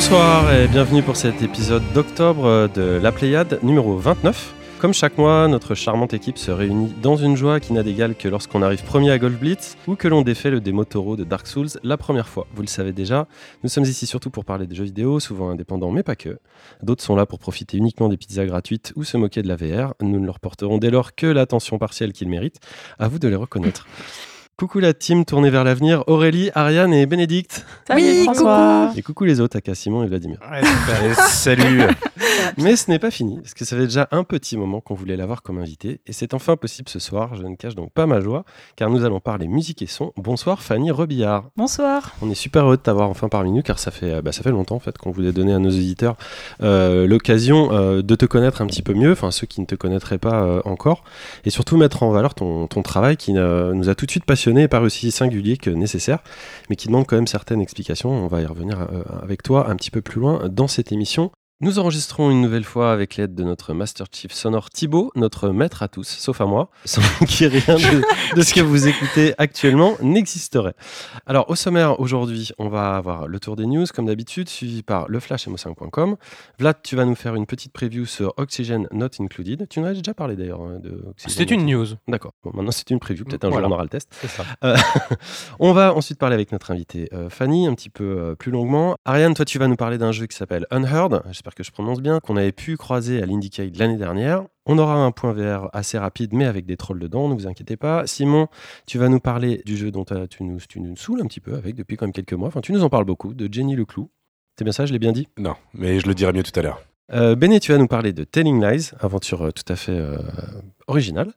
Bonsoir et bienvenue pour cet épisode d'octobre de La Pléiade numéro 29. Comme chaque mois, notre charmante équipe se réunit dans une joie qui n'a d'égal que lorsqu'on arrive premier à Golf Blitz ou que l'on défait le démo Taureau de Dark Souls la première fois. Vous le savez déjà, nous sommes ici surtout pour parler des jeux vidéo, souvent indépendants mais pas que. D'autres sont là pour profiter uniquement des pizzas gratuites ou se moquer de la VR. Nous ne leur porterons dès lors que l'attention partielle qu'ils méritent. À vous de les reconnaître. Coucou la team tournée vers l'avenir, Aurélie, Ariane et Bénédicte. oui, François. Et coucou les autres, Aka, Simon et Vladimir. Ouais, salut. Mais ce n'est pas fini, parce que ça fait déjà un petit moment qu'on voulait l'avoir comme invité, et c'est enfin possible ce soir. Je ne cache donc pas ma joie, car nous allons parler musique et son. Bonsoir Fanny Rebillard. Bonsoir. On est super heureux de t'avoir enfin parmi nous, car ça fait, bah, ça fait longtemps en fait qu'on voulait donner à nos auditeurs euh, l'occasion euh, de te connaître un petit peu mieux, enfin ceux qui ne te connaîtraient pas euh, encore, et surtout mettre en valeur ton, ton travail qui euh, nous a tout de suite passionnés et aussi singulier que nécessaire, mais qui demande quand même certaines explications. On va y revenir euh, avec toi un petit peu plus loin dans cette émission. Nous enregistrons une nouvelle fois avec l'aide de notre Master Chief sonore Thibaut, notre maître à tous, sauf à moi, sans qui rien de, de ce que vous écoutez actuellement n'existerait. Alors au sommaire aujourd'hui, on va avoir le tour des news comme d'habitude, suivi par le flash mo5.com. Vlad, tu vas nous faire une petite preview sur Oxygen Not Included. Tu en as déjà parlé d'ailleurs hein, de Oxygen C'était une news. D'accord. Bon, maintenant c'est une preview. Peut-être un Voilà. jour on aura le test. C'est ça. Euh, on va ensuite parler avec notre invitée euh, Fanny un petit peu euh, plus longuement. Ariane, toi tu vas nous parler d'un jeu qui s'appelle Unheard, j'espère que je prononce bien, qu'on avait pu croiser à l'Indiecade l'année dernière. On aura un point VR assez rapide mais avec des trolls dedans, ne vous inquiétez pas. Simon, tu vas nous parler du jeu dont euh, tu nous, tu nous saoules un petit peu avec depuis quand même quelques mois. Enfin tu nous en parles beaucoup, de Jenny Leclou. C'est bien ça, je l'ai bien dit? Non, mais je le dirai mieux tout à l'heure. Euh, Béné, tu vas nous parler de Telling Lies, aventure euh, tout à fait euh, originale.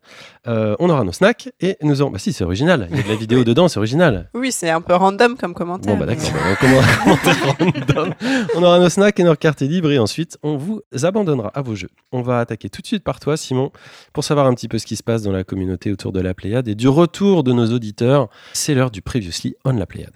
Euh, on aura nos snacks et nous aurons... Bah si, c'est original. Il y a de la vidéo dedans, c'est original. Oui, c'est un peu random comme commentaire. Bon bah d'accord, bah, random. On aura nos snacks et nos cartes libres et ensuite on vous abandonnera à vos jeux. On va attaquer tout de suite par toi Simon pour savoir un petit peu ce qui se passe dans la communauté autour de la Pléiade et du retour de nos auditeurs. C'est l'heure du Previously on la Pléiade.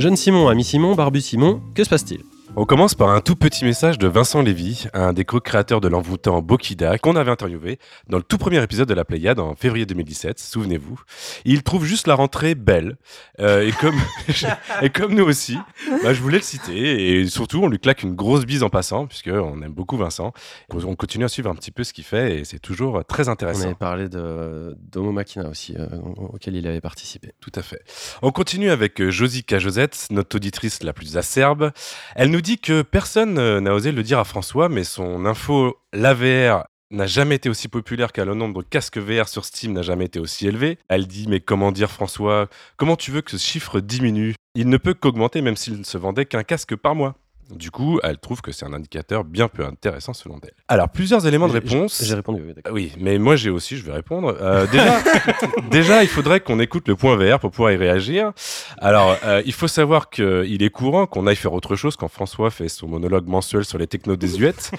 Jeune Simon, ami Simon, barbu Simon, que se passe-t-il? On commence par un tout petit message de Vincent Lévy, un des co-créateurs de l'envoûtant Bokida, qu'on avait interviewé dans le tout premier épisode de la Pléiade en février 2017, souvenez-vous. Il trouve juste la rentrée belle, euh, et, comme, et comme nous aussi, bah, je voulais le citer, et surtout on lui claque une grosse bise en passant, puisqu'on aime beaucoup Vincent. On continue à suivre un petit peu ce qu'il fait, et c'est toujours très On intéressant. avait parlé d'Homo Machina aussi, euh, auquel il avait participé. Tout à fait. On continue avec euh, Josica Josette, notre auditrice la plus acerbe. Elle nous dit que personne euh, n'a osé le dire à François, mais son info l'AVR n'a jamais été aussi populaire car le nombre de casques VR sur Steam n'a jamais été aussi élevé. Elle dit mais comment dire François? Comment tu veux que ce chiffre diminue? Il ne peut qu'augmenter même s'il ne se vendait qu'un casque par mois. Du coup, elle trouve que c'est un indicateur bien peu intéressant selon elle. Alors, plusieurs éléments de réponse. J'ai répondu, oui, d'accord. Ah Oui, mais moi j'ai aussi, je vais répondre. Euh, déjà, déjà, il faudrait qu'on écoute le point VR pour pouvoir y réagir. Alors, euh, il faut savoir qu'il est courant qu'on aille faire autre chose quand François fait son monologue mensuel sur les technos désuètes.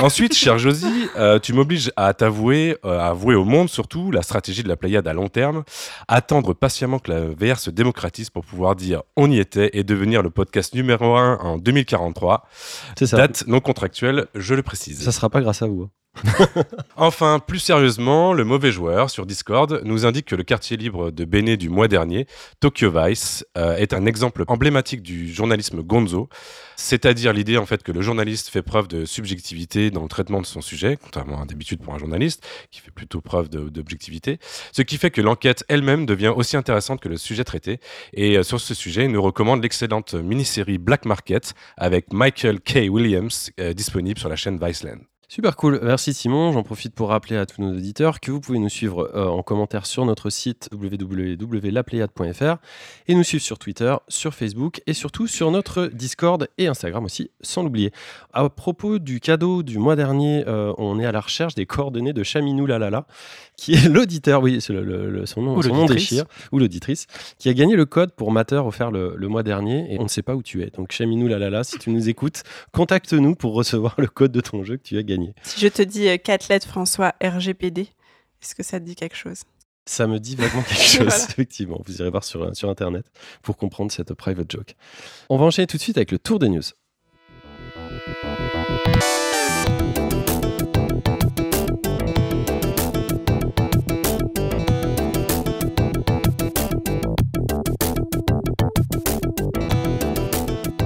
Ensuite, cher Josie, euh, tu m'obliges à t'avouer, à avouer au monde surtout la stratégie de la Pléiade à long terme, attendre patiemment que la VR se démocratise pour pouvoir dire on y était et devenir le podcast numéro 1 en 2043. C'est ça. Date non contractuelle, je le précise. Ça sera pas grâce à vous. hein. Enfin, plus sérieusement, le mauvais joueur sur Discord nous indique que le quartier libre de Béné du mois dernier, Tokyo Vice, euh, est un exemple emblématique du journalisme gonzo, c'est-à-dire l'idée en fait que le journaliste fait preuve de subjectivité dans le traitement de son sujet, contrairement à d'habitude pour un journaliste qui fait plutôt preuve d'objectivité, ce qui fait que l'enquête elle-même devient aussi intéressante que le sujet traité. Et euh, sur ce sujet, il nous recommande l'excellente mini-série Black Market avec Michael K. Williams, euh, disponible sur la chaîne Viceland. Super cool, merci Simon. J'en profite pour rappeler à tous nos auditeurs que vous pouvez nous suivre euh, en commentaire sur notre site www.lapléiade.fr et nous suivre sur Twitter, sur Facebook et surtout sur notre Discord et Instagram aussi, sans l'oublier. À propos du cadeau du mois dernier, on est à la recherche des coordonnées de Chaminou Lalala, qui est l'auditeur, oui, c'est le- le- son nom, son nom déchire, ou l'auditrice, qui a gagné le code pour Matter offert le mois dernier et on ne sait pas où tu es. Donc Chaminou Lalala, si tu nous écoutes, contacte-nous pour recevoir le code de ton jeu que tu as gagné. Si je te dis euh, qu'athlète François RGPD, est-ce que ça te dit quelque chose? Ça me dit vaguement quelque chose, effectivement. Vous irez voir sur, euh, sur Internet pour comprendre cette private joke. On va enchaîner tout de suite avec le tour des news.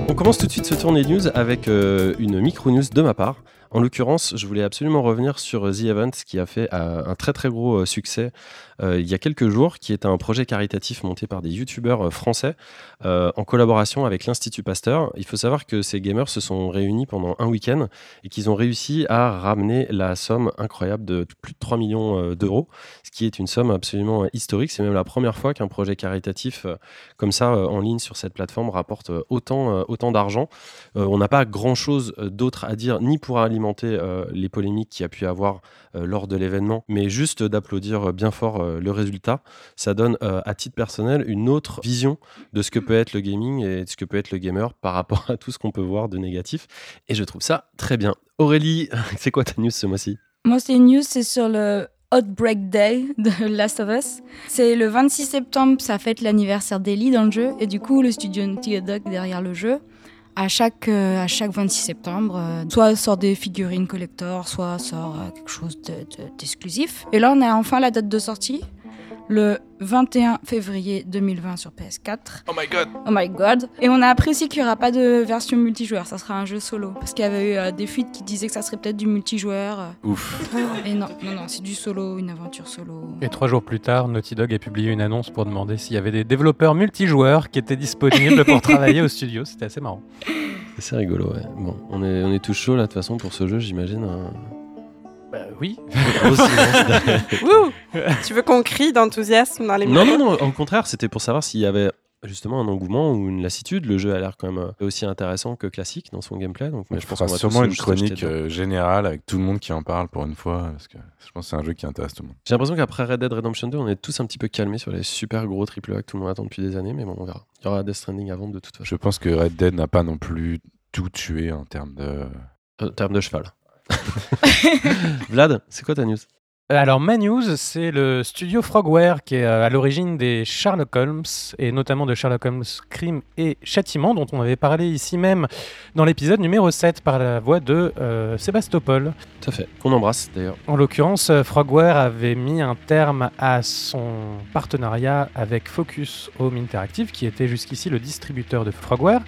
On commence tout de suite ce tour des news avec euh, une micro-news de ma part. En l'occurrence, je voulais absolument revenir sur The Event qui a fait euh, un très très gros euh, succès euh, il y a quelques jours, qui est un projet caritatif monté par des youtubeurs euh, français euh, en collaboration avec l'Institut Pasteur. Il faut savoir que ces gamers se sont réunis pendant un week-end et qu'ils ont réussi à ramener la somme incroyable de plus de 3 millions euh, d'euros, ce qui est une somme absolument euh, historique. C'est même la première fois qu'un projet caritatif euh, comme ça euh, en ligne sur cette plateforme rapporte euh, autant, euh, autant d'argent. Euh, on n'a pas grand-chose euh, d'autre à dire, ni pour alimenter euh, les polémiques qu'il y a pu avoir euh, lors de l'événement, mais juste d'applaudir bien fort euh, le résultat. Ça donne euh, à titre personnel une autre vision de ce que peut être le gaming et de ce que peut être le gamer par rapport à tout ce qu'on peut voir de négatif. Et je trouve ça très bien. Aurélie, c'est quoi ta news ce mois-ci? Moi, c'est une news, c'est sur le Outbreak Day de Last of Us. C'est le 26 septembre, ça fête l'anniversaire d'Ellie dans le jeu, et du coup, le studio Naughty Dog derrière le jeu, à chaque, euh, à chaque 26 septembre, euh, soit sort des figurines collector, soit sort euh, quelque chose de- de- d'exclusif. et là, on a enfin la date de sortie, le 21 février 2020 sur PS4. Oh my god Oh my god. Et on a apprécié qu'il n'y aura pas de version multijoueur, ça sera un jeu solo. Parce qu'il y avait eu euh, des fuites qui disaient que ça serait peut-être du multijoueur. euh. Ouf. Et non, non, non, c'est du solo, une aventure solo. Et trois jours plus tard, Naughty Dog a publié une annonce pour demander s'il y avait des développeurs multijoueurs qui étaient disponibles pour travailler au studio. C'était assez marrant. C'est rigolo, ouais. Bon, on est, on est tous chauds là, de toute façon, pour ce jeu, j'imagine. hein. Bah oui. Wouh tu veux qu'on crie d'enthousiasme dans les non, non, non, au contraire, c'était pour savoir s'il y avait justement un engouement ou une lassitude. Le jeu a l'air quand même euh, aussi intéressant que classique dans son gameplay. Donc, mais je pense qu'on va sûrement une chronique euh, générale avec tout le monde qui en parle pour une fois, parce que je pense que c'est un jeu qui intéresse tout le monde. J'ai l'impression qu'après Red Dead Redemption 2, on est tous un petit peu calmés sur les super gros triple A que tout le monde attend depuis des années, mais bon, on verra. Il y aura Death Stranding avant de toute façon. Je pense que Red Dead n'a pas non plus tout tué en termes de... En termes de cheval. Vlad, c'est quoi ta news? Alors, ma news, c'est le studio Frogware qui est euh, à l'origine des Sherlock Holmes, et notamment de Sherlock Holmes Crime et Châtiment, dont on avait parlé ici même dans l'épisode numéro 7 par la voix de euh, Sébastopol. Tout à fait. Qu'on embrasse d'ailleurs. En l'occurrence, euh, Frogware avait mis un terme à son partenariat avec Focus Home Interactive, qui était jusqu'ici le distributeur de Frogware.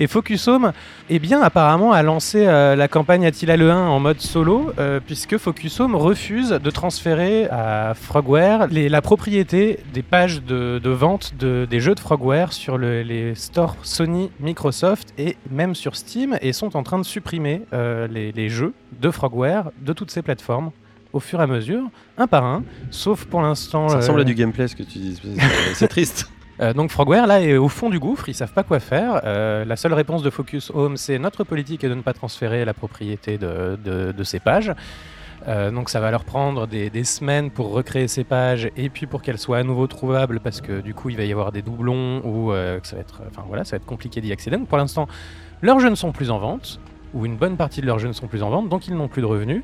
Et Focus Home, eh bien, apparemment, a lancé euh, la campagne Attila le 1 en mode solo, euh, puisque Focus Home refuse de transférer à Frogware les- la propriété des pages de, de vente de- des jeux de Frogware sur le- les stores Sony, Microsoft et même sur Steam, et sont en train de supprimer euh, les, les jeux de Frogware de toutes ces plateformes au fur et à mesure, un par un, sauf pour l'instant. Ça euh, ressemble à du gameplay ce que tu dis. C'est triste. euh, donc Frogware là est au fond du gouffre, ils savent pas quoi faire. Euh, la seule réponse de Focus Home, c'est notre politique est de ne pas transférer la propriété de, ces pages. Euh, donc ça va leur prendre des, semaines pour recréer ces pages et puis pour qu'elles soient à nouveau trouvables parce que du coup il va y avoir des doublons ou ça va être, ça va être compliqué d'y accéder. Donc pour l'instant, leurs jeux ne sont plus en vente ou une bonne partie de leurs jeux ne sont plus en vente, donc ils n'ont plus de revenus.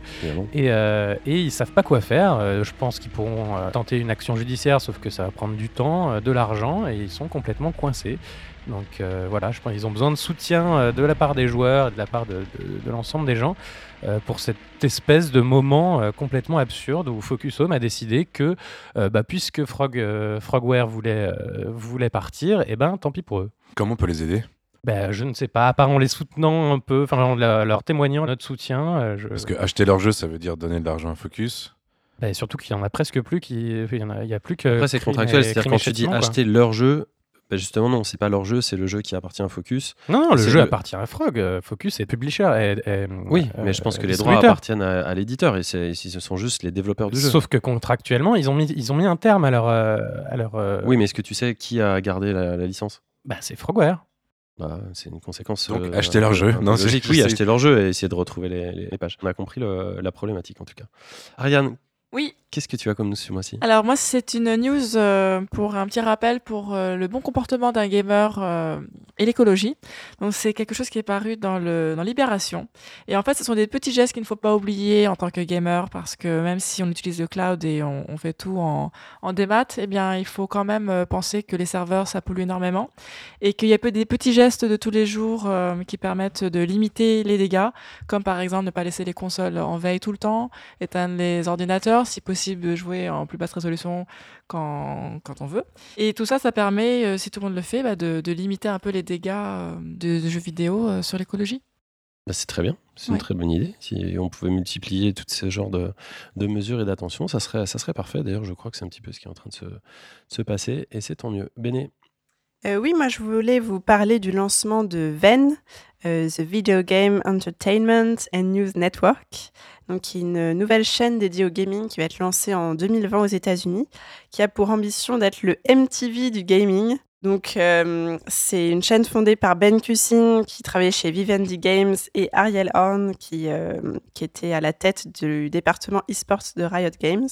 Et, euh, et ils savent pas quoi faire. Euh, je pense qu'ils pourront euh, tenter une action judiciaire, sauf que ça va prendre du temps, euh, de l'argent, et ils sont complètement coincés. Donc euh, voilà, je pense qu'ils ont besoin de soutien euh, de la part des joueurs, et de la part de, de- de l'ensemble des gens, euh, pour cette espèce de moment euh, complètement absurde où Focus Home a décidé que, euh, bah, puisque Frog, euh, Frogware voulait, euh, voulait partir, et ben tant pis pour eux. Comment on peut les aider? Ben, je ne sais pas, à part en les soutenant un peu, enfin en leur témoignant notre soutien. euh, je... Parce que acheter leur jeu, ça veut dire donner de l'argent à Focus. Bah, surtout qu'il y en a presque plus qui. Il y, en a, il y a plus que. Après, c'est contractuel, c'est-à-dire quand tu dis quoi. acheter leur jeu, bah justement, non, c'est pas leur jeu, c'est le jeu qui appartient à Focus. Non, non, le jeu le- appartient à Frog. euh, Focus est publisher. et- et, Oui, euh, mais je pense que les droits appartiennent à, à l'éditeur et c'est- et ce sont juste les développeurs du jeu. Sauf que contractuellement, ils ont mis, ils ont mis un terme à leur. à leur Oui, mais est-ce que tu sais qui a gardé la, la licence? Bah, c'est Frogware. Bah, C'est une conséquence. Donc, euh, acheter leur jeu. peu Non, c'est- logique. je Oui, sais. acheter leur jeu et essayer de retrouver les, pages. On a compris le- la problématique en tout cas. Ariane, Oui, qu'est-ce que tu as comme nous ce mois-ci? Alors moi c'est une news euh, pour un petit rappel pour euh, le bon comportement d'un gamer euh, et l'écologie. Donc c'est quelque chose qui est paru dans, le, dans Libération. Et en fait ce sont des petits gestes qu'il ne faut pas oublier en tant que gamer parce que même si on utilise le cloud et on, fait tout en, en démat, eh bien il faut quand même euh, penser que les serveurs ça pollue énormément et qu'il y a peu des petits gestes de tous les jours euh, qui permettent de limiter les dégâts, comme par exemple ne pas laisser les consoles en veille tout le temps, éteindre les ordinateurs si possible jouer en plus basse résolution quand, quand on veut. Et tout ça, ça permet, si tout le monde le fait, bah, de, de, limiter un peu les dégâts de, de jeux vidéo sur l'écologie? Bah, c'est très bien, c'est une très bonne idée. Si on pouvait multiplier tous ces genres de, de mesures et d'attention, ça serait, ça serait parfait. D'ailleurs, je crois que c'est un petit peu ce qui est en train de se, se passer et c'est tant mieux. Béné euh, oui, moi je voulais vous parler du lancement de VEN, euh, The Video Game Entertainment and News Network, donc une nouvelle chaîne dédiée au gaming qui va être lancée en 2020 aux États-Unis, qui a pour ambition d'être le MTV du gaming. Donc euh, c'est une chaîne fondée par Ben Cussin qui travaillait chez Vivendi Games et Ariel Horn qui, qui était à la tête du département e-sports de Riot Games.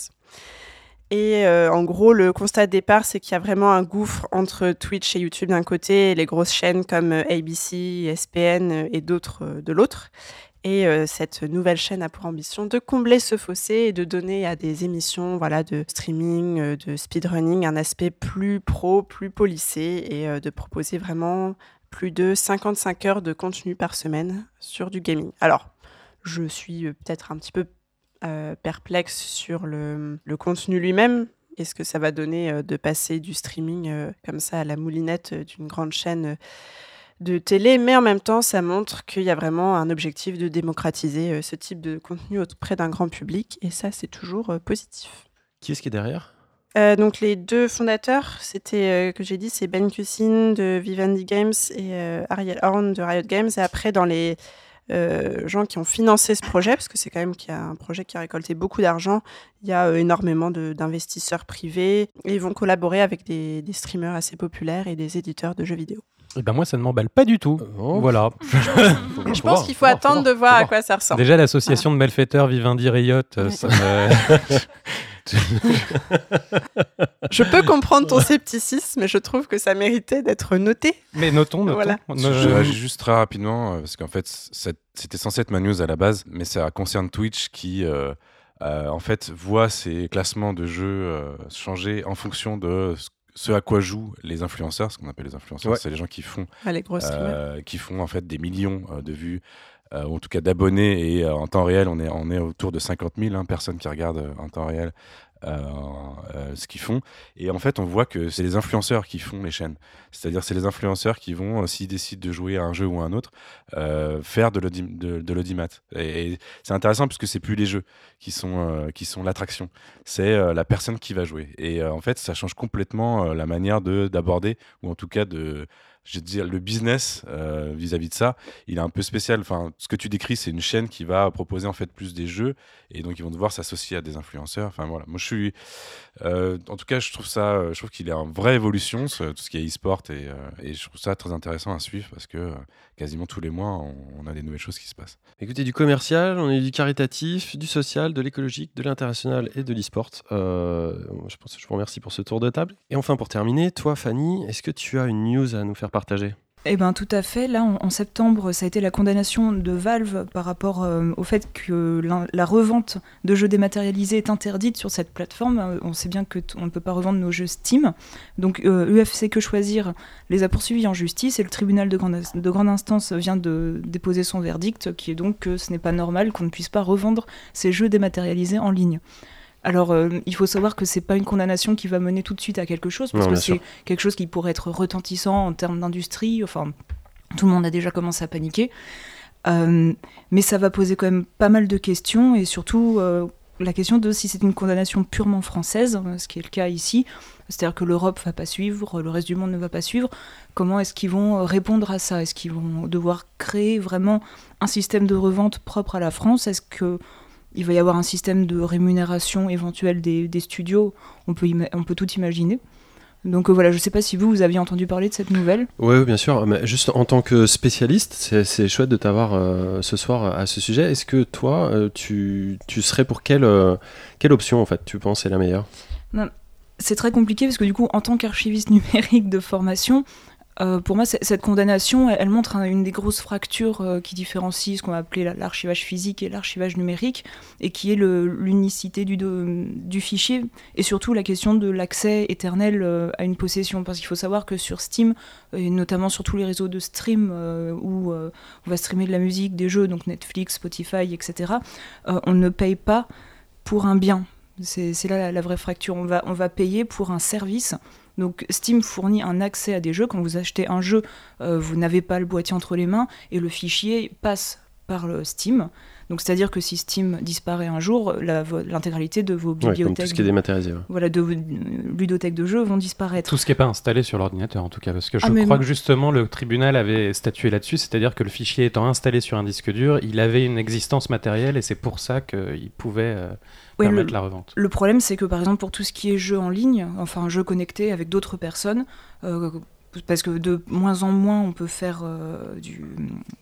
Et euh, en gros, le constat de départ, c'est qu'il y a vraiment un gouffre entre Twitch et YouTube d'un côté et les grosses chaînes comme euh, ABC, ESPN euh, et d'autres de l'autre. Et cette nouvelle chaîne a pour ambition de combler ce fossé et de donner à des émissions voilà, de streaming, de speedrunning, un aspect plus pro, plus policé et de proposer vraiment plus de 55 heures de contenu par semaine sur du gaming. Alors, je suis peut-être un petit peu euh, perplexe sur le, contenu lui-même. Est-ce que ça va donner euh, de passer du streaming euh, comme ça à la moulinette d'une grande chaîne de télé, mais en même temps, ça montre qu'il y a vraiment un objectif de démocratiser ce type de contenu auprès d'un grand public, et ça, c'est toujours positif. Qui est-ce qui est derrière? Donc les deux fondateurs, c'était que j'ai dit, c'est Ben Cussin de Vivendi Games et Ariel Horn de Riot Games. Et après, dans les euh, gens qui ont financé ce projet, parce que c'est quand même qu'il y a un projet qui a récolté beaucoup d'argent. Il y a euh, énormément d'investisseurs privés et ils vont collaborer avec des, streamers assez populaires et des éditeurs de jeux vidéo. Et eh ben moi, ça ne m'emballe pas du tout. Euh, voilà. je pense qu'il faut attendre de voir à quoi ça ressemble. Déjà, l'association de malfaiteurs Vivendi Riot, ça je peux comprendre ton scepticisme, mais je trouve que ça méritait d'être noté. Mais notons, notons. Voilà. Je réagis juste très rapidement, euh, parce qu'en fait, c'était censé être ma news à la base, mais ça concerne Twitch qui, euh, euh, en fait, voit ses classements de jeux changer en fonction de ce à quoi jouent les influenceurs, ce qu'on appelle les influenceurs, c'est les gens qui font, ah, les qui font en fait des millions de vues euh, ou en tout cas d'abonnés. Et euh, en temps réel, on est, on est autour de 50 000 hein, personnes qui regardent euh, en temps réel ce qu'ils font. Et en fait, on voit que c'est les influenceurs qui font les chaînes. C'est-à-dire, c'est les influenceurs qui vont, s'ils décident de jouer à un jeu ou à un autre, faire de l'audimat. Et, c'est intéressant puisque c'est plus les jeux qui sont, qui sont l'attraction, c'est la personne qui va jouer. Et en fait, ça change complètement la manière d'aborder, ou en tout cas de je veux dire, le business euh, vis-à-vis de ça, il est un peu spécial. Enfin, ce que tu décris, c'est une chaîne qui va proposer en fait plus des jeux et donc ils vont devoir s'associer à des influenceurs. Enfin voilà, moi je suis, euh, en tout cas, je trouve ça, euh, je trouve qu'il est en vraie évolution, tout ce qui est e-sport et, et, je trouve ça très intéressant à suivre parce que quasiment tous les mois, on, a des nouvelles choses qui se passent. Écoutez, du commercial, on est du caritatif, du social, de l'écologique, de l'international et de l'e-sport. je je vous remercie pour ce tour de table. Et enfin, pour terminer, toi, Fanny, est-ce que tu as une news à nous faire partager? Eh bien, tout à fait. Là, en, septembre, ça a été la condamnation de Valve par rapport euh, au fait que la, revente de jeux dématérialisés est interdite sur cette plateforme. Euh, on sait bien qu'on ne peut pas revendre nos jeux Steam. Donc, UFC euh, Que Choisir les a poursuivis en justice et le tribunal de grande instance vient de déposer son verdict, qui est donc que ce n'est pas normal qu'on ne puisse pas revendre ces jeux dématérialisés en ligne. Alors, euh, il faut savoir que c'est pas une condamnation qui va mener tout de suite à quelque chose, parce que c'est quelque chose qui pourrait être retentissant en termes d'industrie. Enfin, tout le monde a déjà commencé à paniquer. Euh, mais ça va poser quand même pas mal de questions, et surtout euh, la question de si c'est une condamnation purement française, ce qui est le cas ici. C'est-à-dire que l'Europe va pas suivre, le reste du monde ne va pas suivre. Comment est-ce qu'ils vont répondre à ça? Est-ce qu'ils vont devoir créer vraiment un système de revente propre à la France? Est-ce que il va y avoir un système de rémunération éventuelle des, studios, on peut, on peut tout imaginer. Donc euh, voilà, je ne sais pas si vous, vous aviez entendu parler de cette nouvelle. Oui, bien sûr. Mais juste en tant que spécialiste, c'est chouette de t'avoir euh, ce soir à ce sujet. Est-ce que toi, euh, tu, tu, serais pour quelle, quelle option, en fait, tu penses est la meilleure? C'est très compliqué parce que du coup, en tant qu'archiviste numérique de formation, euh, pour moi, cette condamnation, elle, montre une des grosses fractures euh, qui différencie ce qu'on va appeler l'archivage physique et l'archivage numérique, et qui est l'unicité du, fichier, et surtout la question de l'accès éternel euh, à une possession. Parce qu'il faut savoir que sur Steam, et notamment sur tous les réseaux de stream où on va streamer de la musique, des jeux, donc Netflix, Spotify, etc., on ne paye pas pour un bien C'est là la, vraie fracture. On va, on va payer pour un service. Donc Steam fournit un accès à des jeux. Quand vous achetez un jeu, euh, vous n'avez pas le boîtier entre les mains et le fichier passe par Steam. Donc c'est-à-dire que si Steam disparaît un jour, l'intégralité de vos Ouais, comme tout bibliothèques, ce qui est dématérialisé. ouais. voilà, de vos ludothèques de jeux vont disparaître. Tout ce qui n'est pas installé sur l'ordinateur en tout cas, parce que je Ah, crois moi- que justement le tribunal avait statué là-dessus, c'est-à-dire que le fichier étant installé sur un disque dur, il avait une existence matérielle et c'est pour ça qu'il pouvait euh, Ouais, le- permettre la revente. Le problème, c'est que par exemple, pour tout ce qui est jeu en ligne, enfin jeu connecté avec d'autres personnes, euh, parce que de moins en moins on peut faire euh, du.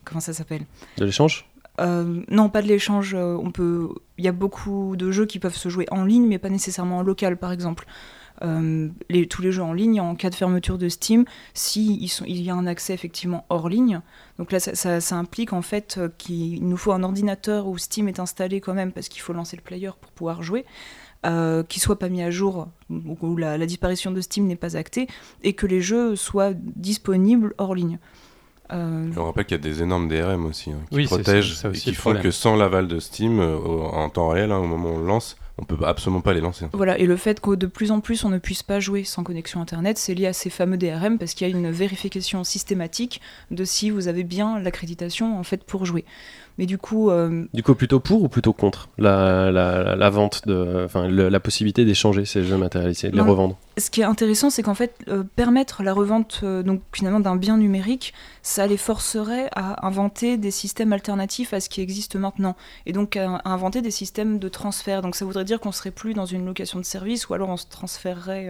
Comment ça s'appelle? De l'échange? Euh, Non, pas de l'échange. euh, on peut. Il y a beaucoup de jeux qui peuvent se jouer en ligne, mais pas nécessairement en local, par exemple. Euh, tous les jeux en ligne, en cas de fermeture de Steam, si y a un accès effectivement hors ligne. Donc là, ça, implique en fait qu'il nous faut un ordinateur où Steam est installé quand même, parce qu'il faut lancer le player pour pouvoir jouer, euh, qui soit pas mis à jour, où la disparition de Steam n'est pas actée, et que les jeux soient disponibles hors ligne. Euh, on rappelle qu'il y a des énormes DRM aussi hein, qui Oui, protègent ça et qui font problème. que sans l'aval de Steam, euh, en temps réel, hein, au moment où on le lance, on peut absolument pas les lancer. Voilà, et le fait que de plus en plus on ne puisse pas jouer sans connexion Internet, c'est lié à ces fameux DRM parce qu'il y a une vérification systématique de si vous avez bien l'accréditation en fait pour jouer. Mais du coup, euh, Du coup, plutôt pour ou plutôt contre la, la, la vente, de, enfin le- la possibilité d'échanger ces jeux matérialisés, de les Non. revendre ce qui est intéressant, c'est qu'en fait, euh, permettre la revente euh, donc finalement d'un bien numérique, ça les forcerait à inventer des systèmes alternatifs à ce qui existe maintenant, et donc à, à inventer des systèmes de transfert. Donc ça voudrait dire qu'on serait plus dans une location de service, ou alors on se transférerait.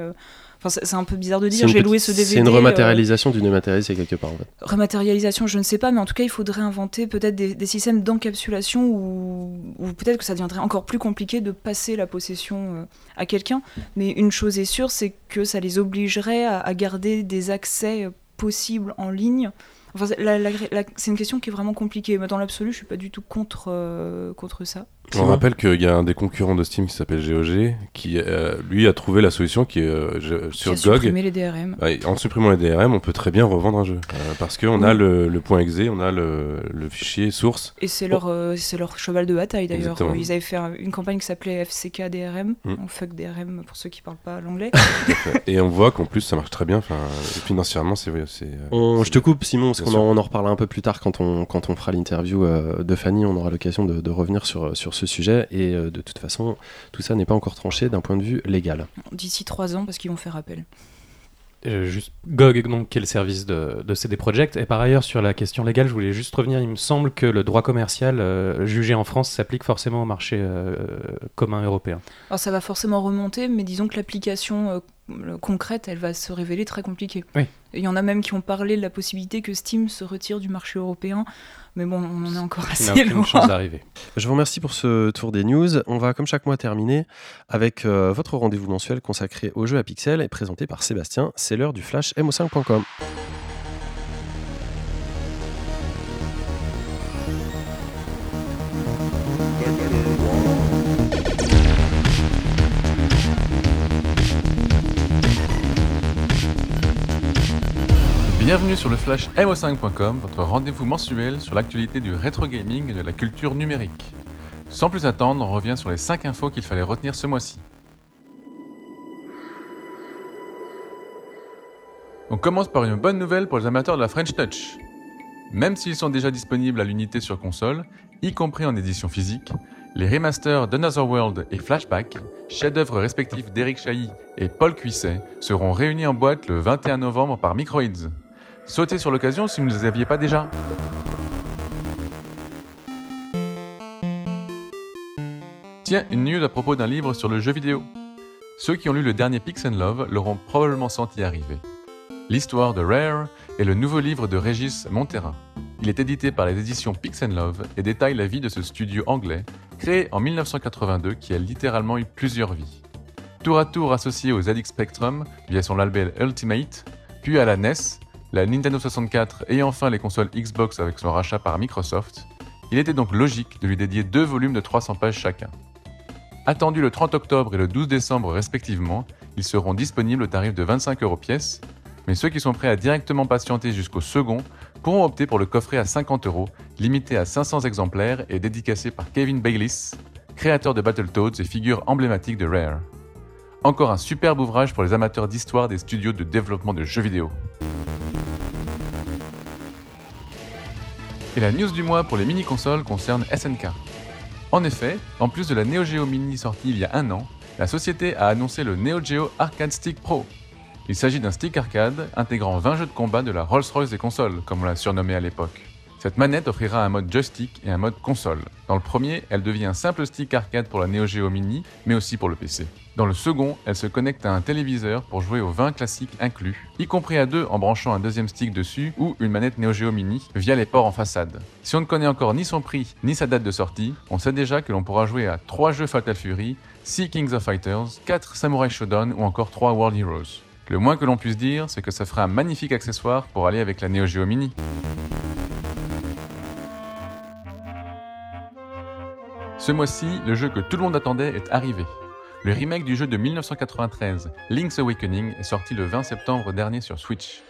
Euh, Enfin, c'est un peu bizarre de dire. J'ai petite- loué ce DVD. C'est une euh, rematérialisation du dématérialisé quelque part en fait. Rematérialisation, je ne sais pas, mais en tout cas, il faudrait inventer peut-être des, des systèmes d'encapsulation ou, peut-être que ça deviendrait encore plus compliqué de passer la possession euh, à quelqu'un. Mais une chose est sûre, c'est que ça les obligerait à, à garder des accès euh, possibles en ligne. Enfin, c'est- une question qui est vraiment compliquée. Mais dans l'absolu, je suis pas du tout contre, euh, contre ça. On rappelle qu'il y a un des concurrents de Steam qui s'appelle GOG qui, euh, lui, a trouvé la solution qui est euh, je- Qui sur a GOG. les DRM. En supprimant les DRM, on peut très bien revendre un jeu. Euh, parce qu'on a le, le point exe, on a le, le fichier source. Et c'est leur, euh, c'est leur cheval de bataille d'ailleurs. Ils avaient fait un- une campagne qui s'appelait FCK DRM, Mm. ou Fuck DRM pour ceux qui parlent pas l'anglais. Et on voit qu'en plus, ça marche très bien. Enfin, financièrement, c'est. euh, On- je te coupe Simon, parce qu'on en, on en reparlera un peu plus tard quand on, quand on fera l'interview euh, de Fanny, on aura l'occasion de, de revenir sur, sur ce sujet. Et euh, de toute façon, tout ça n'est pas encore tranché d'un point de vue légal. D'ici trois ans, parce qu'ils vont faire appel. Euh, juste GOG, donc, qui est le service de, de CD Projekt. Et par ailleurs, sur la question légale, je voulais juste revenir. Il me semble que le droit commercial euh, jugé en France s'applique forcément au marché euh, commun européen. Alors ça va forcément remonter, mais disons que l'application euh, concrète, elle va se révéler très compliquée. Oui. Et Il y en a même qui ont parlé de la possibilité que Steam se retire du marché européen, mais bon, on en est encore assez loin. chance d'arriver. Je vous remercie pour ce tour des news. On va, comme chaque mois, terminer avec euh, votre rendez-vous mensuel consacré aux jeux à pixels et présenté par Sébastien. C'est l'heure du flash mo5.com. Bienvenue sur le flash mo5.com, votre rendez-vous mensuel sur l'actualité du rétro gaming et de la culture numérique. Sans plus attendre, on revient sur les 5 infos qu'il fallait retenir ce mois-ci. On commence par une bonne nouvelle pour les amateurs de la French Touch. Même s'ils sont déjà disponibles à l'unité sur console, y compris en édition physique, les remasters d'Another World et Flashback, chefs-d'œuvre respectifs d'Eric Chahi et Paul Cuisset, seront réunis en boîte le 21 novembre par Microids. Sautez sur l'occasion si vous ne les aviez pas déjà. Tiens, une news à propos d'un livre sur le jeu vidéo. Ceux qui ont lu le dernier Pix Love l'auront probablement senti arriver. L'histoire de Rare est le nouveau livre de Régis Monterrain. Il est édité par les éditions Pix Love et détaille la vie de ce studio anglais, créé en 1982 qui a littéralement eu plusieurs vies. Tour à tour associé au ZX Spectrum via son label Ultimate, puis à la NES, la Nintendo 64 et enfin les consoles Xbox avec son rachat par Microsoft, il était donc logique de lui dédier deux volumes de 300 pages chacun. Attendus le 30 octobre et le 12 décembre respectivement, ils seront disponibles au tarif de 25 euros pièce, mais ceux qui sont prêts à directement patienter jusqu'au second pourront opter pour le coffret à 50 euros, limité à 500 exemplaires et dédicacé par Kevin Bayliss, créateur de Battletoads et figure emblématique de Rare. Encore un superbe ouvrage pour les amateurs d'histoire des studios de développement de jeux vidéo. Et la news du mois pour les mini-consoles concerne SNK. En effet, en plus de la Neo Geo Mini sortie il y a un an, la société a annoncé le Neo Geo Arcade Stick Pro. Il s'agit d'un stick arcade intégrant 20 jeux de combat de la Rolls-Royce des consoles, comme on l'a surnommé à l'époque. Cette manette offrira un mode joystick et un mode console. Dans le premier, elle devient un simple stick arcade pour la Neo Geo Mini, mais aussi pour le PC. Dans le second, elle se connecte à un téléviseur pour jouer aux 20 classiques inclus, y compris à deux en branchant un deuxième stick dessus ou une manette Neo Geo Mini via les ports en façade. Si on ne connaît encore ni son prix ni sa date de sortie, on sait déjà que l'on pourra jouer à 3 jeux Fatal Fury, 6 Kings of Fighters, 4 Samurai Shodown ou encore 3 World Heroes. Le moins que l'on puisse dire, c'est que ça fera un magnifique accessoire pour aller avec la Neo Geo Mini. Ce mois-ci, le jeu que tout le monde attendait est arrivé. Le remake du jeu de 1993, Link's Awakening, est sorti le 20 septembre dernier sur Switch.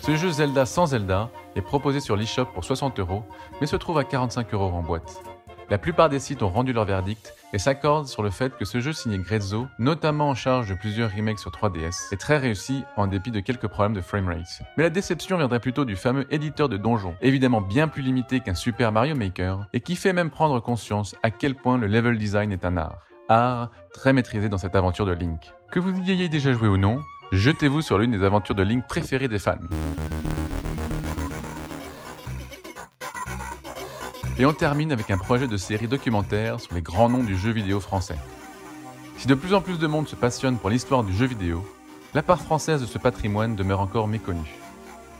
Ce jeu Zelda sans Zelda est proposé sur l'eShop pour 60 euros, mais se trouve à 45 euros en boîte. La plupart des sites ont rendu leur verdict et s'accordent sur le fait que ce jeu signé Grezzo, notamment en charge de plusieurs remakes sur 3DS, est très réussi en dépit de quelques problèmes de framerate. Mais la déception viendrait plutôt du fameux éditeur de donjons, évidemment bien plus limité qu'un Super Mario Maker, et qui fait même prendre conscience à quel point le level design est un art. Art très maîtrisé dans cette aventure de Link. Que vous y ayez déjà joué ou non, jetez-vous sur l'une des aventures de Link préférées des fans. Et on termine avec un projet de série documentaire sur les grands noms du jeu vidéo français. Si de plus en plus de monde se passionne pour l'histoire du jeu vidéo, la part française de ce patrimoine demeure encore méconnue.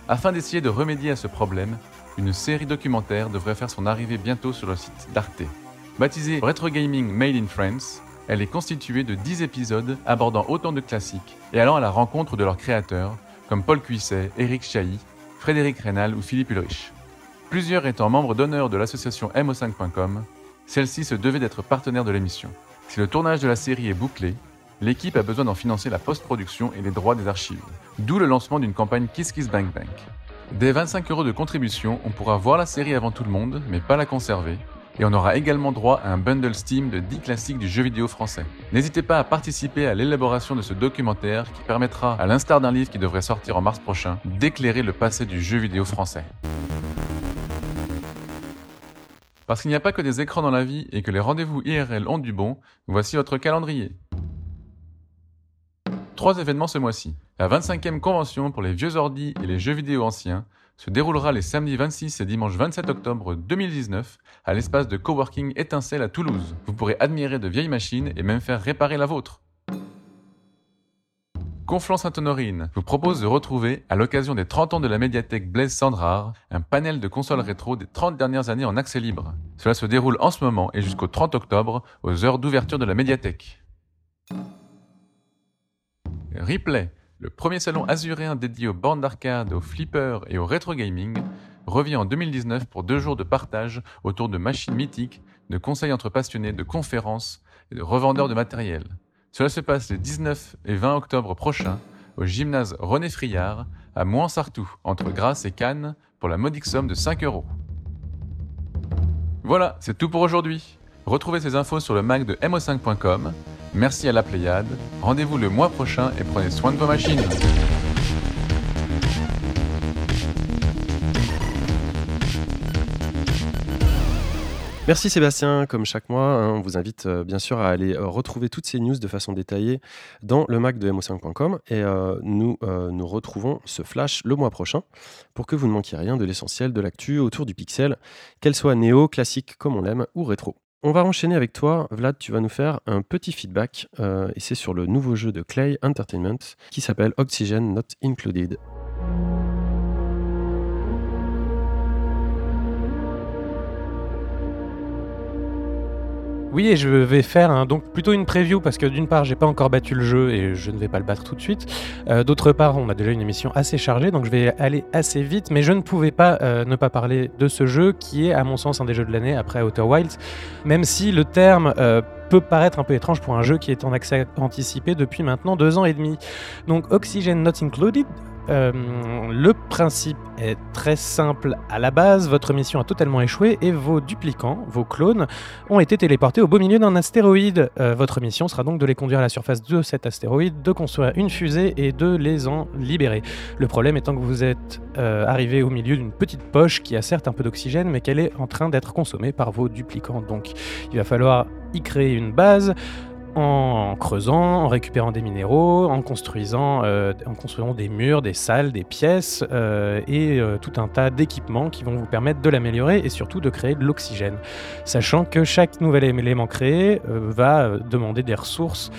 Afin d'essayer de remédier à ce problème, une série documentaire devrait faire son arrivée bientôt sur le site d'Arte. Baptisée Retro Gaming Made in France, elle est constituée de 10 épisodes abordant autant de classiques et allant à la rencontre de leurs créateurs, comme Paul Cuisset, Eric Chahi, Frédéric Rénal ou Philippe Ulrich. Plusieurs étant membres d'honneur de l'association MO5.com, celle-ci se devait d'être partenaire de l'émission. Si le tournage de la série est bouclé, l'équipe a besoin d'en financer la post-production et les droits des archives. D'où le lancement d'une campagne Kiss Kiss Bank Bank. Dès 25 euros de contribution, on pourra voir la série avant tout le monde, mais pas la conserver, et on aura également droit à un bundle Steam de 10 classiques du jeu vidéo français. N'hésitez pas à participer à l'élaboration de ce documentaire qui permettra, à l'instar d'un livre qui devrait sortir en mars prochain, d'éclairer le passé du jeu vidéo français. Parce qu'il n'y a pas que des écrans dans la vie et que les rendez-vous IRL ont du bon, voici votre calendrier. Trois événements ce mois-ci. La 25e convention pour les vieux ordis et les jeux vidéo anciens se déroulera les samedis 26 et dimanche 27 octobre 2019 à l'espace de coworking Étincelle à Toulouse. Vous pourrez admirer de vieilles machines et même faire réparer la vôtre. Conflans-Sainte-Honorine vous propose de retrouver, à l'occasion des 30 ans de la médiathèque Blaise Sandrard, un panel de consoles rétro des 30 dernières années en accès libre. Cela se déroule en ce moment et jusqu'au 30 octobre, aux heures d'ouverture de la médiathèque. Replay, le premier salon azuréen dédié aux bornes d'arcade, aux flippers et au rétro gaming, revient en 2019 pour deux jours de partage autour de machines mythiques, de conseils entre passionnés, de conférences et de revendeurs de matériel. Cela se passe les 19 et 20 octobre prochains au gymnase René Friard à Mouansartou, entre Grasse et Cannes, pour la modique somme de 5 euros. Voilà, c'est tout pour aujourd'hui. Retrouvez ces infos sur le Mac de mo5.com. Merci à la Pléiade. Rendez-vous le mois prochain et prenez soin de vos machines. Merci Sébastien, comme chaque mois, hein, on vous invite euh, bien sûr à aller euh, retrouver toutes ces news de façon détaillée dans le Mac de mo5.com et euh, nous nous retrouvons ce flash le mois prochain pour que vous ne manquiez rien de l'essentiel de l'actu autour du pixel, qu'elle soit néo, classique comme on l'aime ou rétro. On va enchaîner avec toi, Vlad, tu vas nous faire un petit feedback et c'est sur le nouveau jeu de Clay Entertainment qui s'appelle Oxygen Not Included. Oui, et je vais faire donc plutôt une preview parce que d'une part, j'ai pas encore battu le jeu et je ne vais pas le battre tout de suite. Euh, d'autre part, on a déjà une émission assez chargée, donc je vais aller assez vite, mais je ne pouvais pas euh, ne pas parler de ce jeu qui est, à mon sens, un des jeux de l'année après Outer Wilds, même si le terme euh, peut paraître un peu étrange pour un jeu qui est en accès anticipé depuis maintenant deux ans et demi. Donc Oxygen Not Included Euh, le principe est très simple à la base. Votre mission a totalement échoué et vos duplicants, vos clones, ont été téléportés au beau milieu d'un astéroïde. Euh, votre mission sera donc de les conduire à la surface de cet astéroïde, de construire une fusée et de les en libérer. Le problème étant que vous êtes euh, arrivé au milieu d'une petite poche qui a certes un peu d'oxygène, mais qu'elle est en train d'être consommée par vos duplicants. Donc il va falloir y créer une base en creusant, en récupérant des minéraux, en construisant, euh, en construisant des murs, des salles, des pièces euh, et euh, tout un tas d'équipements qui vont vous permettre de l'améliorer et surtout de créer de l'oxygène. Sachant que chaque nouvel élément créé va demander des ressources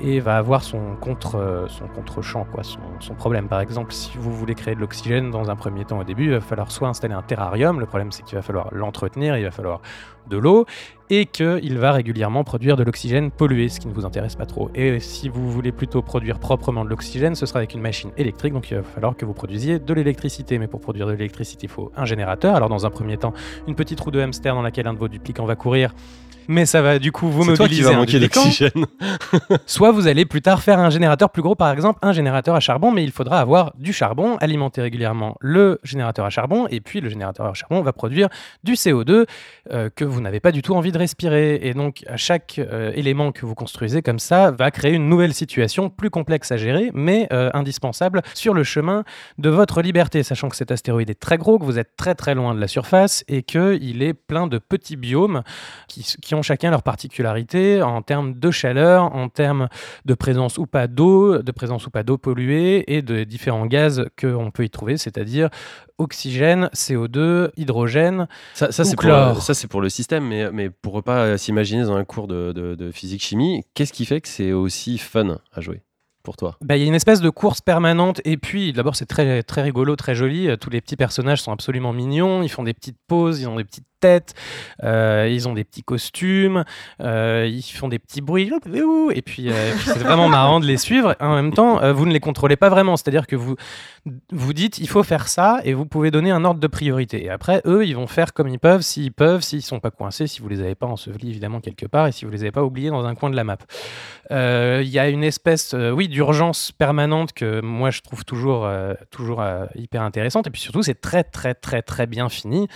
et va avoir son contre son contre-champ quoi son, son, problème par exemple si vous voulez créer de l'oxygène dans un premier temps au début il va falloir soit installer un terrarium le problème c'est qu'il va falloir l'entretenir il va falloir de l'eau et qu'il va régulièrement produire de l'oxygène pollué, ce qui ne vous intéresse pas trop. Et si vous voulez plutôt produire proprement de l'oxygène, ce sera avec une machine électrique, donc il va falloir que vous produisiez de l'électricité. Mais pour produire de l'électricité, il faut un générateur. Alors dans un premier temps, une petite roue de hamster dans laquelle un de vos duplicants va courir mais ça va du coup vous C'est toi qui mobiliser va un manquer d'oxygène. Soit vous allez plus tard faire un générateur plus gros, par exemple un générateur à charbon, mais il faudra avoir du charbon, alimenter régulièrement le générateur à charbon, et puis le générateur à charbon va produire du CO2 euh, que vous n'avez pas du tout envie de respirer. Et donc à chaque euh, élément que vous construisez comme ça va créer une nouvelle situation plus complexe à gérer, mais euh, indispensable sur le chemin de votre liberté, sachant que cet astéroïde est très gros, que vous êtes très très loin de la surface, et qu'il est plein de petits biomes qui, qui ont chacun leur particularité en termes de chaleur, en termes de présence ou pas d'eau, de présence ou pas d'eau polluée et de différents gaz qu'on peut y trouver, c'est-à-dire oxygène, CO2, hydrogène. Ça, ça c'est pour, le- pour système, mais, mais pour pas s'imaginer dans un cours de, de- de physique-chimie, qu'est-ce qui fait que c'est aussi fun à jouer pour toi? Bah, Il y a une espèce de course permanente et puis d'abord c'est très, très rigolo, très joli. Tous les petits personnages sont absolument mignons, ils font des petites poses, ils ont des petites euh, ils ont des petits costumes, euh, ils font des petits bruits et puis, euh, et puis c'est vraiment marrant de les suivre. En même temps, vous ne les contrôlez pas vraiment, c'est-à-dire que vous vous dites il faut faire ça et vous pouvez donner un ordre de priorité. Et après eux ils vont faire comme ils peuvent, s'ils peuvent, s'ils sont pas coincés, si vous les avez pas ensevelis évidemment quelque part et si vous les avez pas oubliés dans un coin de la map. Il y a une espèce, oui, d'urgence permanente que moi je trouve toujours, toujours hyper intéressante. Et puis surtout, c'est très, très, très, très bien fini.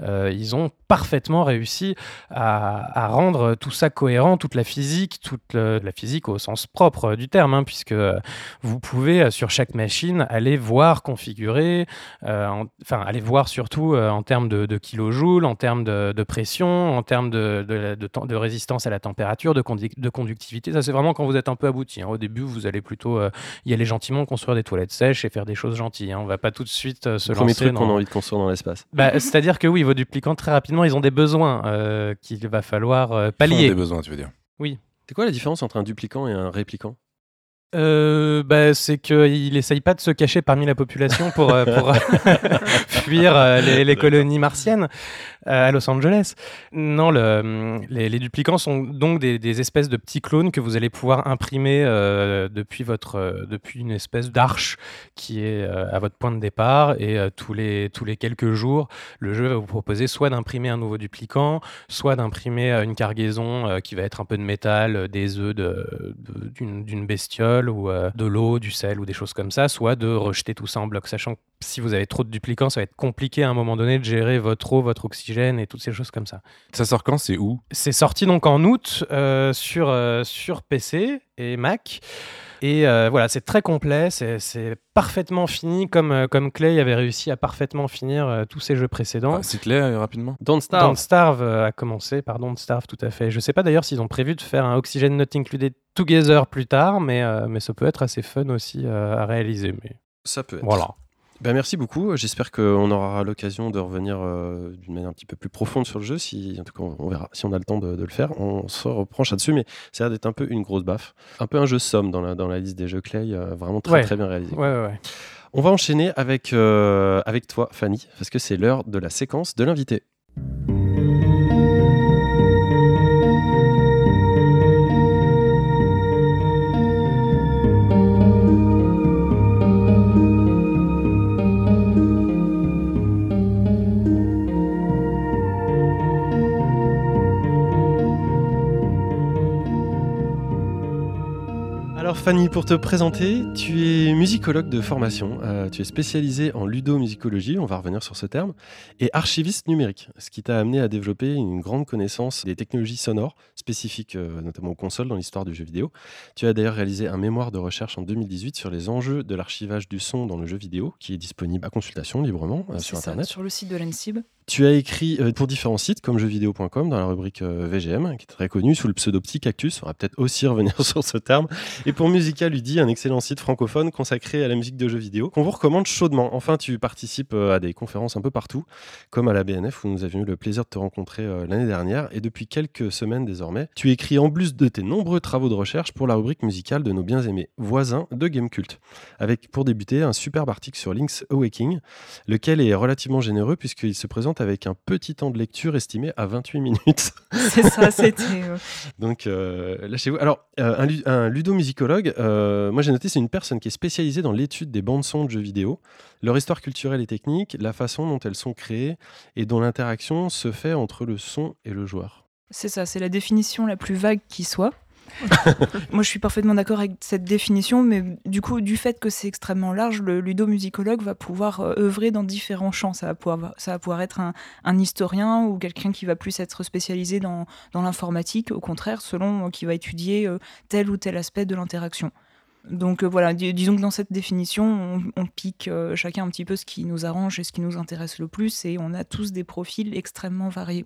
Ils ont parfaitement réussi à, à rendre tout ça cohérent, toute la physique, toute le- la physique au sens propre du terme, hein, puisque euh, vous pouvez euh, sur chaque machine aller voir, configurer, euh, en- enfin aller voir surtout euh, en termes de, de kilojoules, en termes de, de pression, en termes de, de, résistance à la température, de, conduc- de conductivité. Ça, c'est vraiment quand vous êtes un peu abouti. hein. Au début, vous allez plutôt euh, y aller gentiment, construire des toilettes sèches et faire des choses gentilles. hein. On va pas tout de suite se Le premier lancer truc dans... qu'on a envie de construire dans l'espace. Bah, C'est-à-dire que oui, vos duplicants, très rapidement, ils ont des besoins euh, qu'il va falloir euh, pallier. des besoins, tu veux dire. C'est quoi la différence entre un duplicant et un réplicant? Euh, bah, c'est qu'il essaye pas de se cacher parmi la population pour, euh, pour fuir euh, les, les colonies martiennes à Los Angeles. Non, le, les, duplicants sont donc des, espèces de petits clones que vous allez pouvoir imprimer euh, depuis, votre, euh, depuis une espèce d'arche qui est euh, à votre point de départ. Et euh, tous, les, tous les quelques jours, le jeu va vous proposer soit d'imprimer un nouveau duplicant, soit d'imprimer euh, une cargaison euh, qui va être un peu de métal, euh, des œufs d'une bestiole ou euh, de l'eau, du sel ou des choses comme ça, soit de rejeter tout ça en bloc, sachant si vous avez trop de duplicants, ça va être compliqué à un moment donné de gérer votre eau, votre oxygène et toutes ces choses comme ça. Ça sort quand C'est où? C'est sorti donc en août euh, sur, euh, sur PC et Mac. Et euh, voilà, c'est très complet, c'est c'est parfaitement fini, comme, comme Clay avait réussi à parfaitement finir euh, tous ses jeux précédents. Ah, C'est euh, rapidement. Don't Starve Don't Starve a commencé par Don't Starve, tout à fait. Je sais pas d'ailleurs s'ils ont prévu de faire un Oxygen Not Included Together plus tard, mais, euh, mais ça peut être assez fun aussi euh, à réaliser. Mais Ça peut être. voilà. Ben, merci beaucoup. J'espère qu'on aura l'occasion de revenir euh, d'une manière un petit peu plus profonde sur le jeu. Si, en tout cas, on verra si on a le temps de, de le faire. On se reproche là-dessus, mais ça a l'air d'être un peu une grosse baffe. Un peu un jeu somme dans la, dans la liste des jeux Clay. euh, vraiment très, Ouais. très bien réalisé. Ouais, ouais, ouais. On va enchaîner avec, euh, avec toi, Fanny, parce que c'est l'heure de la séquence de l'invité. Fanny, pour te présenter, tu es musicologue de formation, euh, tu es spécialisée en ludomusicologie, on va revenir sur ce terme, et archiviste numérique, ce qui t'a amené à développer une grande connaissance des technologies sonores spécifiques euh, notamment aux consoles dans l'histoire du jeu vidéo. Tu as d'ailleurs réalisé un mémoire de recherche en 2018 sur les enjeux de l'archivage du son dans le jeu vidéo, qui est disponible à consultation librement euh, sur ça, Internet. sur le site de l'ENSIB. Tu as écrit euh, pour différents sites comme jeuxvideo.com dans la rubrique euh, VGM, qui est très connu sous le pseudo Petit Cactus. On va peut-être aussi revenir sur ce terme. Et pour Musical Ludi, un excellent site francophone consacré à la musique de jeux vidéo, qu'on vous recommande chaudement. Enfin, tu participes euh, à des conférences un peu partout, comme à la BNF où nous avions eu le plaisir de te rencontrer l'année dernière. Et depuis quelques semaines désormais, tu écris en plus de tes nombreux travaux de recherche pour la rubrique musicale de nos bien aimés voisins de Gamecult. Avec pour débuter un superbe article sur Link's Awakening, lequel est relativement généreux puisqu'il se présente avec un petit temps de lecture estimé à 28 minutes. C'est ça, c'était. Donc euh, lâchez-vous. Alors, euh, un, un ludomusicologue, euh, moi j'ai noté, c'est une personne qui est spécialisée dans l'étude des bandes-sons de jeux vidéo, leur histoire culturelle et technique, la façon dont elles sont créées et dont l'interaction se fait entre le son et le joueur. C'est ça, c'est la définition la plus vague qui soit. Moi, je suis parfaitement d'accord avec cette définition, mais du coup, du fait que c'est extrêmement large, le ludomusicologue va pouvoir euh, œuvrer dans différents champs. Ça va pouvoir, ça va pouvoir être un, historien ou quelqu'un qui va plus être spécialisé dans, l'informatique, au contraire, selon euh, qui va étudier euh, tel ou tel aspect de l'interaction. Donc voilà, dis- disons que dans cette définition, on, pique chacun un petit peu ce qui nous arrange et ce qui nous intéresse le plus, et on a tous des profils extrêmement variés.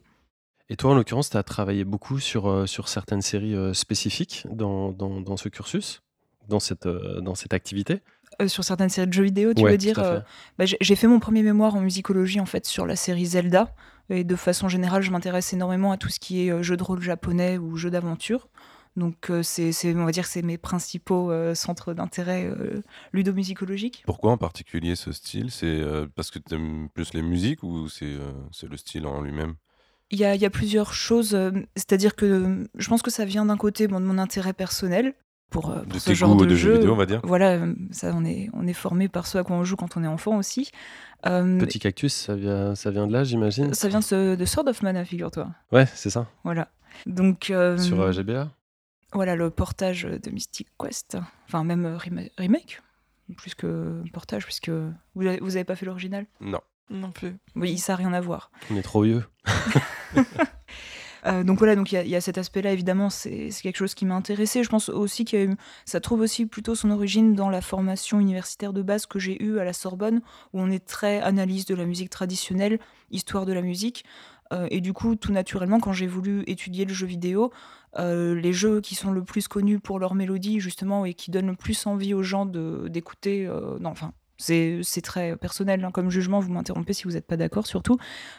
Et toi, en l'occurrence, tu as travaillé beaucoup sur, euh, sur certaines séries euh, spécifiques dans, dans, dans ce cursus, dans cette, euh, dans cette activité? Euh, sur certaines séries de jeux vidéo, tu Ouais, veux dire euh, bah, j'ai- fait mon premier mémoire en musicologie en fait sur la série Zelda. Et de façon générale, je m'intéresse énormément à tout ce qui est euh, jeu de rôle japonais ou jeu d'aventure. Donc euh, c'est, c'est- on va dire que c'est mes principaux euh, centres d'intérêt euh, ludomusicologiques. Pourquoi en particulier ce style? C'est euh, parce que tu aimes plus les musiques ou c'est euh, c'est le style en lui-même? Il y a, il y a plusieurs choses, euh, c'est-à-dire que euh, je pense que ça vient d'un côté bon, de mon intérêt personnel pour, euh, pour De ce tes genre goûts de, de jeux jeu. vidéo, on va dire Voilà, ça on est, on est formé par ce à quoi on joue quand on est enfant aussi. Euh, Petit Cactus, ça vient, ça vient de là, j'imagine ça vient de, ce- de Sword of Mana, figure-toi. Ouais, c'est ça. Voilà. Donc, euh, Sur euh, GBA voilà le portage de Mystic Quest, enfin même rema- remake, plus que portage, puisque vous avez, vous avez pas fait l'original? Non. Non plus. Oui, ça n'a rien à voir. On est trop vieux. Euh, donc voilà, donc il y a- il y, a cet aspect-là, évidemment, c'est quelque chose qui m'a intéressé. Je pense aussi que ça trouve aussi plutôt son origine dans la formation universitaire de base que j'ai eue à la Sorbonne, où on est très analyse de la musique traditionnelle, histoire de la musique. Euh, et du coup, tout naturellement, quand j'ai voulu étudier le jeu vidéo, euh, les jeux qui sont le plus connus pour leur mélodie, justement, et qui donnent le plus envie aux gens d'écouter, non, enfin, c'est très personnel hein, comme jugement, vous m'interrompez si vous n'êtes pas d'accord, surtout.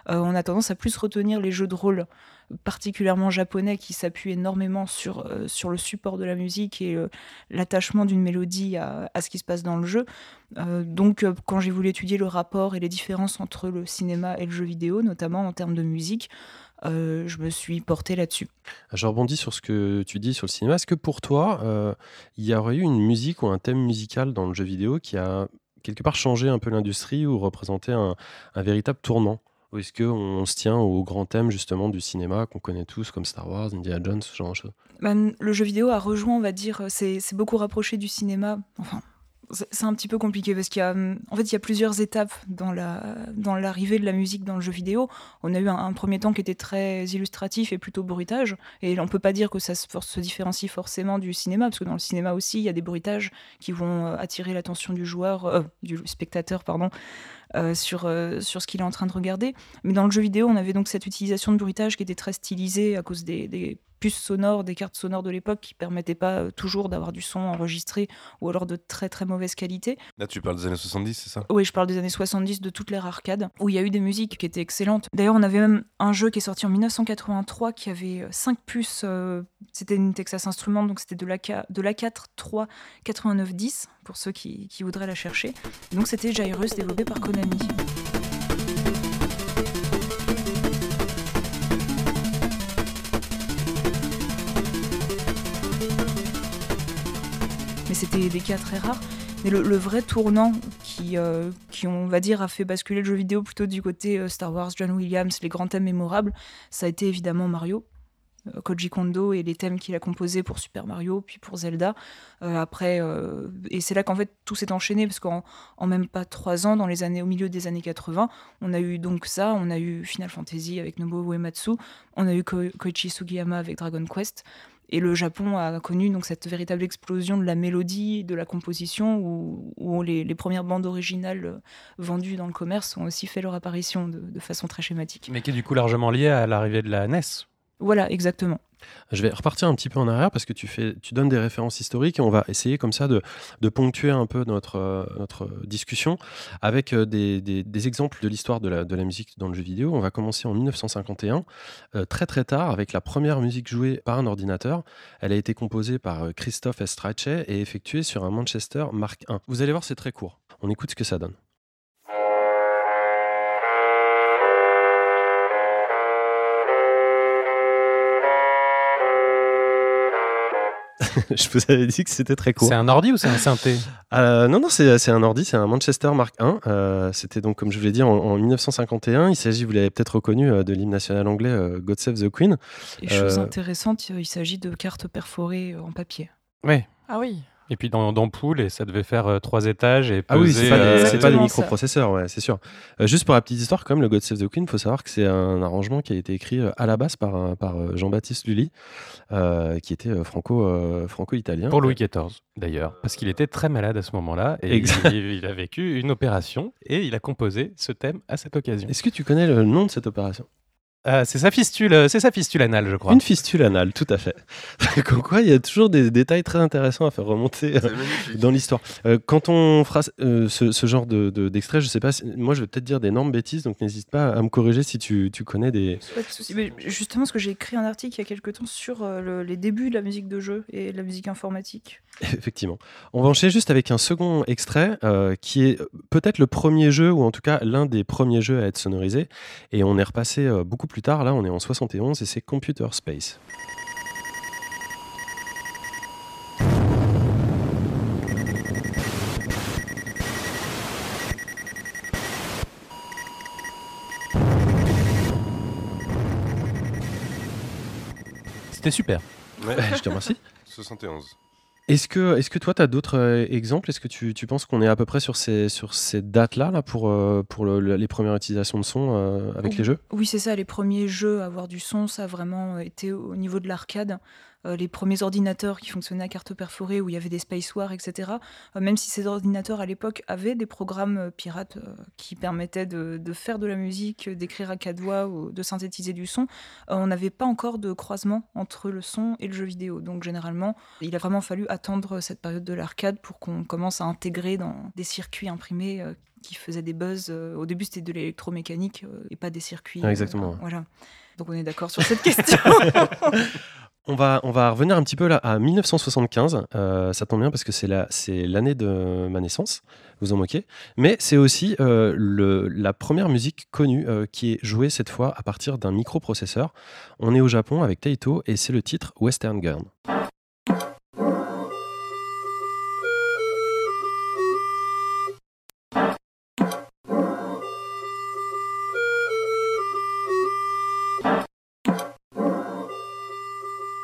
Euh, on a tendance à plus retenir les jeux de rôle particulièrement japonais qui s'appuie énormément sur, euh, sur le support de la musique et euh, l'attachement d'une mélodie à, ce qui se passe dans le jeu. Donc quand j'ai voulu étudier le rapport et les différences entre le cinéma et le jeu vidéo, notamment en termes de musique, je me suis portée là-dessus. Je rebondis sur ce que tu dis sur le cinéma. Est-ce que pour toi, il y aurait eu une musique ou un thème musical dans le jeu vidéo qui a quelque part changé un peu l'industrie ou représenté un, véritable tournant? Ou est-ce qu'on se tient au grand thème justement du cinéma qu'on connaît tous comme Star Wars, Indiana Jones, ce genre de choses? Ben, le jeu vidéo a rejoint, on va dire, c'est c'est beaucoup rapproché du cinéma. Enfin, c'est un petit peu compliqué parce qu'il y a, hum, en fait, il y a plusieurs étapes dans la dans l'arrivée de la musique dans le jeu vidéo. On a eu un, premier temps qui était très illustratif et plutôt bruitage, et on peut pas dire que ça se différencie forcément du cinéma parce que dans le cinéma aussi, il y a des bruitages qui vont euh, attirer l'attention du joueur, euh, du spectateur, pardon. Euh, sur, euh, sur ce qu'il est en train de regarder. Mais dans le jeu vidéo, on avait donc cette utilisation de bruitage qui était très stylisée à cause des, des puces sonores, des cartes sonores de l'époque qui permettaient pas euh, toujours d'avoir du son enregistré ou alors de très très mauvaise qualité. Là, tu parles des années 70, c'est ça? Oui, je parle des années 70 de toute l'ère arcade où il y a eu des musiques qui étaient excellentes. D'ailleurs, on avait même un jeu qui est sorti en 1983 qui avait 5 puces. euh, c'était une Texas Instruments, donc c'était de l'A4 de l'A4 3 8910 pour ceux qui, voudraient la chercher. Donc c'était Jairus développé par Konami. mais c'était des cas très rares. Mais le, vrai tournant qui, euh, qui, on va dire, a fait basculer le jeu vidéo plutôt du côté euh, Star Wars, John Williams, les grands thèmes mémorables, ça a été évidemment Mario. Euh, Koji Kondo et les thèmes qu'il a composés pour Super Mario, puis pour Zelda. Euh, après, euh, et c'est là qu'en fait tout s'est enchaîné parce qu'en en même pas trois ans, dans les années, au milieu des années 80, on a eu donc ça, on a eu Final Fantasy avec Nobuo Uematsu, on a eu Ko- Koichi Sugiyama avec Dragon Quest. Et le Japon a connu donc cette véritable explosion de la mélodie, de la composition, où, les, premières bandes originales vendues dans le commerce ont aussi fait leur apparition de, de façon très schématique. Mais qui est du coup largement lié à l'arrivée de la NES. Voilà, exactement. Je vais repartir un petit peu en arrière parce que tu, fais, tu donnes des références historiques et on va essayer comme ça de, ponctuer un peu notre, euh, notre discussion avec euh, des, des- exemples de l'histoire de la, de la musique dans le jeu vidéo. On va commencer en 1951, euh, très très tard, avec la première musique jouée par un ordinateur. Elle a été composée par Christophe Estrache et effectuée sur un Manchester Mark I. Vous allez voir, c'est très court. On écoute ce que ça donne. Je vous avais dit que c'était très court. C'est un ordi ou c'est un synthé Euh, non, non, c'est c'est un ordi, c'est un Manchester Mark I. Euh, C'était donc, comme je vous l'ai dit, en, en 1951. Il s'agit, vous l'avez peut-être reconnu, euh, de l'hymne national anglais euh, God Save the Queen. Et chose Euh, intéressante, il s'agit de cartes perforées en papier. Ouais. Ah oui. Et puis dans d'ampoule, et ça devait faire euh, trois étages et Ah oui, c'est pas, des- euh, pas des microprocesseurs, ouais, c'est sûr. Euh, juste pour la petite histoire, quand même, le God Save the Queen, il faut savoir que c'est un arrangement qui a été écrit à la base par, un- par Jean-Baptiste Lully, euh, qui était euh, franco, franco-italien. Pour Louis XIV, d'ailleurs, parce qu'il était très malade à ce moment-là, et il a vécu une opération, et il a composé ce thème à cette occasion. Est-ce que tu connais le nom de cette opération? Euh, c'est sa fistule, euh, c'est sa fistule anale, je crois. Une fistule anale, tout à fait. Comme quoi, il y a toujours des détails très intéressants à faire remonter. euh, dans l'histoire. Euh, quand on fera euh, ce, ce genre de, de- d'extrait, je sais pas, si- moi je vais peut-être dire d'énormes bêtises, donc n'hésite pas à me corriger si tu, tu connais des. Pas de souci. Mais justement, parce que j'ai écrit un article il y a quelques temps sur euh, le- les débuts de la musique de jeu et de la musique informatique. Effectivement. On va enchaîner juste avec un second extrait euh, qui est peut-être le premier jeu, ou en tout cas l'un des premiers jeux à être sonorisé. Et on est repassé euh, beaucoup plus tard, là on est en 71 et c'est Computer Space. C'était super. je te remercie. 71. Est-ce que, est que toi, tu as d'autres euh, exemples? Est-ce que tu, tu penses qu'on est à peu près sur ces, sur ces dates-là là, pour, euh, pour le- le- les premières utilisations de son euh, avec les jeux? Oui, c'est ça, les premiers jeux à avoir du son, ça a vraiment été au niveau de l'arcade. Euh, les premiers ordinateurs qui fonctionnaient à carte perforée, où il y avait des Space Wars, etc. Euh, même si ces ordinateurs à l'époque avaient des programmes euh, pirates qui permettaient de, de faire de la musique, d'écrire à quatre voix ou de synthétiser du son, on n'avait pas encore de croisement entre le son et le jeu vidéo. Donc généralement, il a vraiment fallu attendre cette période de l'arcade pour qu'on commence à intégrer dans des circuits imprimés. qui faisaient des buzz. au début, c'était de l'électromécanique et pas des circuits. Ah, exactement. voilà. Donc on est d'accord sur cette question. On va, revenir un petit peu là à 1975. Euh, ça tombe bien parce que c'est la- c'est l'année de ma naissance. Vous en moquez. Mais c'est aussi euh, la première musique connue euh, qui est jouée cette fois à partir d'un microprocesseur. On est au Japon avec Taito et c'est le titre Western Girl.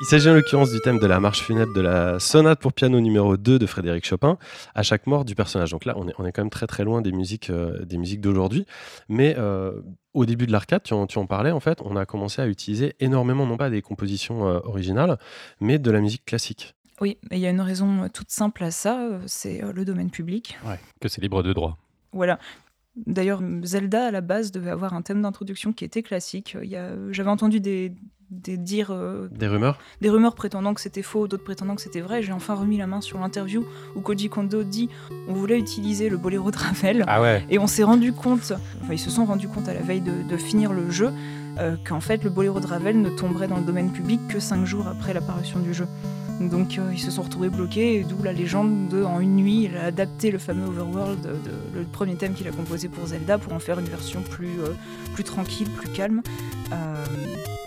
Il s'agit en l'occurrence du thème de la marche funèbre de la sonate pour piano numéro 2 de Frédéric Chopin, à chaque mort du personnage. Donc là, on est, on est quand même très très loin des musiques, euh, des musiques d'aujourd'hui. Mais euh, au début de l'arcade, tu, en- tu en parlais, en fait, on a commencé à utiliser énormément, non pas des compositions euh, originales, mais de la musique classique. oui, mais il y a une raison toute simple à ça, c'est euh, le domaine public. Ouais, que c'est libre de droit. Voilà. D'ailleurs, Zelda, à la base, devait avoir un thème d'introduction qui était classique. J'avais entendu des, euh, Des rumeurs des rumeurs prétendant que c'était faux, d'autres prétendant que c'était vrai. J'ai enfin remis la main sur l'interview où Koji Kondo dit on voulait utiliser le boléro de Ravel. Ah ouais Et on s'est rendu compte, enfin ils se sont rendus compte à la veille de, de finir le jeu, euh, qu'en fait le boléro de Ravel ne tomberait dans le domaine public que cinq jours après l'apparition du jeu. Donc euh, ils se sont retrouvés bloqués, et d'où la légende de en une nuit, il a adapté le fameux Overworld, de, de- le premier thème qu'il a composé pour Zelda, pour en faire une version plus, euh, plus tranquille, plus calme. Euh,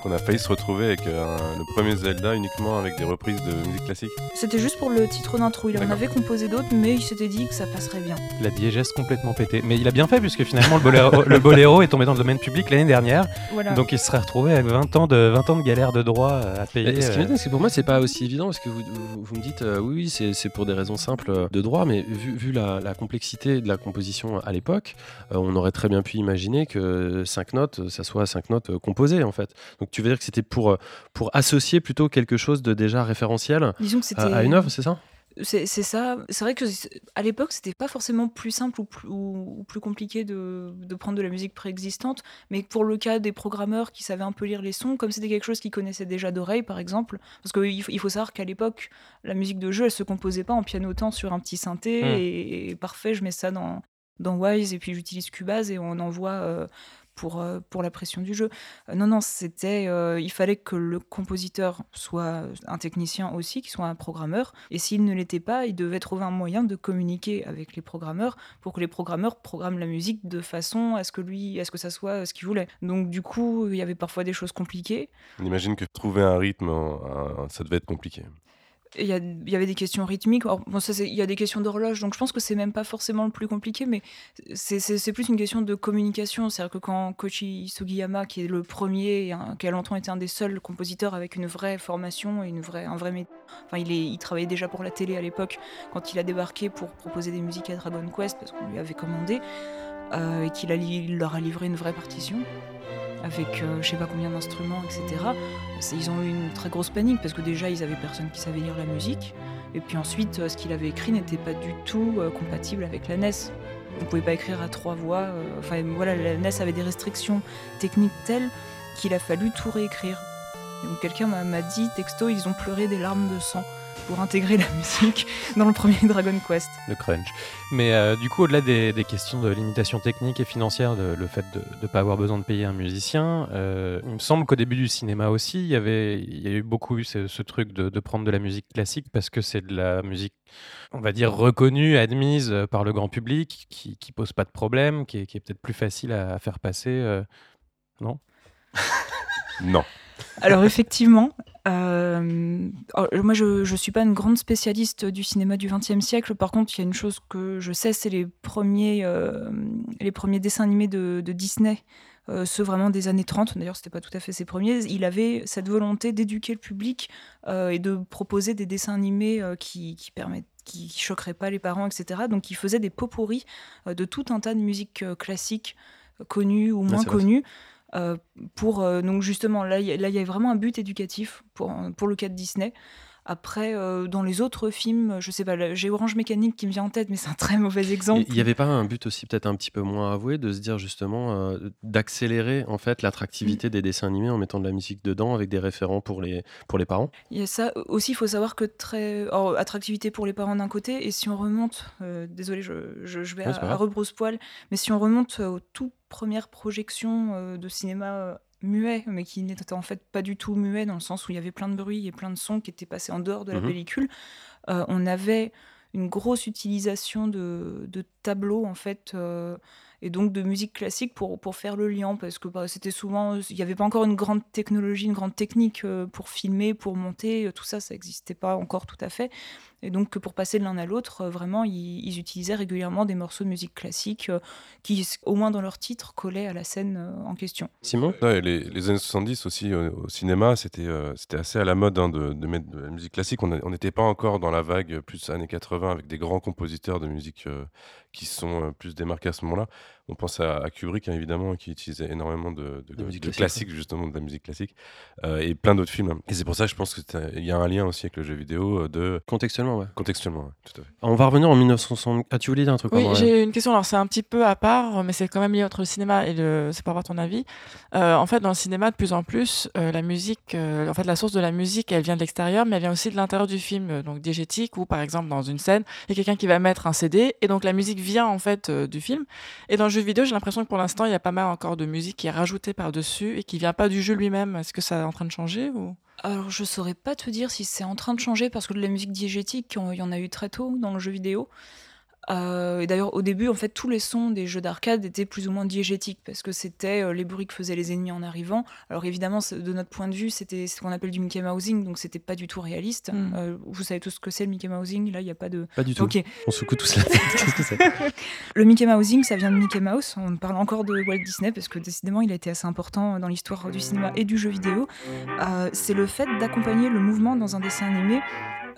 On a failli se retrouver avec euh, le premier Zelda uniquement avec des reprises de musique classique C'était juste pour le titre d'intro. Il en avait composé d'autres, mais il s'était dit que ça passerait bien. La diégèse complètement pété. Mais il a bien fait puisque finalement le boléro, le boléro est tombé dans le domaine public l'année dernière. Voilà. Donc il se serait retrouvé avec 20 ans de, 20 ans de galère de droit euh, à payer. Mais ce qui euh, m'étonne, c'est que pour moi, c'est pas aussi évident parce que vous, vous, vous me dites, euh, oui, oui, c'est c'est pour des raisons simples euh, de droit, mais vu, vu la, la complexité de la composition à l'époque, euh, on aurait très bien pu imaginer que 5 notes, ça soit 5 notes euh, composées en fait. Donc tu veux dire que c'était pour, euh, pour associer plutôt quelque chose de déjà référentiel Disons que c'était. à, à une œuvre, c'est ça? C'est c'est ça. C'est vrai que à l'époque, c'était pas forcément plus simple ou plus, ou- ou plus compliqué de, de prendre de la musique préexistante. Mais pour le cas des programmeurs qui savaient un peu lire les sons, comme c'était quelque chose qu'ils connaissaient déjà d'oreille, par exemple, parce qu'il faut, il faut savoir qu'à l'époque, la musique de jeu, elle se composait pas en pianotant sur un petit synthé et, et parfait, je mets ça dans, dans Wise et puis j'utilise Cubase et on envoie. euh, pour, euh, pour la pression du jeu. Euh, non, non, c'était. euh, il fallait que le compositeur soit un technicien aussi, qu'il soit un programmeur. Et s'il ne l'était pas, il devait trouver un moyen de communiquer avec les programmeurs pour que les programmeurs programment la musique de façon à ce que lui, à ce que ça soit ce qu'il voulait. Donc, du coup, il y avait parfois des choses compliquées. On imagine que trouver un rythme, ça devait être compliqué. Il y, avait des questions rythmiques. Il y a des questions d'horloge, donc je pense que c'est même pas forcément le plus compliqué, mais c'est- plus une question de communication. C'est-à-dire que quand Koichi Sugiyama, qui est le premier, qui a longtemps été un des seuls compositeurs avec une vraie formation et une vraie, un vrai il, travaillait déjà pour la télé à l'époque, quand il a débarqué pour proposer des musiques à Dragon Quest, parce qu'on lui avait commandé, euh, et qu'il leur a livré une vraie partition avec euh, je sais pas combien d'instruments, etc. Ils ont eu une très grosse panique parce que déjà ils avaient personne qui savait lire la musique. Et puis ensuite, euh, ce qu'il avait écrit n'était pas du tout euh, compatible avec la NES. On pouvait pas écrire à trois voix. euh, Enfin voilà, la NES avait des restrictions techniques telles qu'il a fallu tout réécrire. Quelqu'un m'a dit, texto, ils ont pleuré des larmes de sang pour intégrer la musique dans le premier Dragon Quest. le crunch. Mais euh, du coup, au-delà des, des questions de limitation technique et financière, de, le fait de ne pas avoir besoin de payer un musicien, euh, il me semble qu'au début du cinéma aussi, il y, avait, il y a eu beaucoup eu ce, ce truc de, de prendre de la musique classique parce que c'est de la musique, on va dire, reconnue, admise par le grand public, qui, qui pose pas de problème, qui est, qui est peut-être plus facile à, à faire passer. euh, non? Non. Alors effectivement, euh, alors, moi je ne suis pas une grande spécialiste du cinéma du XXe siècle. Par contre, il y a une chose que je sais, c'est les premiers, euh, les premiers dessins animés de, de Disney. euh, ceux vraiment des années 30, d'ailleurs c'était pas tout à fait ses premiers, il avait cette volonté d'éduquer le public et de proposer des dessins animés qui, qui permettent qui choqueraient pas les parents, etc. Donc il faisait des euh, de tout un tas de musiques classiques connues ou moins ça. connues. Pour euh, donc justement là il y, a- là, il y a vraiment un but éducatif pour, pour le cas de Disney. Après, euh, dans les autres films, je sais pas, j'ai Orange Mécanique qui me vient en tête, mais c'est un très mauvais exemple. Il n'y avait pas un but aussi peut-être un petit peu moins avoué de se dire justement euh, d'accélérer en fait l'attractivité des dessins animés en mettant de la musique dedans avec des référents pour les, pour les parents? Il y a ça aussi, il faut savoir que très alors, attractivité pour les parents d'un côté, et si on remonte, euh, désolé, je, je, je vais Ouais, à, à rebrousse-poil, mais si on remonte euh, aux toutes premières projections euh, de cinéma euh, muet, mais qui n'étaient en fait pas du tout muet dans le sens où il y avait plein de bruit et plein de sons qui étaient passés en dehors de la Mhm. pellicule, euh, on avait une grosse utilisation de, de tableaux en fait. euh, et donc de musique classique pour, pour faire le lien, parce que bah, c'était souvent, il n'y avait pas encore une grande technologie, une grande technique euh, pour filmer, pour monter, tout ça, ça n'existait pas encore tout à fait. Et donc pour passer de l'un à l'autre, euh, vraiment, ils, ils utilisaient régulièrement des morceaux de musique classique euh, qui, au moins dans leur titre, collaient à la scène euh, en question. Simon? Ouais, les, les années 70 aussi euh, au cinéma, c'était euh, c'était assez à la mode hein, de, de mettre de la musique classique. On n'était pas encore dans la vague plus années 80 avec des grands compositeurs de musique euh, qui sont euh, plus démarqués à ce moment-là. On pense à, à Kubrick hein, évidemment qui utilisait énormément de, de- De musique de classique, justement de la musique classique euh, et plein d'autres films. Et c'est pour ça que je pense qu'il y a un lien aussi avec le jeu vidéo euh, de Contextuellement, ouais. contextuellement, ouais, tout à fait. On va revenir en 1960. Ah, tu voulais dire un truc Oui, j'ai une question. Alors, c'est un petit peu à part, mais c'est quand même lié entre le cinéma et le. C'est pour avoir ton avis. Euh, en fait, dans le cinéma, de plus en plus, euh, la musique, euh, en fait, la source de la musique, elle vient de l'extérieur, mais elle vient aussi de l'intérieur du film, donc diégétique, ou par exemple, dans une scène, il y a quelqu'un qui va mettre un CD, et donc la musique vient en fait euh, du film. Et dans le jeu vidéo, j'ai l'impression que pour l'instant, il y a pas mal encore de musique qui est rajoutée par-dessus et qui vient pas du jeu lui-même. Est-ce que ça est en train de changer ou... Alors, je saurais pas te dire si c'est en train de changer parce que de la musique diégétique, il y en a eu très tôt dans le jeu vidéo. Euh, et d'ailleurs, au début, en fait, tous les sons des jeux d'arcade étaient plus ou moins diégétiques parce que c'était euh, les bruits que faisaient les ennemis en arrivant. Alors évidemment, de notre point de vue, c'était ce qu'on appelle du Mickey Mousing, donc c'était pas du tout réaliste. Mm. Euh, vous savez tous ce que c'est le Mickey Mousing? Là, il n'y a pas de. Pas du tout. On secoue tous la tête. Qu'est-ce que c'est? Le Mickey Mousing, ça vient de Mickey Mouse. On parle encore de Walt Disney parce que décidément, il a été assez important dans l'histoire du cinéma et du jeu vidéo. C'est le fait d'accompagner le mouvement dans un dessin animé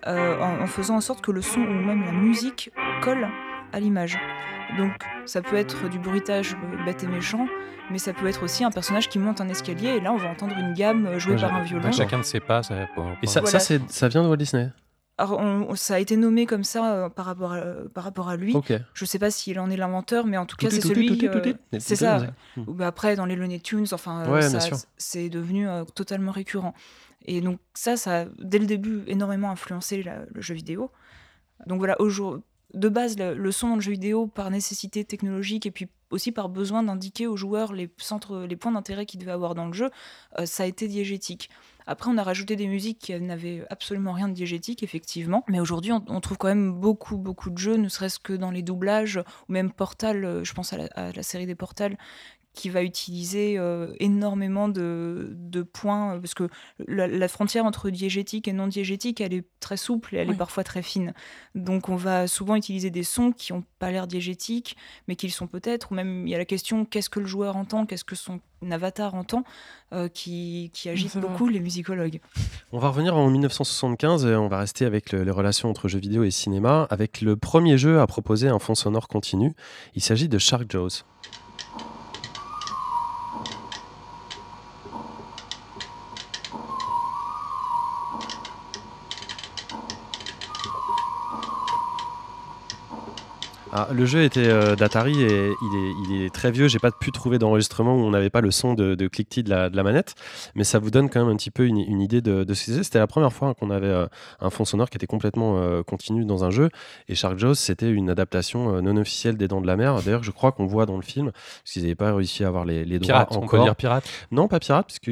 euh, en, en faisant en sorte que le son ou même la musique colle à l'image. Donc, ça peut être du bruitage euh, bête et méchant, mais ça peut être aussi un personnage qui monte un escalier et là, on va entendre une gamme euh, jouée Ouais, par un violon. Chacun ne sait pas. Ça, Et ça, Voilà. ça, vient de Walt Disney? Alors, on- ça a été nommé comme ça euh, par, rapport à, par rapport à lui. Je sais pas s'il en est l'inventeur, mais en tout cas, Tout c'est celui. euh, c'est ça. bah après, dans les Looney Tunes, enfin, Ouais, c'est devenu euh, totalement récurrent. Et donc ça, ça a, dès le début, énormément influencé le jeu vidéo. Donc voilà, de base, le, son dans le jeu vidéo, par nécessité technologique et puis aussi par besoin d'indiquer aux joueurs les, centres, les points d'intérêt qu'ils devaient avoir dans le jeu, euh, ça a été diégétique. Après, on a rajouté des musiques qui n'avaient absolument rien de diégétique, effectivement. Mais aujourd'hui, on, on trouve quand même beaucoup, beaucoup de jeux, ne serait-ce que dans les doublages, ou même Portal, euh, je pense à la, à la série des Portals, qui va utiliser euh, énormément de, de points, euh, parce que la, la frontière entre diégétique et non diégétique, elle est très souple et elle Oui. est parfois très fine. Donc on va souvent utiliser des sons qui n'ont pas l'air diégétiques, mais qui le sont peut-être, ou même il y a la question qu'est-ce que le joueur entend, qu'est-ce que son avatar entend, euh, qui, qui agite beaucoup les musicologues. On va revenir en 1975 et on va rester avec le- les relations entre jeux vidéo et cinéma avec le premier jeu à proposer un fond sonore continu. Il s'agit de Shark Jaws. Ah, le jeu était euh, d'Atari et il est, il est très vieux. J'ai pas pu trouver d'enregistrement où on n'avait pas le son de, de cliquetis de la, de la manette, mais ça vous donne quand même un petit peu une, une idée de, de ce que c'est. C'était la première fois qu'on avait euh, un fond sonore qui était complètement euh, continu dans un jeu. Et Shark Jaws, c'était une adaptation non officielle des Dents de la Mer. D'ailleurs, je crois qu'on voit dans le film, parce qu'ils n'avaient pas réussi à avoir les, les droits Pirate, on peut encore. dire pirate. Non, pas pirate, parce que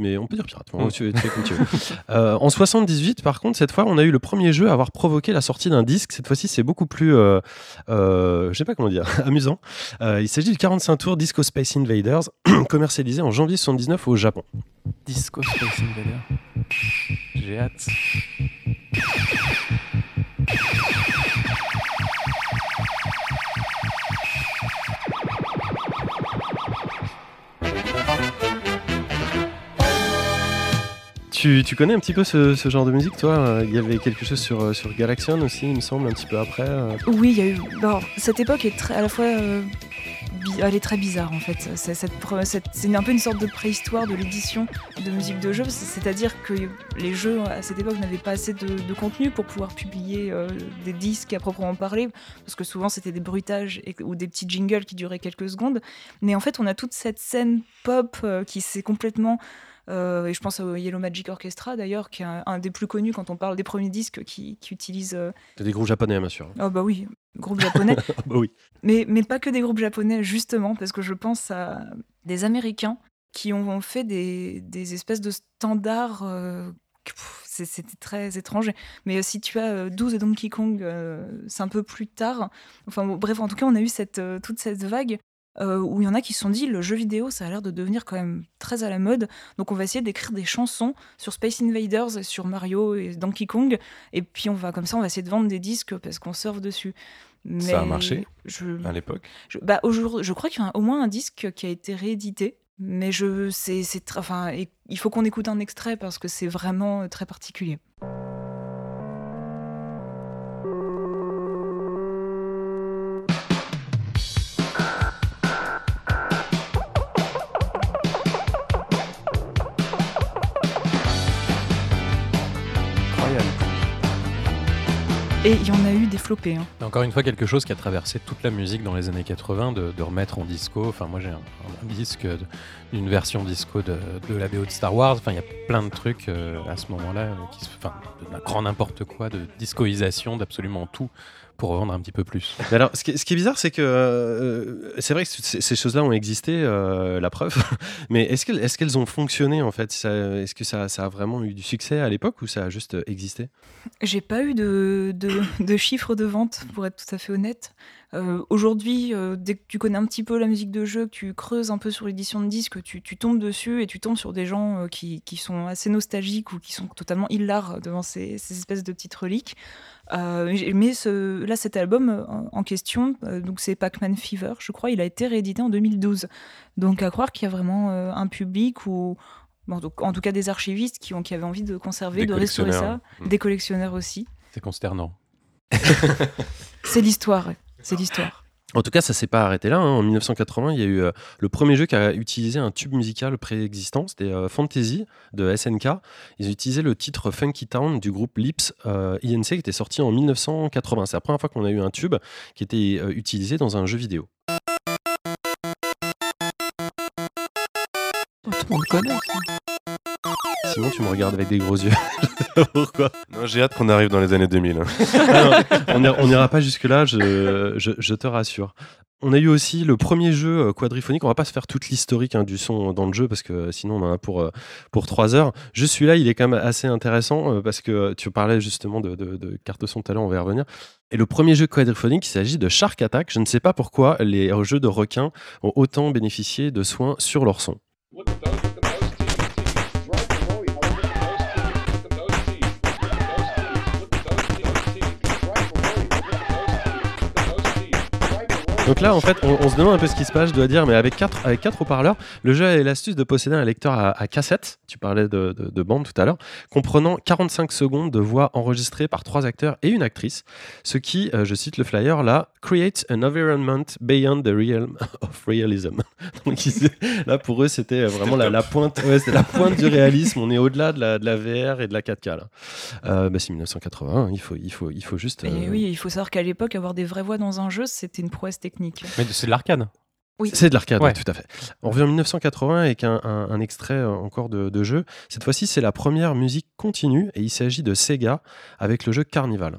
mais on peut dire pirate. Bon, Mm. tu, tu comme tu veux. En 78, par contre, cette fois, on a eu le premier jeu à avoir provoqué la sortie d'un disque. Cette fois-ci, c'est beaucoup plus, je sais pas comment dire, amusant. Euh, il s'agit du 45 tours Disco Space Invaders, commercialisé en janvier 79 au Japon. Disco Space Invader. J'ai hâte. Tu, connais un petit peu ce, genre de musique, toi? Il y avait quelque chose sur, sur Galaxian aussi, il me semble, un petit peu après. euh. Oui, il y a eu. bon, cette époque est très, à la fois. euh, elle est très bizarre en fait. C'est un peu une sorte de préhistoire de l'édition de musique de jeu. C'est- C'est-à-dire que les jeux à cette époque n'avaient pas assez de, contenu pour pouvoir publier euh, des disques à proprement parler, parce que souvent c'était des bruitages ou des petits jingles qui duraient quelques secondes. Mais en fait, on a toute cette scène pop qui s'est complètement euh, et je pense au Yellow Magic Orchestra d'ailleurs, qui est un, un des plus connus quand on parle des premiers disques qui, qui utilisent. euh, C'est des groupes japonais, bien sûr. Oh bah oui, groupe japonais. Ah bah oui. mais, mais pas que des groupes japonais, justement, parce que je pense à des Américains qui ont fait des, des espèces de standards. euh, C'était très étrange. Mais euh, si tu as euh, 12 et Donkey Kong, euh, c'est un peu plus tard. Enfin bref, en tout cas, on a eu cette, euh, toute cette vague. Euh, où il y en a qui se sont dit le jeu vidéo ça a l'air de devenir quand même très à la mode donc on va essayer d'écrire des chansons sur Space Invaders sur Mario et Donkey Kong et puis on va comme ça on va essayer de vendre des disques parce qu'on surfe dessus mais Ça a marché je, à l'époque. je, bah, aujourd'hui, je crois qu'il y a au moins un disque qui a été réédité. Mais je, c'est, enfin, il faut qu'on écoute un extrait parce que c'est vraiment euh, très particulier. Et il y en a eu des flopés. hein. Encore une fois, quelque chose qui a traversé toute la musique dans les années 80, de, remettre en disco. Enfin, moi j'ai un, disque d'une version disco de, de la BO de Star Wars. Enfin, il y a plein de trucs euh, à ce moment-là, euh, qui enfin, de grand n'importe quoi, de discoisation d'absolument tout pour vendre un petit peu plus. Mais alors, ce qui, est, ce qui est bizarre, c'est que euh, c'est vrai que ces choses-là ont existé, euh, la preuve. Mais est-ce qu'elles ont fonctionné en fait? Ça- Est-ce que ça, ça a vraiment eu du succès à l'époque ou ça a juste euh, existé? J'ai pas eu de, de, de chiffres de vente, pour être tout à fait honnête. Euh, Aujourd'hui, euh, dès que tu connais un petit peu la musique de jeu, que tu creuses un peu sur l'édition de disques, tu, tu tombes dessus et tu tombes sur des gens euh, qui, qui sont assez nostalgiques ou qui sont totalement hilars devant ces, ces espèces de petites reliques. Euh, mais ce, là, cet album euh, en, en question, euh, donc c'est Pac-Man Fever, je crois, il a été réédité en 2012. Donc à croire qu'il y a vraiment euh, un public ou bon, donc, en tout cas des archivistes qui, ont, qui avaient envie de conserver, Des de restaurer ça, des collectionneurs aussi. C'est consternant. C'est l'histoire, c'est l'histoire. En tout cas, ça s'est pas arrêté là. hein. En 1980, il y a eu euh, le premier jeu qui a utilisé un tube musical préexistant. C'était euh, Fantasy de SNK. Ils utilisé le titre Funky Town du groupe Lips euh, INC qui était sorti en 1980. C'est la première fois qu'on a eu un tube qui était utilisé dans un jeu vidéo. Tout le monde connaît. Ça. Sinon, tu me regardes avec des gros yeux. Pourquoi? Non, j'ai hâte qu'on arrive dans les années 2000. hein. Ah non, on n'ira- pas jusque-là, je, je- je te rassure. On a eu aussi le premier jeu euh, quadriphonique. On va pas se faire toute l'historique hein, du son dans le jeu parce que sinon on en a pour, euh, pour 3 heures. Juste celui-là, il est quand même assez intéressant euh, parce que tu parlais justement de, de, de carte son tout à l'heure, on va y revenir. Et le premier jeu quadriphonique, il s'agit de Shark Attack. Je ne sais pas pourquoi les jeux de requins ont autant bénéficié de soins sur leur son. Donc là, en fait, on, on se demande un peu ce qui se passe, je dois dire, mais avec quatre, avec quatre haut-parleurs, le jeu a l'astuce de posséder un lecteur à, à cassette, tu parlais de, de, de bande tout à l'heure, comprenant 45 secondes de voix enregistrées par trois acteurs et une actrice, ce qui, euh, je cite le flyer là, creates an environment beyond the realm of realism. Donc ils- là, pour eux, c'était euh, vraiment la, la pointe, ouais, la pointe du réalisme. On est au-delà de la, de la VR et de la 4K là. Euh, bah, c'est 1980, il faut, il faut, il faut juste. Et oui, il faut savoir qu'à l'époque, avoir des vraies voix dans un jeu, c'était une prouesse technique. Mais c'est de l'arcade. C'est de l'arcade, Ouais. oui, tout à fait. On revient en 1980 avec un, un- un extrait euh, encore de, de jeu. Cette fois-ci, c'est la première musique continue et il s'agit de Sega avec le jeu Carnival.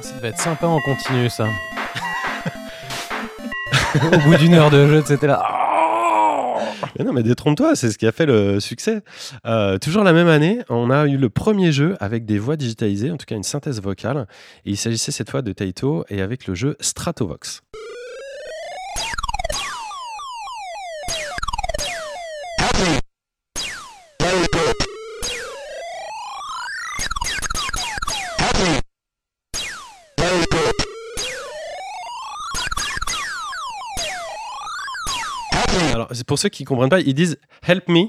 Ça devait être sympa en continu, ça. Au bout d'une heure de jeu, c'était là. Mais non, mais détrompe-toi, c'est ce qui a fait le succès. Euh, toujours la même année, on a eu le premier jeu avec des voix digitalisées, en tout cas une synthèse vocale. Et il s'agissait cette fois de Taito et avec le jeu Stratovox. Pour ceux qui comprennent pas, ils disent Help me,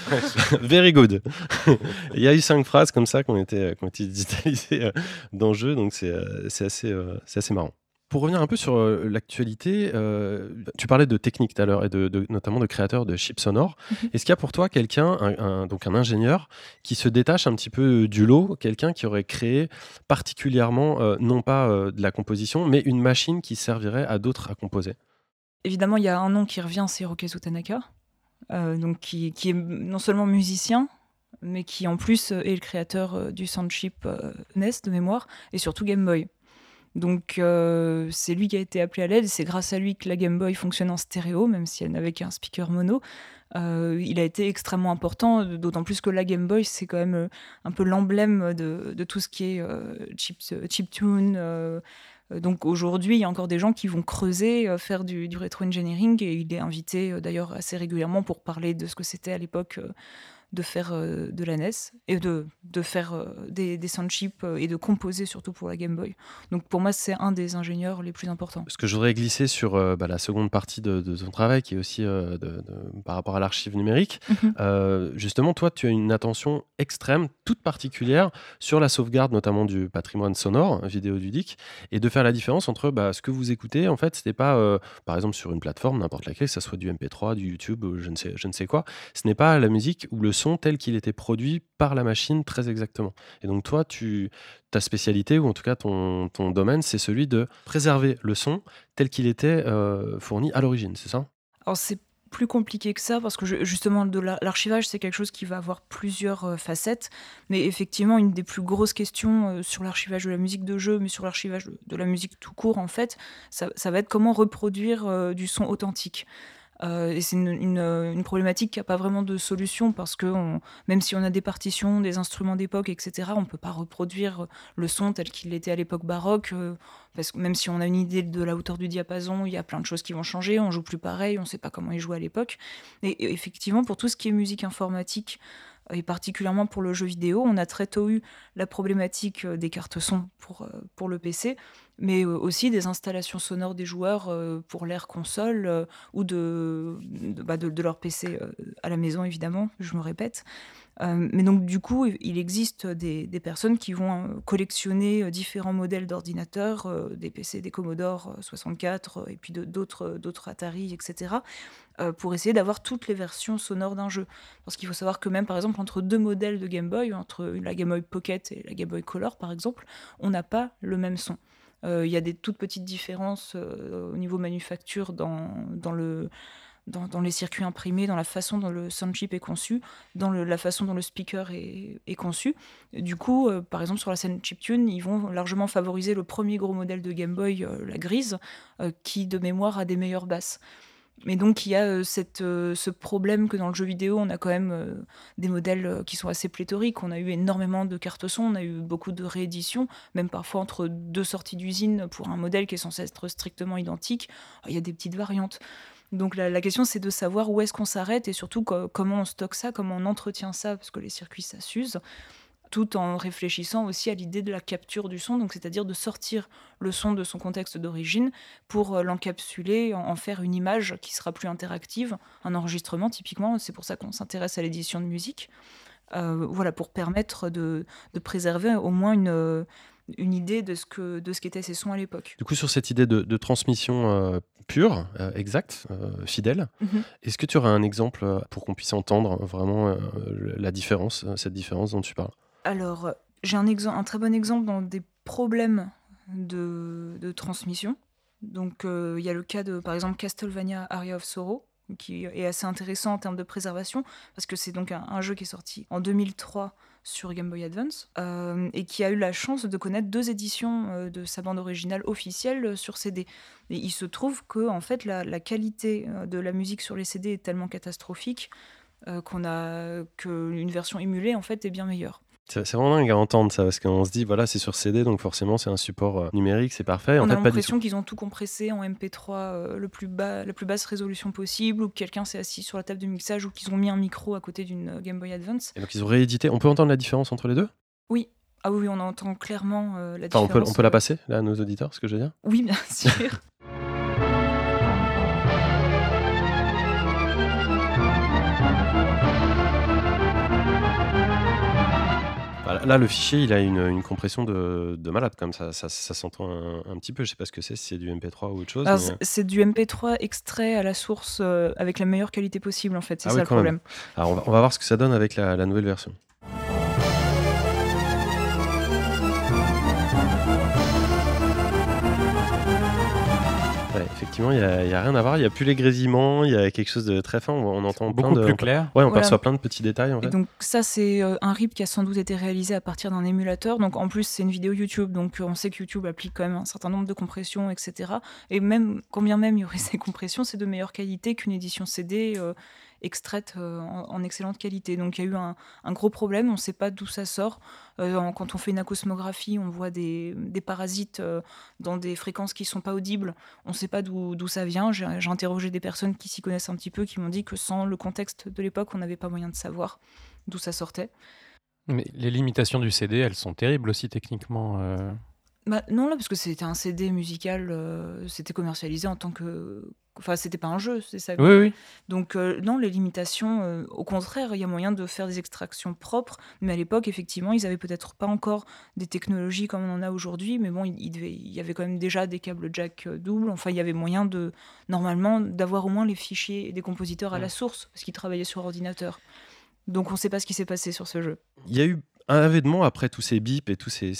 very good. Il y a eu cinq phrases comme ça qui ont été, ont été digitalisées euh, dans le jeu, donc c'est euh, c'est assez, euh, c'est assez marrant. Pour revenir un peu sur euh, l'actualité, euh, tu parlais de technique tout à l'heure et de, de- notamment de créateurs de chips sonores. Est-ce qu'il y a pour toi quelqu'un, un, un- donc un ingénieur, qui se détache un petit peu du lot, quelqu'un qui aurait créé particulièrement, euh, non pas euh, de la composition, mais une machine qui servirait à d'autres à composer? Évidemment, il y a un nom qui revient, c'est Hirokazu Tanaka, euh, donc qui, est non seulement musicien, mais qui en plus euh, est le créateur euh, du soundchip NES de mémoire, et surtout Game Boy. Donc c'est lui qui a été appelé à l'aide, c'est grâce à lui que la Game Boy fonctionne en stéréo, même si elle n'avait qu'un speaker mono. Il a été extrêmement important, d'autant plus que la Game Boy, c'est quand même un peu l'emblème de, tout ce qui est chip, chiptune. Euh, donc aujourd'hui, il y a encore des gens qui vont creuser, euh, faire du, rétro-engineering, et il est invité euh, d'ailleurs assez régulièrement pour parler de ce que c'était à l'époque de faire euh, de la NES, et de, de faire euh, des, des soundchips euh, et de composer surtout pour la Game Boy. Donc pour moi, c'est un des ingénieurs les plus importants. Ce que je voudrais glisser sur euh, bah, la seconde partie de, de ton travail, qui est aussi euh, de- de- par rapport à l'archive numérique, Mhm. euh, justement, toi, tu as une attention extrême, toute particulière, sur la sauvegarde notamment du patrimoine sonore, vidéoludique, et de faire la différence entre bah, ce que vous écoutez, en fait, c'était pas, par exemple, sur une plateforme, n'importe laquelle, que ce soit du MP3, du YouTube, ou je ne sais, je ne sais quoi, ce n'est pas la musique où le tel qu'il était produit par la machine très exactement. Et donc toi, tu, ta spécialité, ou en tout cas ton, ton domaine, c'est celui de préserver le son tel qu'il était euh, fourni à l'origine, c'est ça? Alors c'est plus compliqué que ça parce que justement de la- l'archivage c'est quelque chose qui va avoir plusieurs euh, facettes. Mais effectivement une des plus grosses questions euh, sur l'archivage de la musique de jeu mais sur l'archivage de, la musique tout court en fait ça, ça va être comment reproduire du son authentique Euh, et c'est une, euh, problématique qui n'a pas vraiment de solution parce que même si on a des partitions, des instruments d'époque, etc., on ne peut pas reproduire le son tel qu'il était à l'époque baroque. euh, parce que même si on a une idée de la hauteur du diapason, il y a plein de choses qui vont changer, on joue plus pareil, on ne sait pas comment ils jouaient à l'époque. Et, effectivement, pour tout ce qui est musique informatique, et particulièrement pour le jeu vidéo, on a très tôt eu la problématique euh, des cartes son pour, euh, pour le PC, mais euh, aussi des installations sonores des joueurs pour l'ère console ou de, de, bah, de- leur PC à la maison, évidemment, je me répète. Euh, mais donc, du coup, il existe des, personnes qui vont euh, collectionner euh, différents modèles d'ordinateurs, des PC, des Commodore euh, 64, euh, et puis d'autres Atari, etc., pour essayer d'avoir toutes les versions sonores d'un jeu. Parce qu'il faut savoir que même, par exemple, entre deux modèles de Game Boy, entre la Game Boy Pocket et la Game Boy Color, par exemple, on n'a pas le même son. Il y a des toutes petites différences au niveau manufacture dans le, dans, les circuits imprimés, dans la façon dont le sound chip est conçu, dans la façon dont le speaker est, conçu. Du coup, euh, par exemple, sur la scène chiptune, ils vont largement favoriser le premier gros modèle de Game Boy, euh, la grise, euh, qui de mémoire a des meilleures basses. Mais donc il y a ce problème que dans le jeu vidéo, on a quand même des modèles qui sont assez pléthoriques. On a eu énormément de cartes son, on a eu beaucoup de rééditions, même parfois entre deux sorties d'usine pour un modèle qui est censé être strictement identique. Il y a des petites variantes. Donc la, question c'est de savoir où est-ce qu'on s'arrête et surtout co- comment on stocke ça, comment on entretient ça, parce que les circuits ça tout en réfléchissant aussi à l'idée de la capture du son, donc c'est-à-dire de sortir le son de son contexte d'origine pour euh, l'encapsuler, en, faire une image qui sera plus interactive, un enregistrement typiquement, c'est pour ça qu'on s'intéresse à l'édition de musique, Euh, voilà, pour permettre de, préserver au moins une, une idée de ce que de ce qu'étaient ces sons à l'époque. Du coup, sur cette idée de, de transmission euh, pure, euh, exacte, euh, fidèle, Mhm. est-ce que tu aurais un exemple pour qu'on puisse entendre vraiment la différence, cette différence dont tu parles? Alors, j'ai un, très bon exemple dans des problèmes de, de transmission. Donc, il y a le cas de, par exemple, Castlevania Aria of Sorrow, qui est assez intéressant en termes de préservation, parce que c'est donc un, un jeu qui est sorti en 2003 sur Game Boy Advance, euh, et qui a eu la chance de connaître deux éditions euh, de sa bande originale officielle euh, sur CD. Et il se trouve que, en fait, la, qualité de la musique sur les CD est tellement catastrophique qu'on a qu'une version émulée, en fait, est bien meilleure. C'est vraiment dingue à entendre ça, parce qu'on se dit, voilà, c'est sur CD, donc forcément, c'est un support euh, numérique, c'est parfait. On a l'impression qu'ils ont tout compressé en MP3 euh, le plus bas, la plus basse résolution possible, ou que quelqu'un s'est assis sur la table de mixage, ou qu'ils ont mis un micro à côté d'une euh, Game Boy Advance. Et donc, ils ont réédité. On peut entendre la différence entre les deux? Oui. Ah oui, on entend clairement euh, la Enfin, on différence. peut, on peut la passer, là, à nos auditeurs, ce que je veux dire? Oui, bien sûr. Là, le fichier, il a une, une compression de, de malade, comme ça, ça, ça s'entend un, un petit peu. Je sais pas ce que c'est, si c'est du MP3 ou autre chose. Mais- c'est- du MP3 extrait à la source euh, avec la meilleure qualité possible, en fait. C'est Ah ça oui, le problème. Alors, on va, on va voir ce que ça donne avec la, la nouvelle version. Effectivement, il n'y a, il y a rien à voir. Il n'y a plus les grésillements, il y a quelque chose de très fin. On, on entend plein Beaucoup de. plus clair. Ouais, on Voilà. perçoit plein de petits détails en Et fait. donc ça, c'est euh, un RIP qui a sans doute été réalisé à partir d'un émulateur. Donc en plus, c'est une vidéo YouTube, donc euh, on sait que YouTube applique quand même un certain nombre de compressions, etc. Et même, quand bien même il y aurait ces compressions, c'est de meilleure qualité qu'une édition CD euh, extraite euh, en, en excellente qualité. Donc il y a eu un, un gros problème, on ne sait pas d'où ça sort. Euh, en- quand on fait une acosmographie, on voit des, des parasites euh, dans des fréquences qui sont pas audibles. On ne sait pas d'où ça vient. J'ai j'ai interrogé des personnes qui s'y connaissent un petit peu, qui m'ont dit que sans le contexte de l'époque, on n'avait pas moyen de savoir d'où ça sortait. Mais les limitations du CD, elles sont terribles aussi techniquement. euh. Bah, non, là, parce que c'était un CD musical, euh, c'était commercialisé en tant que. Enfin, c'était pas un jeu, c'est ça. Oui, oui. Donc, euh, non, les limitations, euh, au contraire, il y a moyen de faire des extractions propres, mais à l'époque, effectivement, ils avaient peut-être pas encore des technologies comme on en a aujourd'hui, mais bon, il, il devait- il y avait quand même déjà des câbles jack euh, doubles, enfin, il y avait moyen de, normalement, d'avoir au moins les fichiers des compositeurs à la source, parce qu'ils travaillaient sur ordinateur. Donc on ne sait pas ce qui s'est passé sur ce jeu. Il y a eu un événement après tous ces bips et tous ces,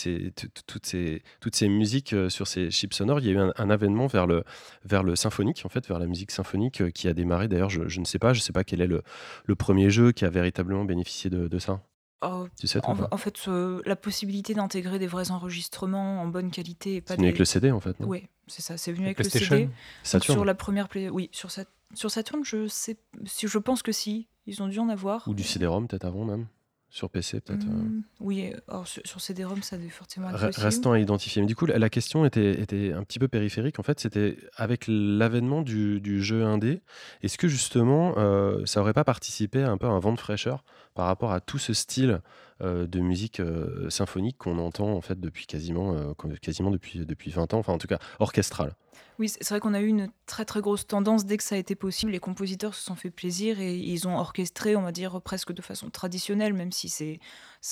toutes, ces, toutes ces musiques euh, sur ces chips sonores. Il y a eu un, un événement vers le, vers le symphonique, en fait, vers la musique symphonique euh, qui a démarré. D'ailleurs, je, je ne sais pas, je sais pas quel est le, le premier jeu qui a véritablement bénéficié de, de ça. Oh, Tu sais, en, en fait, euh, la possibilité d'intégrer des vrais enregistrements en bonne qualité et pas C'est venu des... avec le CD, en fait. non? Oui, c'est ça, c'est venu avec le CD. Saturn sur la première play... Oui, sur, sur Saturn, je sais si je pense que si, ils ont dû en avoir. ou du CD-ROM, peut-être avant même. Sur PC, peut-être. euh. Hmm, Oui, alors, sur, sur CD-ROM, ça devait forcément être possible. Restant à identifier. Mais du coup, la, question était, était un petit peu périphérique. En fait, c'était avec l'avènement du, du jeu indé, est-ce que justement, euh, ça aurait pas participé à un peu à un vent de fraîcheur par rapport à tout ce style euh, de musique euh, symphonique qu'on entend en fait depuis quasiment, quasiment depuis, depuis 20 ans, enfin en tout cas orchestral? Oui, c'est vrai qu'on a eu une très très grosse tendance dès que ça a été possible. Les compositeurs se sont fait plaisir et ils ont orchestré, on va dire, presque de façon traditionnelle, même si c'est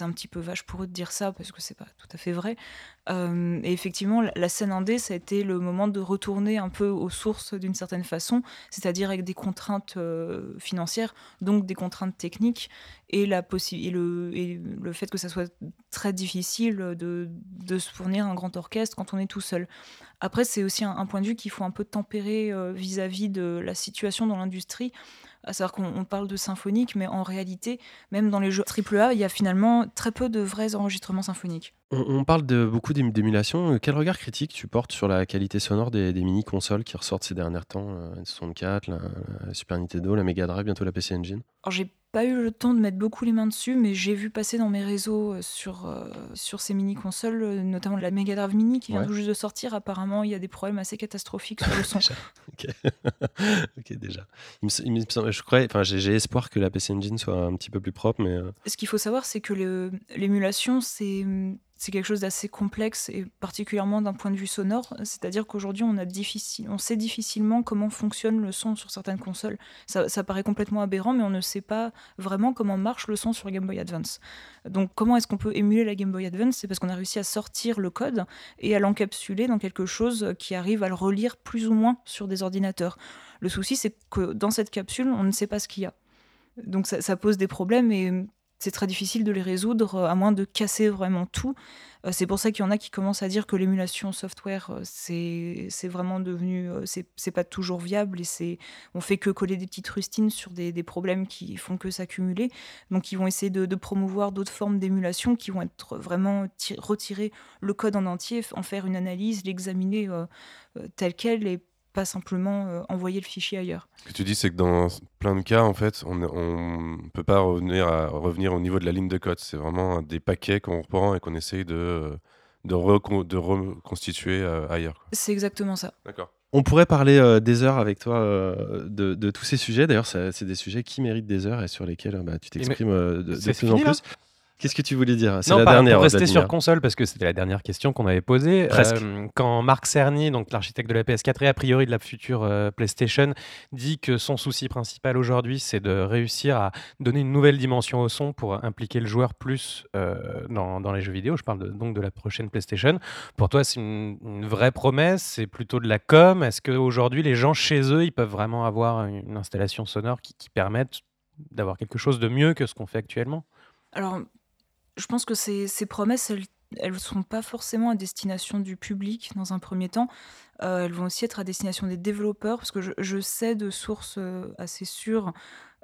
un petit peu vache pour eux de dire ça parce que c'est pas tout à fait vrai. Euh, et effectivement, la, scène indé, ça a été le moment de retourner un peu aux sources d'une certaine façon, c'est-à-dire avec des contraintes euh, financières, donc des contraintes techniques et, la le, et le fait que ça soit très difficile de, de se fournir un grand orchestre quand on est tout seul. Après, c'est aussi un, un point de vue qu'il faut un peu tempérer euh, vis-à-vis de la situation dans l'industrie. À savoir qu'on on parle de symphonique, mais en réalité, même dans les jeux AAA, il y a finalement très peu de vrais enregistrements symphoniques. On, on parle de beaucoup d'ém- d'émulation. Euh, Quel regard critique tu portes sur la qualité sonore des, des mini-consoles qui ressortent ces derniers temps euh, La 64, la, la Super Nintendo, la Mega Drive, bientôt la PC Engine? Alors, j'ai pas eu le temps de mettre beaucoup les mains dessus, mais j'ai vu passer dans mes réseaux euh, sur, euh, sur ces mini-consoles, euh, notamment la Mega Drive Mini qui vient Ouais. tout juste de sortir. Apparemment, il y a des problèmes assez catastrophiques sur le son. ok, Ok, déjà. Il me, s- il me semble- je crois, enfin, j'ai espoir que la PC Engine soit un petit peu plus propre, mais Ce qu'il faut savoir, c'est que l'émulation, c'est c'est quelque chose d'assez complexe et particulièrement d'un point de vue sonore. C'est-à-dire qu'aujourd'hui, on, sait difficilement comment fonctionne le son sur certaines consoles. Ça, ça paraît complètement aberrant, mais on ne sait pas vraiment comment marche le son sur Game Boy Advance. Donc, comment est-ce qu'on peut émuler la Game Boy Advance? C'est parce qu'on a réussi à sortir le code et à l'encapsuler dans quelque chose qui arrive à le relire plus ou moins sur des ordinateurs. Le souci, c'est que dans cette capsule, on ne sait pas ce qu'il y a. Donc ça, ça pose des problèmes et c'est très difficile de les résoudre euh, à moins de casser vraiment tout. Euh, C'est pour ça qu'il y en a qui commencent à dire que l'émulation software, euh, c'est vraiment devenu, c'est pas toujours viable et c'est on fait que coller des petites rustines sur des, des problèmes qui font que s'accumuler. Donc ils vont essayer de, promouvoir d'autres formes d'émulation qui vont être vraiment ti- retirer le code en entier, en faire une analyse, l'examiner tel quel et pas simplement euh, envoyer le fichier ailleurs. Ce que tu dis, c'est que dans plein de cas, en fait, on ne peut pas revenir, à, revenir au niveau de la ligne de code. C'est vraiment des paquets qu'on reprend et qu'on essaye de, de, recon- de reconstituer euh, ailleurs. C'est exactement ça. D'accord. on pourrait parler euh, des heures avec toi euh, de, de tous ces sujets. D'ailleurs, c'est des sujets qui méritent des heures et sur lesquels euh, bah, tu t'exprimes euh, de, plus en plus. Qu'est-ce que tu voulais dire? C'est la pas- dernière. pour rester Vladimir. sur console, parce que c'était la dernière question qu'on avait posée. Presque. Euh, quand Marc Cerny, donc l'architecte de la PS4 et a priori de la future euh, PlayStation, dit que son souci principal aujourd'hui, c'est de réussir à donner une nouvelle dimension au son pour impliquer le joueur plus euh, dans, dans les jeux vidéo. Je parle de- donc de la prochaine PlayStation. Pour toi, c'est une, une vraie promesse? C'est plutôt de la com? Est-ce qu'aujourd'hui, les gens chez eux, ils peuvent vraiment avoir une installation sonore qui, qui permette d'avoir quelque chose de mieux que ce qu'on fait actuellement? Alors, je pense que ces, promesses, elles ne sont pas forcément à destination du public dans un premier temps. Euh, elles vont aussi être à destination des développeurs, parce que je, sais de sources euh, assez sûres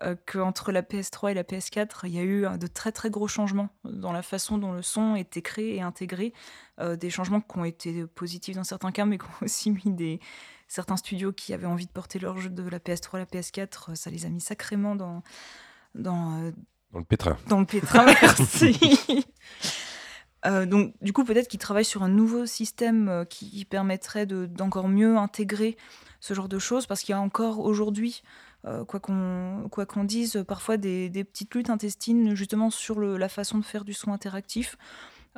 euh, qu'entre la PS3 et la PS4, il y a eu de très très gros changements dans la façon dont le son était créé et intégré. Des changements qui ont été positifs dans certains cas, mais qui ont aussi mis certains studios qui avaient envie de porter leur jeu de la PS3 à la PS4, euh, ça les a mis sacrément dans, dans, Dans le pétrin. dans le pétrin, merci. Euh, donc, du coup, peut-être qu'ils travaillent sur un nouveau système euh, qui permettrait de- d'encore mieux intégrer ce genre de choses, parce qu'il y a encore aujourd'hui, euh, quoi qu'on dise, parfois des, petites luttes intestines justement sur la façon de faire du son interactif,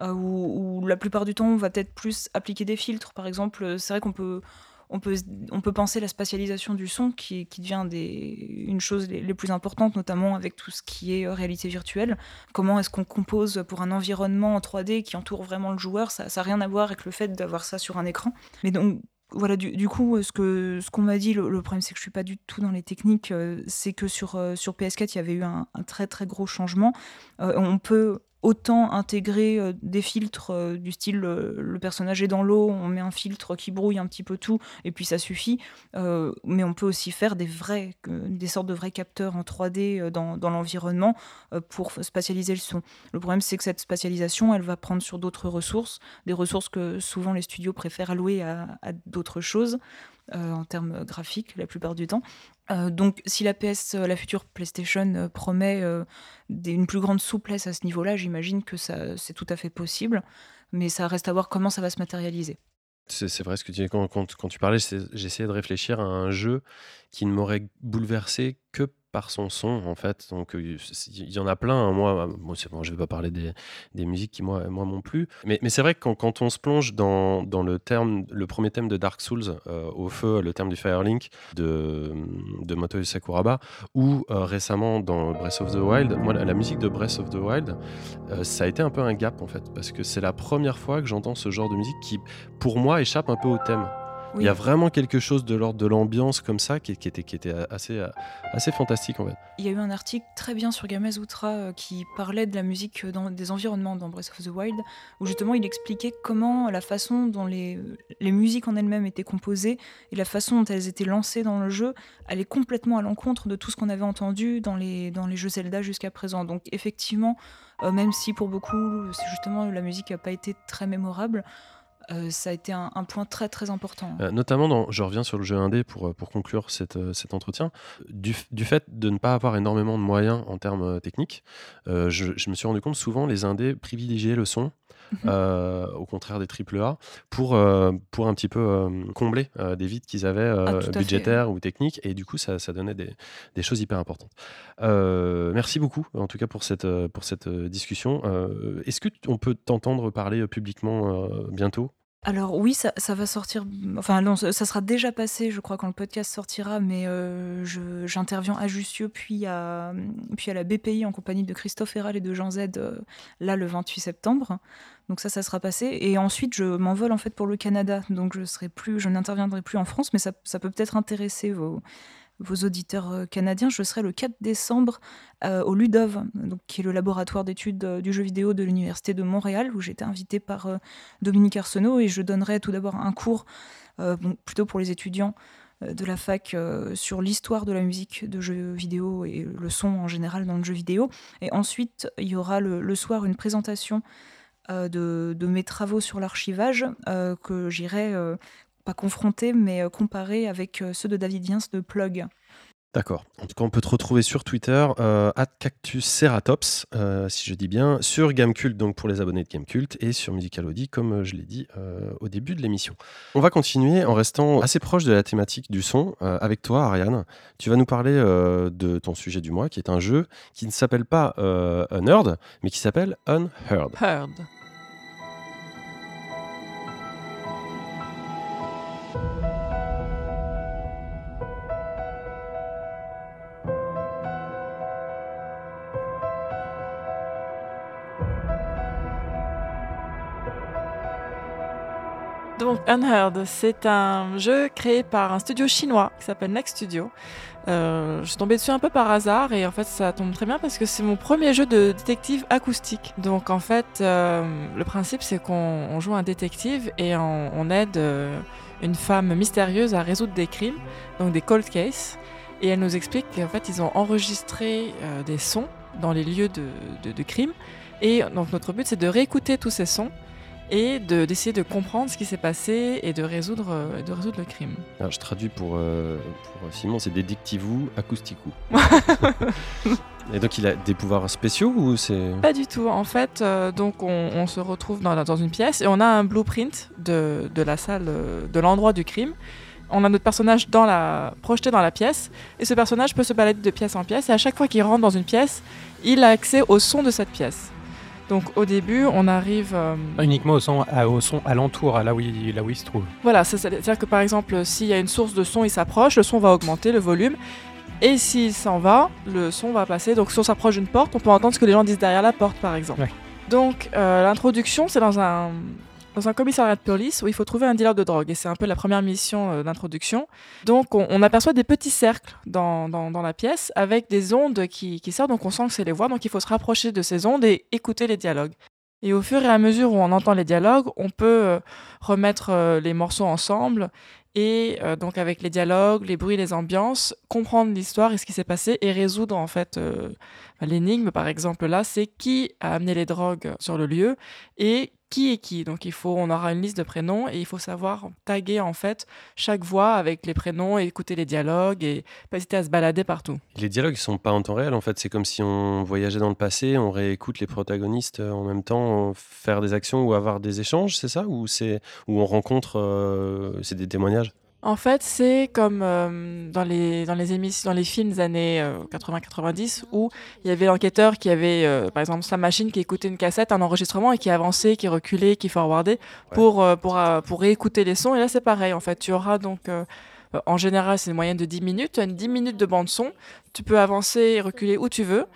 euh, où la plupart du temps, on va peut-être plus appliquer des filtres. Par exemple, c'est vrai qu'on peut on peut, on peut penser la spatialisation du son qui, qui devient des, une chose les, plus importantes, notamment avec tout ce qui est euh, réalité virtuelle. Comment est-ce qu'on compose pour un environnement en 3D qui entoure vraiment le joueur? Ça n'a rien à voir avec le fait d'avoir ça sur un écran. Mais donc, voilà, du, du coup, ce que ce qu'on m'a dit, le, problème c'est que je suis pas du tout dans les techniques, euh, c'est que sur euh, sur PS4 il y avait eu un, très très gros changement. On peut autant intégrer euh, des filtres euh, du style euh, le personnage est dans l'eau, on met un filtre qui brouille un petit peu tout et puis ça suffit. Mais on peut aussi faire des vrais, des sortes de vrais capteurs en 3D euh, dans, l'environnement pour spatialiser le son. Le problème c'est que cette spatialisation, elle va prendre sur d'autres ressources, des ressources que souvent les studios préfèrent allouer à, d'autres choses en termes graphiques la plupart du temps. Euh, donc, si la PS, euh, la future PlayStation euh, promet une plus grande souplesse à ce niveau-là, j'imagine que ça, c'est tout à fait possible, mais ça reste à voir comment ça va se matérialiser. C'est vrai ce que tu dis quand, quand, tu parlais, j'essayais de réfléchir à un jeu qui ne m'aurait bouleversé que par son son en fait. Donc euh, il y en a plein. hein. Moi, moi c'est bon, je vais pas parler des, des musiques qui moi, moi m'ont plu. Mais, mais c'est vrai que quand, quand on se plonge dans, dans le terme, le premier thème de Dark Souls euh, au feu, le terme du Firelink de, de Motoi Sakuraba, ou euh, récemment dans Breath of the Wild, moi la, musique de Breath of the Wild, euh, ça a été un peu un gap en fait, parce que c'est la première fois que j'entends ce genre de musique qui, pour moi, échappe un peu au thème. Il y a vraiment quelque chose de l'ordre de l'ambiance comme ça qui, qui était, qui était assez, assez fantastique en fait. Il y a eu un article très bien sur Gamasutra euh, qui parlait de la musique euh, dans, des environnements dans Breath of the Wild, où justement il expliquait comment la façon dont les, les musiques en elles-mêmes étaient composées et la façon dont elles étaient lancées dans le jeu allait complètement à l'encontre de tout ce qu'on avait entendu dans les, dans les jeux Zelda jusqu'à présent. Donc effectivement, euh, même si pour beaucoup, justement la musique n'a pas été très mémorable, euh, ça a été un, un point très très important. Euh, notamment, dans, je reviens sur le jeu indé pour, euh, pour conclure cette, euh, cet entretien. Du, du fait de ne pas avoir énormément de moyens en termes techniques, je, je me suis rendu compte souvent les indés privilégiaient le son. Mhm. au contraire des AAA, pour, euh, pour un petit peu combler des vides qu'ils avaient Ah, budgétaires ou techniques, et du coup ça, ça donnait des, des choses hyper importantes. Merci beaucoup en tout cas pour cette, pour cette discussion. Est-ce que on peut t'entendre parler publiquement bientôt? Alors oui, ça, va sortir. Enfin ça sera déjà passé, je crois, quand le podcast sortira. Mais euh, j'interviens à Jussieu, puis à, la BPI en compagnie de Christophe Herral et de Jean Z, euh, là le 28 septembre. Donc ça, ça sera passé. Et ensuite, je m'envole en fait pour le Canada. Donc je serai plus, je n'interviendrai plus en France, mais ça, ça peut peut-être intéresser vos, vos auditeurs euh, canadiens. Je serai le 4 décembre euh, au Ludov, donc, qui est le laboratoire d'études euh, du jeu vidéo de l'Université de Montréal, où j'ai été invitée par Dominique Arsenault et je donnerai tout d'abord un cours plutôt pour les étudiants de la fac sur l'histoire de la musique de jeux vidéo et le son en général dans le jeu vidéo. Et ensuite, il y aura le, soir une présentation de, mes travaux sur l'archivage que j'irai pas confronter mais euh, comparer avec euh, ceux de David Viens de Plug. D'accord. En tout cas, on peut te retrouver sur Twitter, euh, @cactusceratops, euh, si je dis bien, sur Gamecult, donc pour les abonnés de Gamecult, et sur Musicalody, comme euh, je l'ai dit euh, au début de l'émission. On va continuer en restant assez proche de la thématique du son euh, avec toi, Ariane. Tu vas nous parler euh, de ton sujet du mois, qui est un jeu qui ne s'appelle pas euh, Unheard, mais qui s'appelle Unheard. Heard. Donc Unheard, c'est un jeu créé par un studio chinois qui s'appelle Next Studio. Euh, je suis tombée dessus un peu par hasard et en fait ça tombe très bien parce que c'est mon premier jeu de détective acoustique. Donc en fait euh, le principe c'est qu'on on joue un détective et on, aide euh, une femme mystérieuse à résoudre des crimes, donc des cold cases. Et elle nous explique qu'en fait ils ont enregistré des sons dans les lieux de, de, de crime. Et donc notre but c'est de réécouter tous ces sons et de- d'essayer de, comprendre ce qui s'est passé et de résoudre, euh, de résoudre le crime. Alors, je traduis pour, euh, pour Simon, c'est Dédictivou Acousticou. et donc, il a des pouvoirs spéciaux ou c'est. Pas du tout. En fait, euh, donc on, on se retrouve dans, dans une pièce et on a un blueprint de, de la salle, euh, de l'endroit du crime. On a notre personnage dans la, projeté dans la pièce et ce personnage peut se balader de pièce en pièce et à chaque fois qu'il rentre dans une pièce, il a accès au son de cette pièce. Donc au début, on arrive... euh, Uniquement au son, à, au son alentour, à là où il, là où il se trouve. Voilà, c'est- c'est-à-dire que par exemple, s'il y a une source de son, il s'approche, le son va augmenter, le volume. Et s'il s'en va, le son va passer. Donc si on s'approche d'une porte, on peut entendre ce que les gens disent derrière la porte, par exemple. Ouais. Donc euh, l'introduction, c'est dans un, dans un commissariat de police où il faut trouver un dealer de drogue. Et c'est un peu la première mission euh, d'introduction. Donc on, aperçoit des petits cercles dans, dans, la pièce avec des ondes qui, qui sortent. Donc on sent que c'est les voix. Donc il faut se rapprocher de ces ondes et écouter les dialogues. Et au fur et à mesure où on entend les dialogues, on peut euh, remettre euh, les morceaux ensemble et donc avec les dialogues, les bruits, les ambiances, comprendre l'histoire et ce qui s'est passé et résoudre en fait l'énigme. Par exemple là, c'est qui a amené les drogues sur le lieu et qui est qui. Donc il faut, on aura une liste de prénoms et il faut savoir taguer en fait chaque voix avec les prénoms et écouter les dialogues et pas hésiter à se balader partout. Les dialogues ils sont pas en temps réel en fait, c'est comme si on voyageait dans le passé, on réécoute les protagonistes euh, en même temps, faire des actions ou avoir des échanges, c'est ça? Ou c'est où on rencontre, euh, c'est des témoignages? En fait, c'est comme euh, dans les dans les émissions, dans les films des années euh, 80-90 où il y avait l'enquêteur qui avait euh, par exemple sa machine qui écoutait une cassette, un enregistrement et qui avançait, qui reculait, qui forwardait pour euh, pour pour réécouter les sons. Et là, c'est pareil. En fait, tu auras donc en général, c'est une moyenne de 10 minutes. Tu as une 10 minutes de bande son. Tu peux avancer et reculer où tu veux.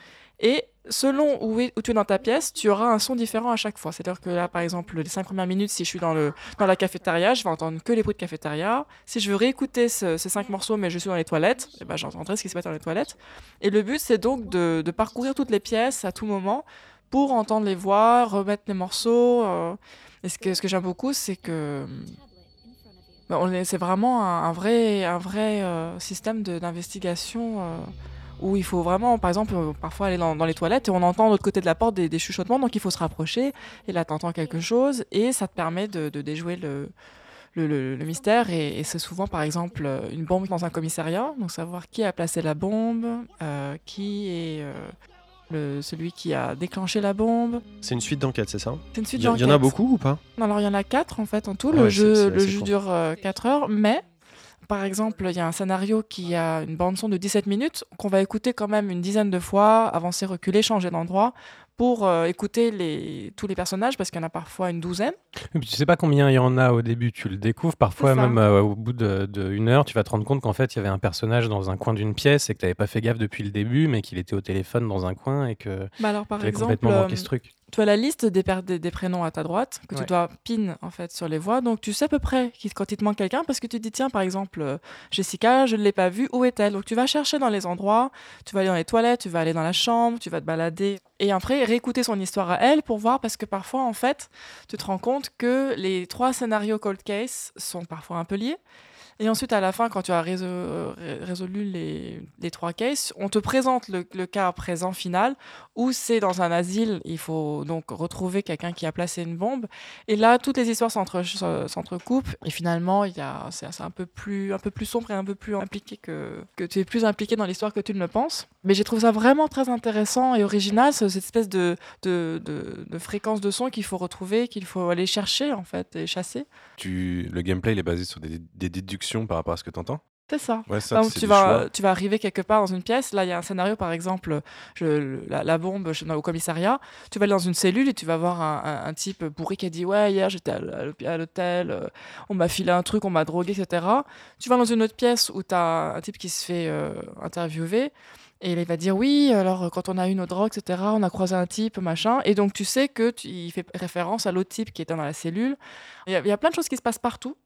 Et selon où, tu es dans ta pièce, tu auras un son différent à chaque fois. C'est-à-dire que là, par exemple, les 5 premières minutes, si je suis dans, la cafétéria, je vais entendre que les bruits de cafétéria. Si je veux réécouter ce- ces 5 morceaux, mais je suis dans les toilettes, eh ben, j'entendrai ce qui se passe dans les toilettes. Et le but, c'est donc de, parcourir toutes les pièces à tout moment pour entendre les voix, remettre les morceaux. euh. Et ce que, j'aime beaucoup, c'est que ben, c'est vraiment un, vrai, un vrai euh, système d'investigation euh, où il faut vraiment, par exemple, euh, parfois aller dans, dans les toilettes et on entend de l'autre côté de la porte des, des chuchotements, donc il faut se rapprocher et là t'entends quelque chose et ça te permet de, de déjouer le, le, le- le mystère et, et c'est souvent par exemple euh, une bombe dans un commissariat, donc savoir qui a placé la bombe, euh, qui est euh, le, celui qui a déclenché la bombe. C'est une suite d'enquêtes, c'est ça? C'est une suite Il y, il y en a beaucoup ou pas? Non, alors il y en a quatre en fait en tout. Ah le ouais, jeu, le dure 4 heures, mais par exemple, il y a un scénario qui a une bande son de 17 minutes qu'on va écouter quand même une dizaine de fois, avancer, reculer, changer d'endroit pour euh, écouter tous les personnages parce qu'il y en a parfois une douzaine. Tu sais pas combien il y en a au début, tu le découvres. Parfois, même euh, au bout de, de une heure, tu vas te rendre compte qu'en fait, il y avait un personnage dans un coin d'une pièce et que tu n'avais pas fait gaffe depuis le début, mais qu'il était au téléphone dans un coin et que Bah alors par exemple, complètement manqué euh, ce truc. tu as la liste des, per- des, des prénoms à ta droite que tu dois pin en fait sur les voix. Donc tu sais à peu près quand il te manque quelqu'un parce que tu te dis tiens par exemple euh, Jessica, je ne l'ai pas vue, où est-elle? Donc tu vas chercher dans les endroits, tu vas aller dans les toilettes, tu vas aller dans la chambre, tu vas te balader et après réécouter son histoire à elle pour voir parce que parfois en fait tu te rends compte que les trois scénarios cold case sont parfois un peu liés. Et ensuite, à la fin, quand tu as résolu, les, trois cases, on te présente le, cas présent final où c'est dans un asile, il faut donc retrouver quelqu'un qui a placé une bombe. Et là, toutes les histoires s'entre- s'entrecoupent. Et finalement, c'est, un, peu plus, un peu plus sombre et un peu plus impliqué que, que tu es plus impliqué dans l'histoire que tu ne le penses. Mais j'ai trouvé ça vraiment très intéressant et original, ce- cette espèce de, de, de, fréquence de son qu'il faut retrouver, qu'il faut aller chercher en fait et chasser. Tu... Le gameplay il est basé sur des déductions par rapport à ce que tu entends C'est ça. Ouais, ça, Donc, tu, vas, choix. tu vas arriver quelque part dans une pièce. Là, il y a un scénario, par exemple, je, la, la bombe chez- au commissariat. Tu vas aller dans une cellule et tu vas voir un, un- un type bourré qui a dit Ouais, hier j'étais à l'hôtel, euh, on m'a filé un truc, on m'a drogué, etc. Tu vas dans une autre pièce où tu as un type qui se fait euh, interviewer. Et il va dire oui, alors quand on a eu nos drogues, etc., on a croisé un type, machin. Et donc tu sais que tu- il fait référence à l'autre type qui était dans la cellule. Il y, a, il y a plein de choses qui se passent partout.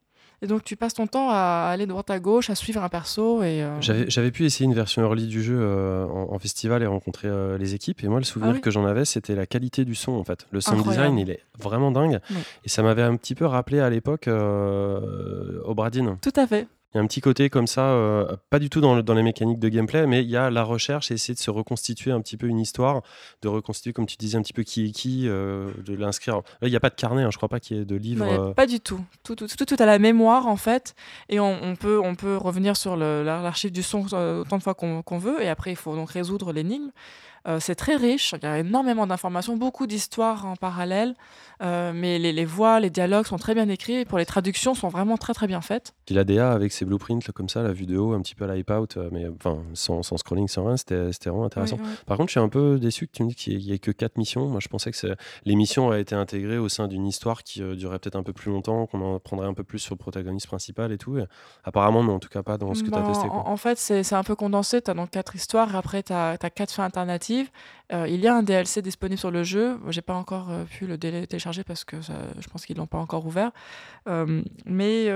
Et donc tu passes ton temps à aller de droite à gauche, à suivre un perso. Et, euh, J'avais pu essayer une version early du jeu euh, en, en festival et rencontrer euh, les équipes. Et moi, le souvenir Ah oui. que j'en avais, c'était la qualité du son en fait. Le sound Incroyable. design, il est vraiment dingue. Oui. Et ça m'avait un petit peu rappelé à l'époque Obradine. Tout à fait. Il y a un petit côté comme ça, euh, pas du tout dans, le- dans les mécaniques de gameplay, mais il y a la recherche et essayer de se reconstituer un petit peu une histoire, de reconstituer, comme tu disais, un petit peu qui est qui, euh, de l'inscrire. Là, il n'y a pas de carnet, hein, je crois pas qu'il y ait de livre. Non, euh, Pas du tout. Tout, tout, tout, tout à la mémoire, en fait. Et on, on peut, on peut revenir sur l'archive du son autant de fois qu'on qu'on veut. Et après, il faut donc résoudre l'énigme. Euh, c'est très riche, il y a énormément d'informations, beaucoup d'histoires en parallèle, euh, mais les, les voix, les dialogues sont très bien écrits, et pour les traductions sont vraiment très très bien faites. Puis la DA avec ses blueprints comme ça, la haut, un petit peu à l'hype-out, euh, mais enfin sans, sans scrolling, sans rien, c'était vraiment intéressant. Oui, oui. Par contre, je suis un peu déçu que tu me dis qu'il n'y ait que 4 missions. Moi, je pensais que les missions auraient été intégrées au sein d'une histoire qui euh, durerait peut-être un peu plus longtemps, qu'on en apprendrait un peu plus sur le protagoniste principal et tout. Et apparemment, non, en tout cas pas dans ce que tu as testé. en, quoi. en fait, c'est un peu condensé. Tu as donc quatre histoires, et après, tu as, quatre fins alternatives. Euh, il y a un DLC disponible sur le jeu. J'ai pas encore euh, pu le télécharger parce que ça- je pense qu'ils l'ont pas encore ouvert. Euh, mais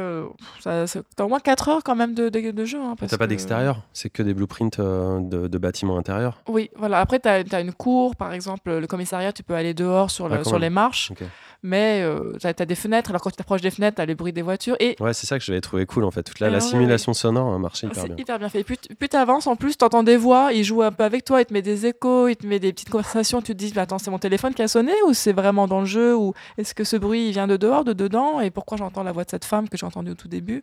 ça, ça- t'as au moins 4 heures quand même de, de, de jeu. hein, parce T'as pas que- d'extérieur, c'est que des blueprints de, de bâtiments intérieurs? Oui, voilà. Après, tu as, une cour, par exemple, le commissariat, tu peux aller dehors sur, le- Ah, sur les marches. Ok. Mais tu as, des fenêtres. Alors, quand tu t'approches des fenêtres, tu as le bruit des voitures. Et Ouais, c'est ça que j'avais trouvé cool en fait. Toute la, Ah, la ouais, simulation sonore a marché hyper c'est bien. hyper bien fait. Et plus, tu avances, en plus, tu entends des voix, il joue un peu avec toi, il te met des échos, il te met des petites conversations. Tu te dis, mais attends, c'est mon téléphone qui a sonné ou c'est vraiment dans le jeu Ou est-ce que ce bruit il vient de dehors, de dedans Et pourquoi j'entends la voix de cette femme que j'ai entendue au tout début?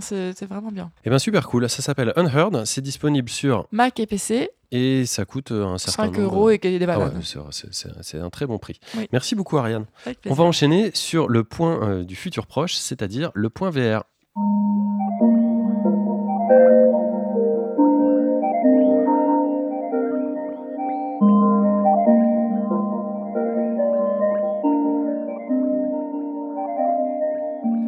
C'est vraiment bien. Et bien super cool. Ça s'appelle Unheard. C'est disponible sur Mac et PC, et ça coûte euh, un certain 5 nombre. euros et qu'il des Ah ouais, c'est- un très bon prix. Oui. Merci beaucoup Ariane. On va enchaîner sur le point euh, du futur proche, c'est-à-dire le point VR.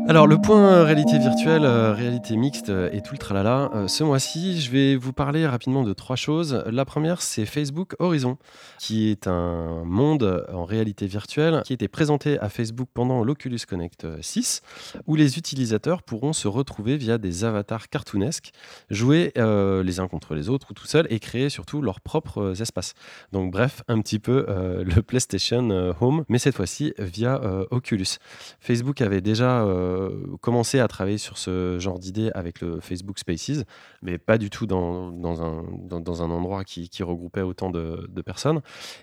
Alors le point euh, réalité virtuelle, euh, réalité mixte euh, et tout le tralala, euh, ce mois-ci je vais vous parler rapidement de trois choses. La première c'est Facebook Horizon, qui est un monde en réalité virtuelle qui a été présenté à Facebook pendant l'Oculus Connect euh, 6, où les utilisateurs pourront se retrouver via des avatars cartoonesques, jouer euh, les uns contre les autres ou tout seuls et créer surtout leurs propres euh, espaces. Donc bref, un petit peu euh, le PlayStation euh, Home, mais cette fois-ci via euh, Oculus. Facebook avait déjà euh, commencé à travailler sur ce genre d'idée avec le Facebook Spaces, mais pas du tout dans, un, endroit qui, regroupait autant de, personnes.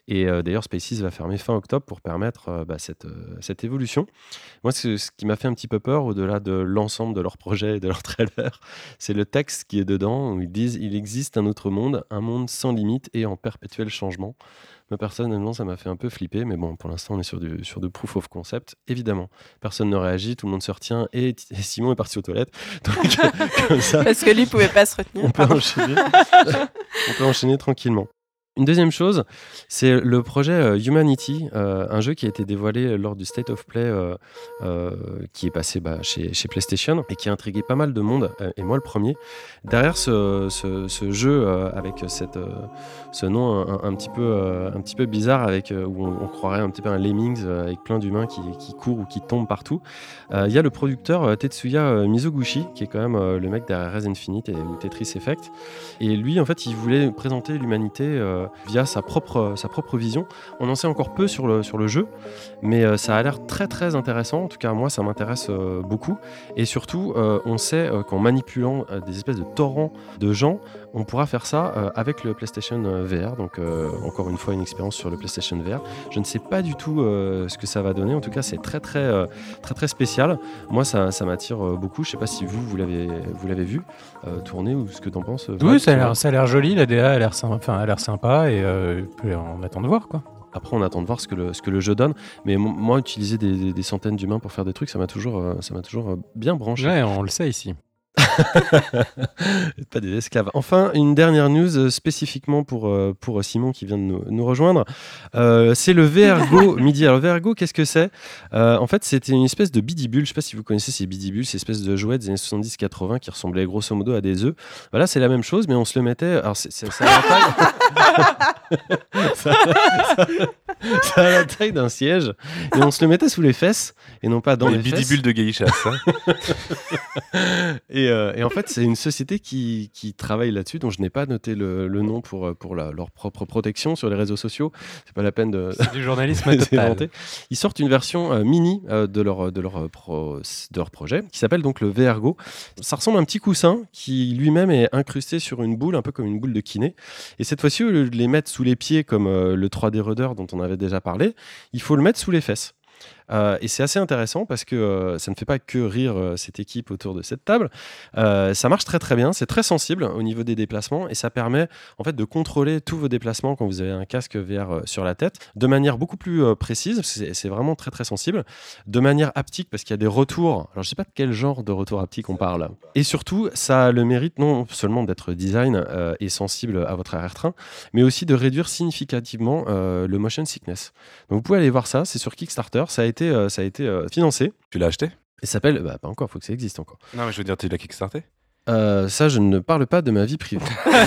Et euh, d'ailleurs, Spaces va fermer fin octobre pour permettre euh, bah, cette, euh, cette évolution. Moi, ce, ce qui m'a fait un petit peu peur, au-delà de l'ensemble de leur projet et de leur trailer, c'est le texte qui est dedans, où ils disent il existe un autre monde, un monde sans limite et en perpétuel changement. Moi, personnellement, ça m'a fait un peu flipper, mais bon, pour l'instant, on est sur, du, sur de proof of concept, évidemment. Personne ne réagit, tout le monde se retient, et, et Simon est parti aux toilettes. Donc, comme ça, Parce que lui pouvait pas se retenir. on peut, pardon. enchaîner. on peut enchaîner tranquillement. Une deuxième chose, c'est le projet euh, Humanity, euh, un jeu qui a été dévoilé lors du State of Play euh, qui est passé bah, chez, PlayStation et qui a intrigué pas mal de monde, et moi le premier. Derrière ce, jeu avec ce nom un, petit peu, bizarre, avec, où on, croirait un petit peu un Lemmings avec plein d'humains qui, courent ou qui tombent partout, il y a le producteur Tetsuya Mizoguchi, qui est quand même le mec derrière Res Infinite et, ou Tetris Effect. Et lui, en fait, il voulait présenter l'humanité via sa propre, vision. On en sait encore peu sur le, sur le jeu, mais euh, ça a l'air très très intéressant. En tout cas, moi, ça m'intéresse euh, beaucoup. Et surtout, euh, on sait euh, qu'en manipulant euh, des espèces de torrents de gens, on pourra faire ça euh, avec le PlayStation euh, VR. Donc, euh, encore une fois, une expérience sur le PlayStation VR. Je ne sais pas du tout euh, ce que ça va donner. En tout cas, c'est très très très très spécial. Moi, ça, ça m'attire beaucoup. Je sais pas si vous vous l'avez vu tourner ou ce que t'en penses. euh, Oui, ça a tu l'air- joli, la DA a l'air sympa, enfin, a l'air sympa et on attend de voir quoi. Après, on attend de voir ce que le, ce que le jeu donne. Mais mo- moi, utiliser des, des- des centaines d'humains pour faire des trucs, ça m'a toujours, ça toujours bien branché. Ouais, on le sait ici. pas des esclaves. Enfin, une dernière news euh, spécifiquement pour, euh, pour Simon qui vient de nous, nous rejoindre. Euh, c'est le VRGO Midi. Alors, VRGO, qu'est-ce que c'est? Euh, En fait, c'était une espèce de bidibule. Je sais pas si vous connaissez ces bidibules, ces espèces de jouets des années 70-80 qui ressemblaient grosso modo à des œufs. Voilà, c'est la même chose, mais on se le mettait. Alors, c'est, c'est- ça. Ça, ça- ça a la taille d'un siège. Et on se le mettait sous les fesses et non pas dans les les, fesses. bidibules de Geishas. Hein. Et, euh, et en fait, c'est une société qui, qui travaille là-dessus, dont je n'ai pas noté le, le nom pour, euh, pour la- leur propre protection sur les réseaux sociaux. C'est pas la peine de. C'est du journalisme total. Ils sortent une version euh, mini euh, de, leur, de, leur, euh, pro- de leur projet qui s'appelle donc le VRGO. Ça ressemble à un petit coussin qui lui-même est incrusté sur une boule, un peu comme une boule de kiné. Et cette fois-ci, de les mettre sous les pieds comme euh, le 3D Rudder dont on avait déjà parlé, il faut le mettre sous les fesses. Euh, et c'est assez intéressant parce que euh, ça ne fait pas que rire euh, cette équipe autour de cette table. Ça marche très très bien, c'est très sensible au niveau des déplacements et ça permet en fait de contrôler tous vos déplacements quand vous avez un casque VR sur la tête de manière beaucoup plus précise. C'est vraiment très très sensible, de manière haptique parce qu'il y a des retours. Alors je sais pas de quel genre de retour haptique on parle. Et surtout, ça a le mérite non seulement d'être design et sensible à votre arrière-train, mais aussi de réduire significativement le motion sickness. Vous pouvez aller voir ça, c'est sur Kickstarter, ça a été, euh, ça a été euh, financé. Tu l'as acheté? Et ça s'appelle, bah pas encore, faut que ça existe encore. Non, mais je veux dire, tu l'as kickstarté? Euh, ça, je ne parle pas de ma vie privée.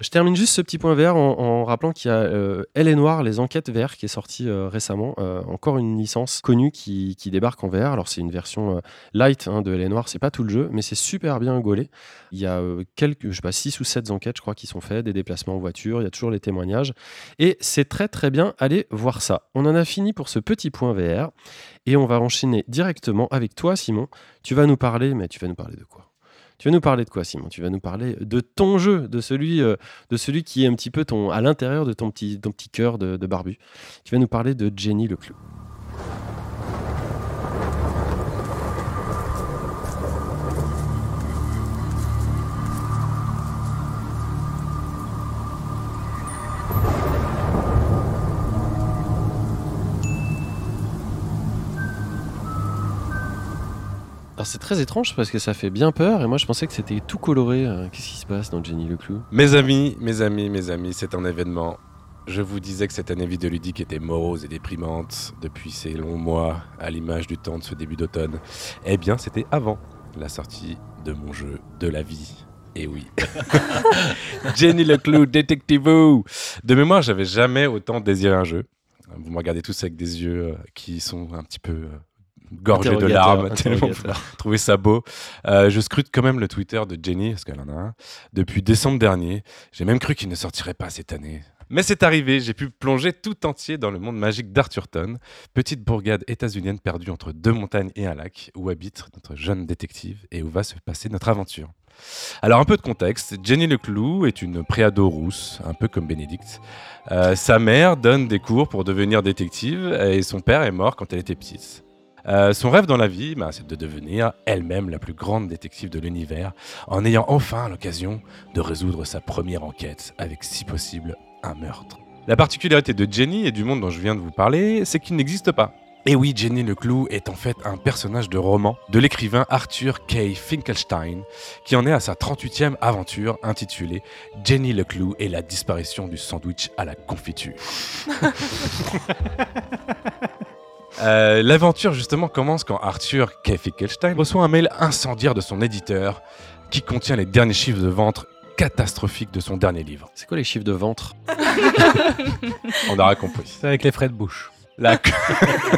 Je termine juste ce petit point VR en, en rappelant qu'il y a euh, Elle est Noire, les enquêtes VR qui est sorti euh, récemment. Euh, encore une licence connue qui, qui débarque en VR. Alors c'est une version light hein, de Elle est Noire, c'est pas tout le jeu, mais c'est super bien gaulé. Il y a quelques, je sais pas, 6 ou 7 enquêtes, je crois, qui sont faites, des déplacements en voiture, il y a toujours les témoignages. Et c'est très très bien, allez voir ça. On en a fini pour ce petit point VR et on va enchaîner directement avec toi, Simon. Tu vas nous parler, mais tu vas nous parler de quoi? Tu vas nous parler de quoi, Simon? Tu vas nous parler de ton jeu, de celui, euh, qui est un petit peu à l'intérieur de ton petit, ton cœur de, de barbu. Tu vas nous parler de Jenny Leclou. Alors c'est très étrange parce que ça fait bien peur et moi je pensais que c'était tout coloré. Euh, Qu'est-ce qui se passe dans Jenny Leclou? Mes amis, mes amis, mes amis, c'est un événement. Je vous disais que cette année vidéoludique était morose et déprimante depuis ces longs mois, à l'image du temps de ce début d'automne. Eh bien, c'était avant la sortie de mon jeu de la vie. Et oui. Jenny Leclou, détective-vous De mémoire, j'avais jamais autant désiré un jeu. Vous me regardez tous avec des yeux euh, qui sont un petit peu gorgés de larmes, tellement trouvez ça beau. Euh, je scrute quand même le Twitter de Jenny, parce qu'elle en a un, depuis décembre dernier. J'ai même cru qu'il ne sortirait pas cette année. Mais c'est arrivé, j'ai pu plonger tout entier dans le monde magique d'Arthurton, petite bourgade états-unienne perdue entre deux montagnes et un lac, où habite notre jeune détective et où va se passer notre aventure? Alors un peu de contexte, Jenny Leclou est une préado rousse, un peu comme Bénédicte. Euh, sa mère donne des cours pour devenir détective et son père est mort quand elle était petite. Euh, son rêve dans la vie, bah, c'est de devenir elle-même la plus grande détective de l'univers, en ayant enfin l'occasion de résoudre sa première enquête avec, si possible, un meurtre. La particularité de Jenny et du monde dont je viens de vous parler, c'est qu'il n'existe pas. Et oui, Jenny Leclou est en fait un personnage de roman de l'écrivain Arthur K. Finkelstein, qui en est à sa 38e aventure intitulée Jenny Leclou et la disparition du sandwich à la confiture. Euh, L'aventure justement commence quand Arthur K. Finkelstein reçoit un mail incendiaire de son éditeur qui contient les derniers chiffres de vente catastrophiques de son dernier livre. C'est quoi les chiffres de ventre On aura compris. C'est avec les frais de bouche. La, co-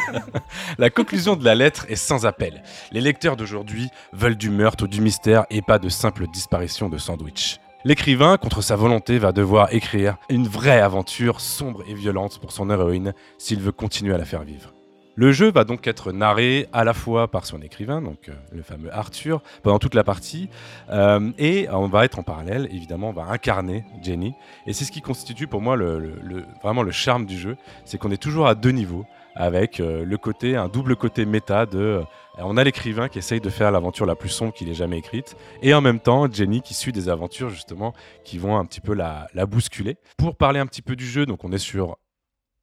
La conclusion de la lettre est sans appel. Les lecteurs d'aujourd'hui veulent du meurtre ou du mystère et pas de simple disparition de sandwich. L'écrivain, contre sa volonté, va devoir écrire une vraie aventure sombre et violente pour son héroïne s'il veut continuer à la faire vivre. Le jeu va donc être narré à la fois par son écrivain, donc euh, le fameux Arthur, pendant toute la partie, euh, et on va être en parallèle, évidemment, on va incarner Jenny, et c'est ce qui constitue pour moi le- vraiment le charme du jeu, c'est qu'on est toujours à deux niveaux, avec euh, le côté, un double côté méta de, on a l'écrivain qui essaye de faire l'aventure la plus sombre qu'il ait jamais écrite, et en même temps Jenny qui suit des aventures justement qui vont un petit peu la, la bousculer. Pour parler un petit peu du jeu, donc on est sur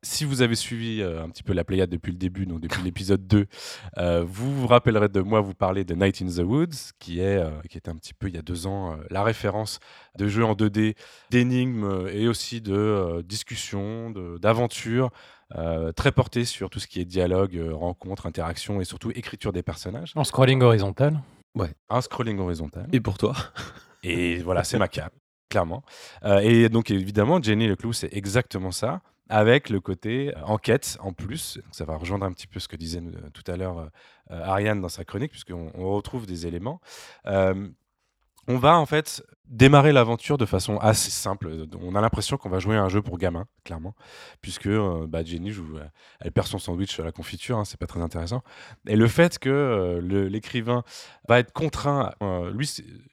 si vous avez suivi euh, un petit peu la Pléiade depuis le début, donc depuis l'épisode 2, euh, vous vous rappellerez de moi vous parler de Night in the Woods, qui est, euh, qui était un petit peu il y a deux ans euh, la référence de jeux en 2D, d'énigmes et aussi de euh, discussions, d'aventures, euh, très porté sur tout ce qui est dialogue, euh, rencontre, interaction et surtout écriture des personnages. En scrolling horizontal. Un scrolling horizontal. Et pour toi Et voilà, c'est ma cam, clairement. Euh, et donc, évidemment, Jenny Leclou, c'est exactement ça, avec le côté euh, enquête en plus. Donc, ça va rejoindre un petit peu ce que disait euh, tout à l'heure euh, Ariane dans sa chronique, puisqu'on on retrouve des éléments. On va en fait démarrer l'aventure de façon assez simple. On a l'impression qu'on va jouer à un jeu pour gamins, clairement, puisque euh, bah, Jenny joue, euh, elle perd son sandwich à la confiture, hein, c'est pas très intéressant. Et le fait que euh, l'écrivain va être contraint, lui,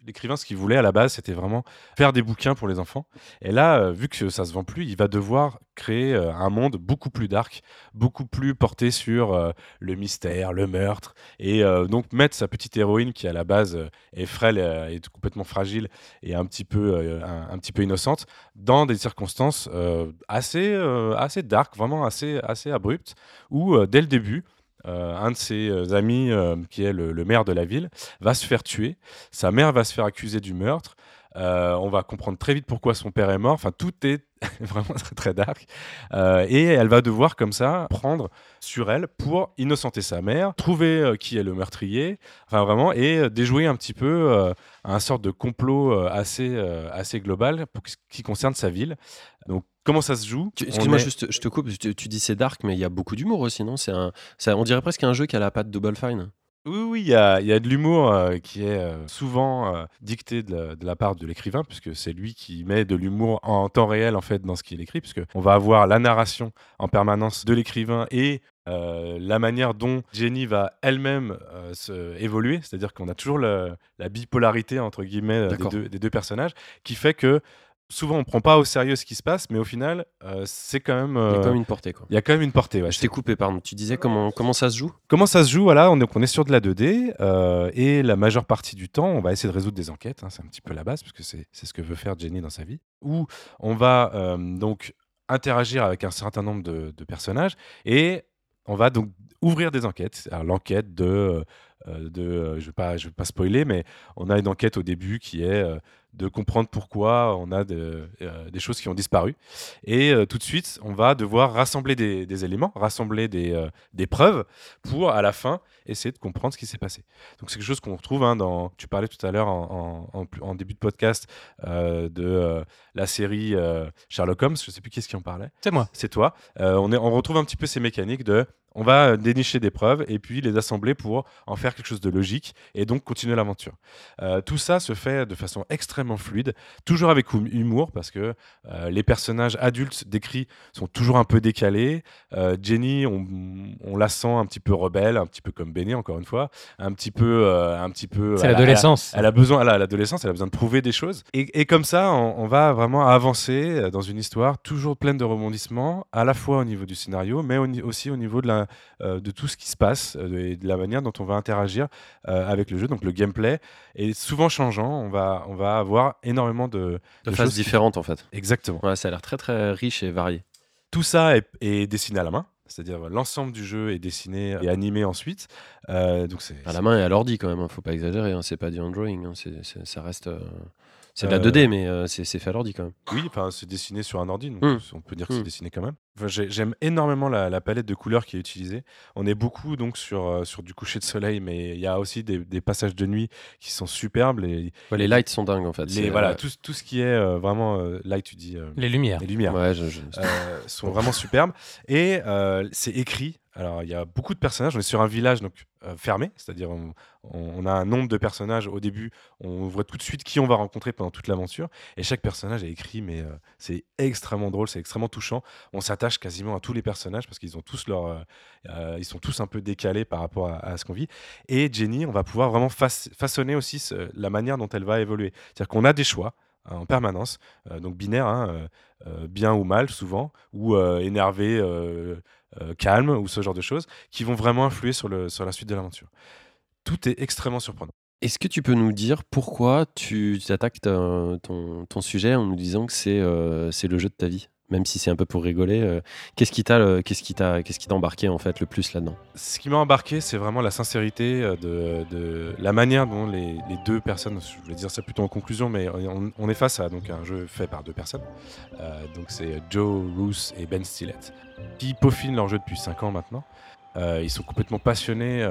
l'écrivain, ce qu'il voulait à la base, c'était vraiment faire des bouquins pour les enfants. Et là, vu que ça se vend plus, il va devoir créer un monde beaucoup plus dark, beaucoup plus porté sur le mystère, le meurtre, et donc mettre sa petite héroïne qui à la base est frêle et complètement fragile et un petit peu, euh, un, petit peu innocente dans des circonstances euh, assez, euh, assez dark, vraiment assez, assez abruptes, où dès le début, un de ses amis, qui est le maire de la ville, va se faire tuer. Sa mère va se faire accuser du meurtre. Euh, on va comprendre très vite pourquoi son père est mort. Enfin, tout est vraiment très très dark. Euh, et elle va devoir comme ça prendre sur elle pour innocenter sa mère, trouver euh, qui est le meurtrier, enfin vraiment, et déjouer un petit peu un sorte de complot assez, assez global pour, qui concerne sa ville. Donc comment ça se joue? Excuse-moi, est- juste, je te coupe. Tu, tu dis c'est dark, mais il y a beaucoup d'humour aussi, non? C'est un, ça- on dirait presque un jeu qui a la patte Double Fine. Oui, oui, il y a, il y a de l'humour euh, qui est euh, souvent euh, dicté de la, de la part de l'écrivain, puisque c'est lui qui met de l'humour en temps réel en fait dans ce qu'il écrit, puisque on va avoir la narration en permanence de l'écrivain et la manière dont Jenny va elle-même se évoluer, c'est-à-dire qu'on a toujours le- la bipolarité entre guillemets des D'accord. deux, des deux personnages, qui fait que souvent on prend pas au sérieux ce qui se passe, mais au final euh, c'est quand même Il y a euh, quand même une portée. Quoi. il y a quand même une portée. ouais. Je t'ai coupé, pardon. Tu disais comment, comment ça se joue? Comment ça se joue voilà, on, donc on est sur de la 2D euh, et la majeure partie du temps, on va essayer de résoudre des enquêtes. hein, c'est un petit peu la base parce que c'est c'est ce que veut faire Jenny dans sa vie. Où on va euh, donc interagir avec un certain nombre de, de personnages et on va donc ouvrir des enquêtes. Alors l'enquête de, euh, de euh, je vais pas, je vais pas spoiler, mais on a une enquête au début qui est euh, de comprendre pourquoi on a de- euh, des choses qui ont disparu. Et euh, tout de suite, on va devoir rassembler des, des éléments, rassembler des, euh, des preuves pour, à la fin, essayer de comprendre ce qui s'est passé. Donc c'est quelque chose qu'on retrouve hein, dans, tu parlais tout à l'heure en, en- en plus- en début de podcast de la série Sherlock Holmes, je sais plus qui est-ce qui en parlait, C'est moi. c'est toi. On, est, on retrouve un petit peu ces mécaniques de on va euh, dénicher des preuves et puis les assembler pour en faire quelque chose de logique et donc continuer l'aventure. Euh, tout ça se fait de façon extrêmement fluide, toujours avec hum- humour parce que euh, les personnages adultes décrits sont toujours un peu décalés. Euh, Jenny, on, on la sent un petit peu rebelle, un petit peu comme Benny encore une fois, un petit peu, un petit peu. C'est l'adolescence. Elle a besoin, elle a l'adolescence, elle a besoin de prouver des choses. Et, et comme ça, on, on va vraiment avancer dans une histoire toujours pleine de rebondissements, à la fois au niveau du scénario, mais au aussi au niveau de, la, de tout ce qui se passe euh, et de la manière dont on va interagir euh, avec le jeu. Donc le gameplay est souvent changeant. On va, on va avoir énormément de, De de phases qui- différentes, en fait. Exactement. Ouais, ça a l'air très très riche et varié. Tout ça est, est dessiné à la main. C'est-à-dire euh, l'ensemble du jeu est dessiné et animé ensuite. Euh, donc c'est À la main et à l'ordi, quand même. hein, Faut pas exagérer. hein, C'est pas du hand-drawing. hein, ça reste. euh, C'est de la Euh, 2D, mais euh, c'est fait à l'ordi, quand même. Oui, enfin, c'est dessiné sur un ordi, donc Mm. on peut dire que c'est Mm. dessiné quand même. Enfin, J'aime énormément la, la palette de couleurs qui est utilisée. On est beaucoup donc sur, euh, sur du coucher de soleil, mais il y a aussi des, des passages de nuit qui sont superbes. Les, Ouais, les lights sont dingues, en fait. les- voilà, tout, tout ce qui est euh, vraiment euh, light, tu dis, euh, Les lumières. les lumières. Ouais, je- je- euh, sont vraiment superbes. Et euh, c'est écrit. Alors, il y a beaucoup de personnages. On est sur un village donc euh, fermé, c'est-à-dire on, a un nombre de personnages au début. On voit tout de suite qui on va rencontrer pendant toute l'aventure. Et chaque personnage est écrit, mais euh, c'est extrêmement drôle, c'est extrêmement touchant. On s'attache quasiment à tous les personnages parce qu'ils ont tous euh, ils sont tous un peu décalés par rapport à, ce qu'on vit. Et Jenny, on va pouvoir vraiment faç- façonner aussi la manière dont elle va évoluer. C'est-à-dire qu'on a des choix en permanence, euh, donc binaire, hein, euh, euh, bien ou mal souvent, ou énervé, calme, ou ce genre de choses, qui vont vraiment influer sur, le, sur la suite de l'aventure. Tout est extrêmement surprenant. Est-ce que tu peux nous dire pourquoi tu t'attaques ta- ton, ton sujet en nous disant que c'est le jeu de ta vie? Même si c'est un peu pour rigoler. euh, qu'est-ce qui t'a qu'est-ce qui t'a qu'est-ce qui t'a embarqué en fait le plus là-dedans? Ce qui m'a embarqué, c'est vraiment la sincérité euh, de, la manière dont les, deux personnes, je vais dire ça plutôt en conclusion, mais on, est face à donc, un jeu fait par deux personnes. Euh, donc c'est Joe Roos et Ben Stillett, qui peaufinent leur jeu depuis 5 ans maintenant. Ils sont complètement passionnés,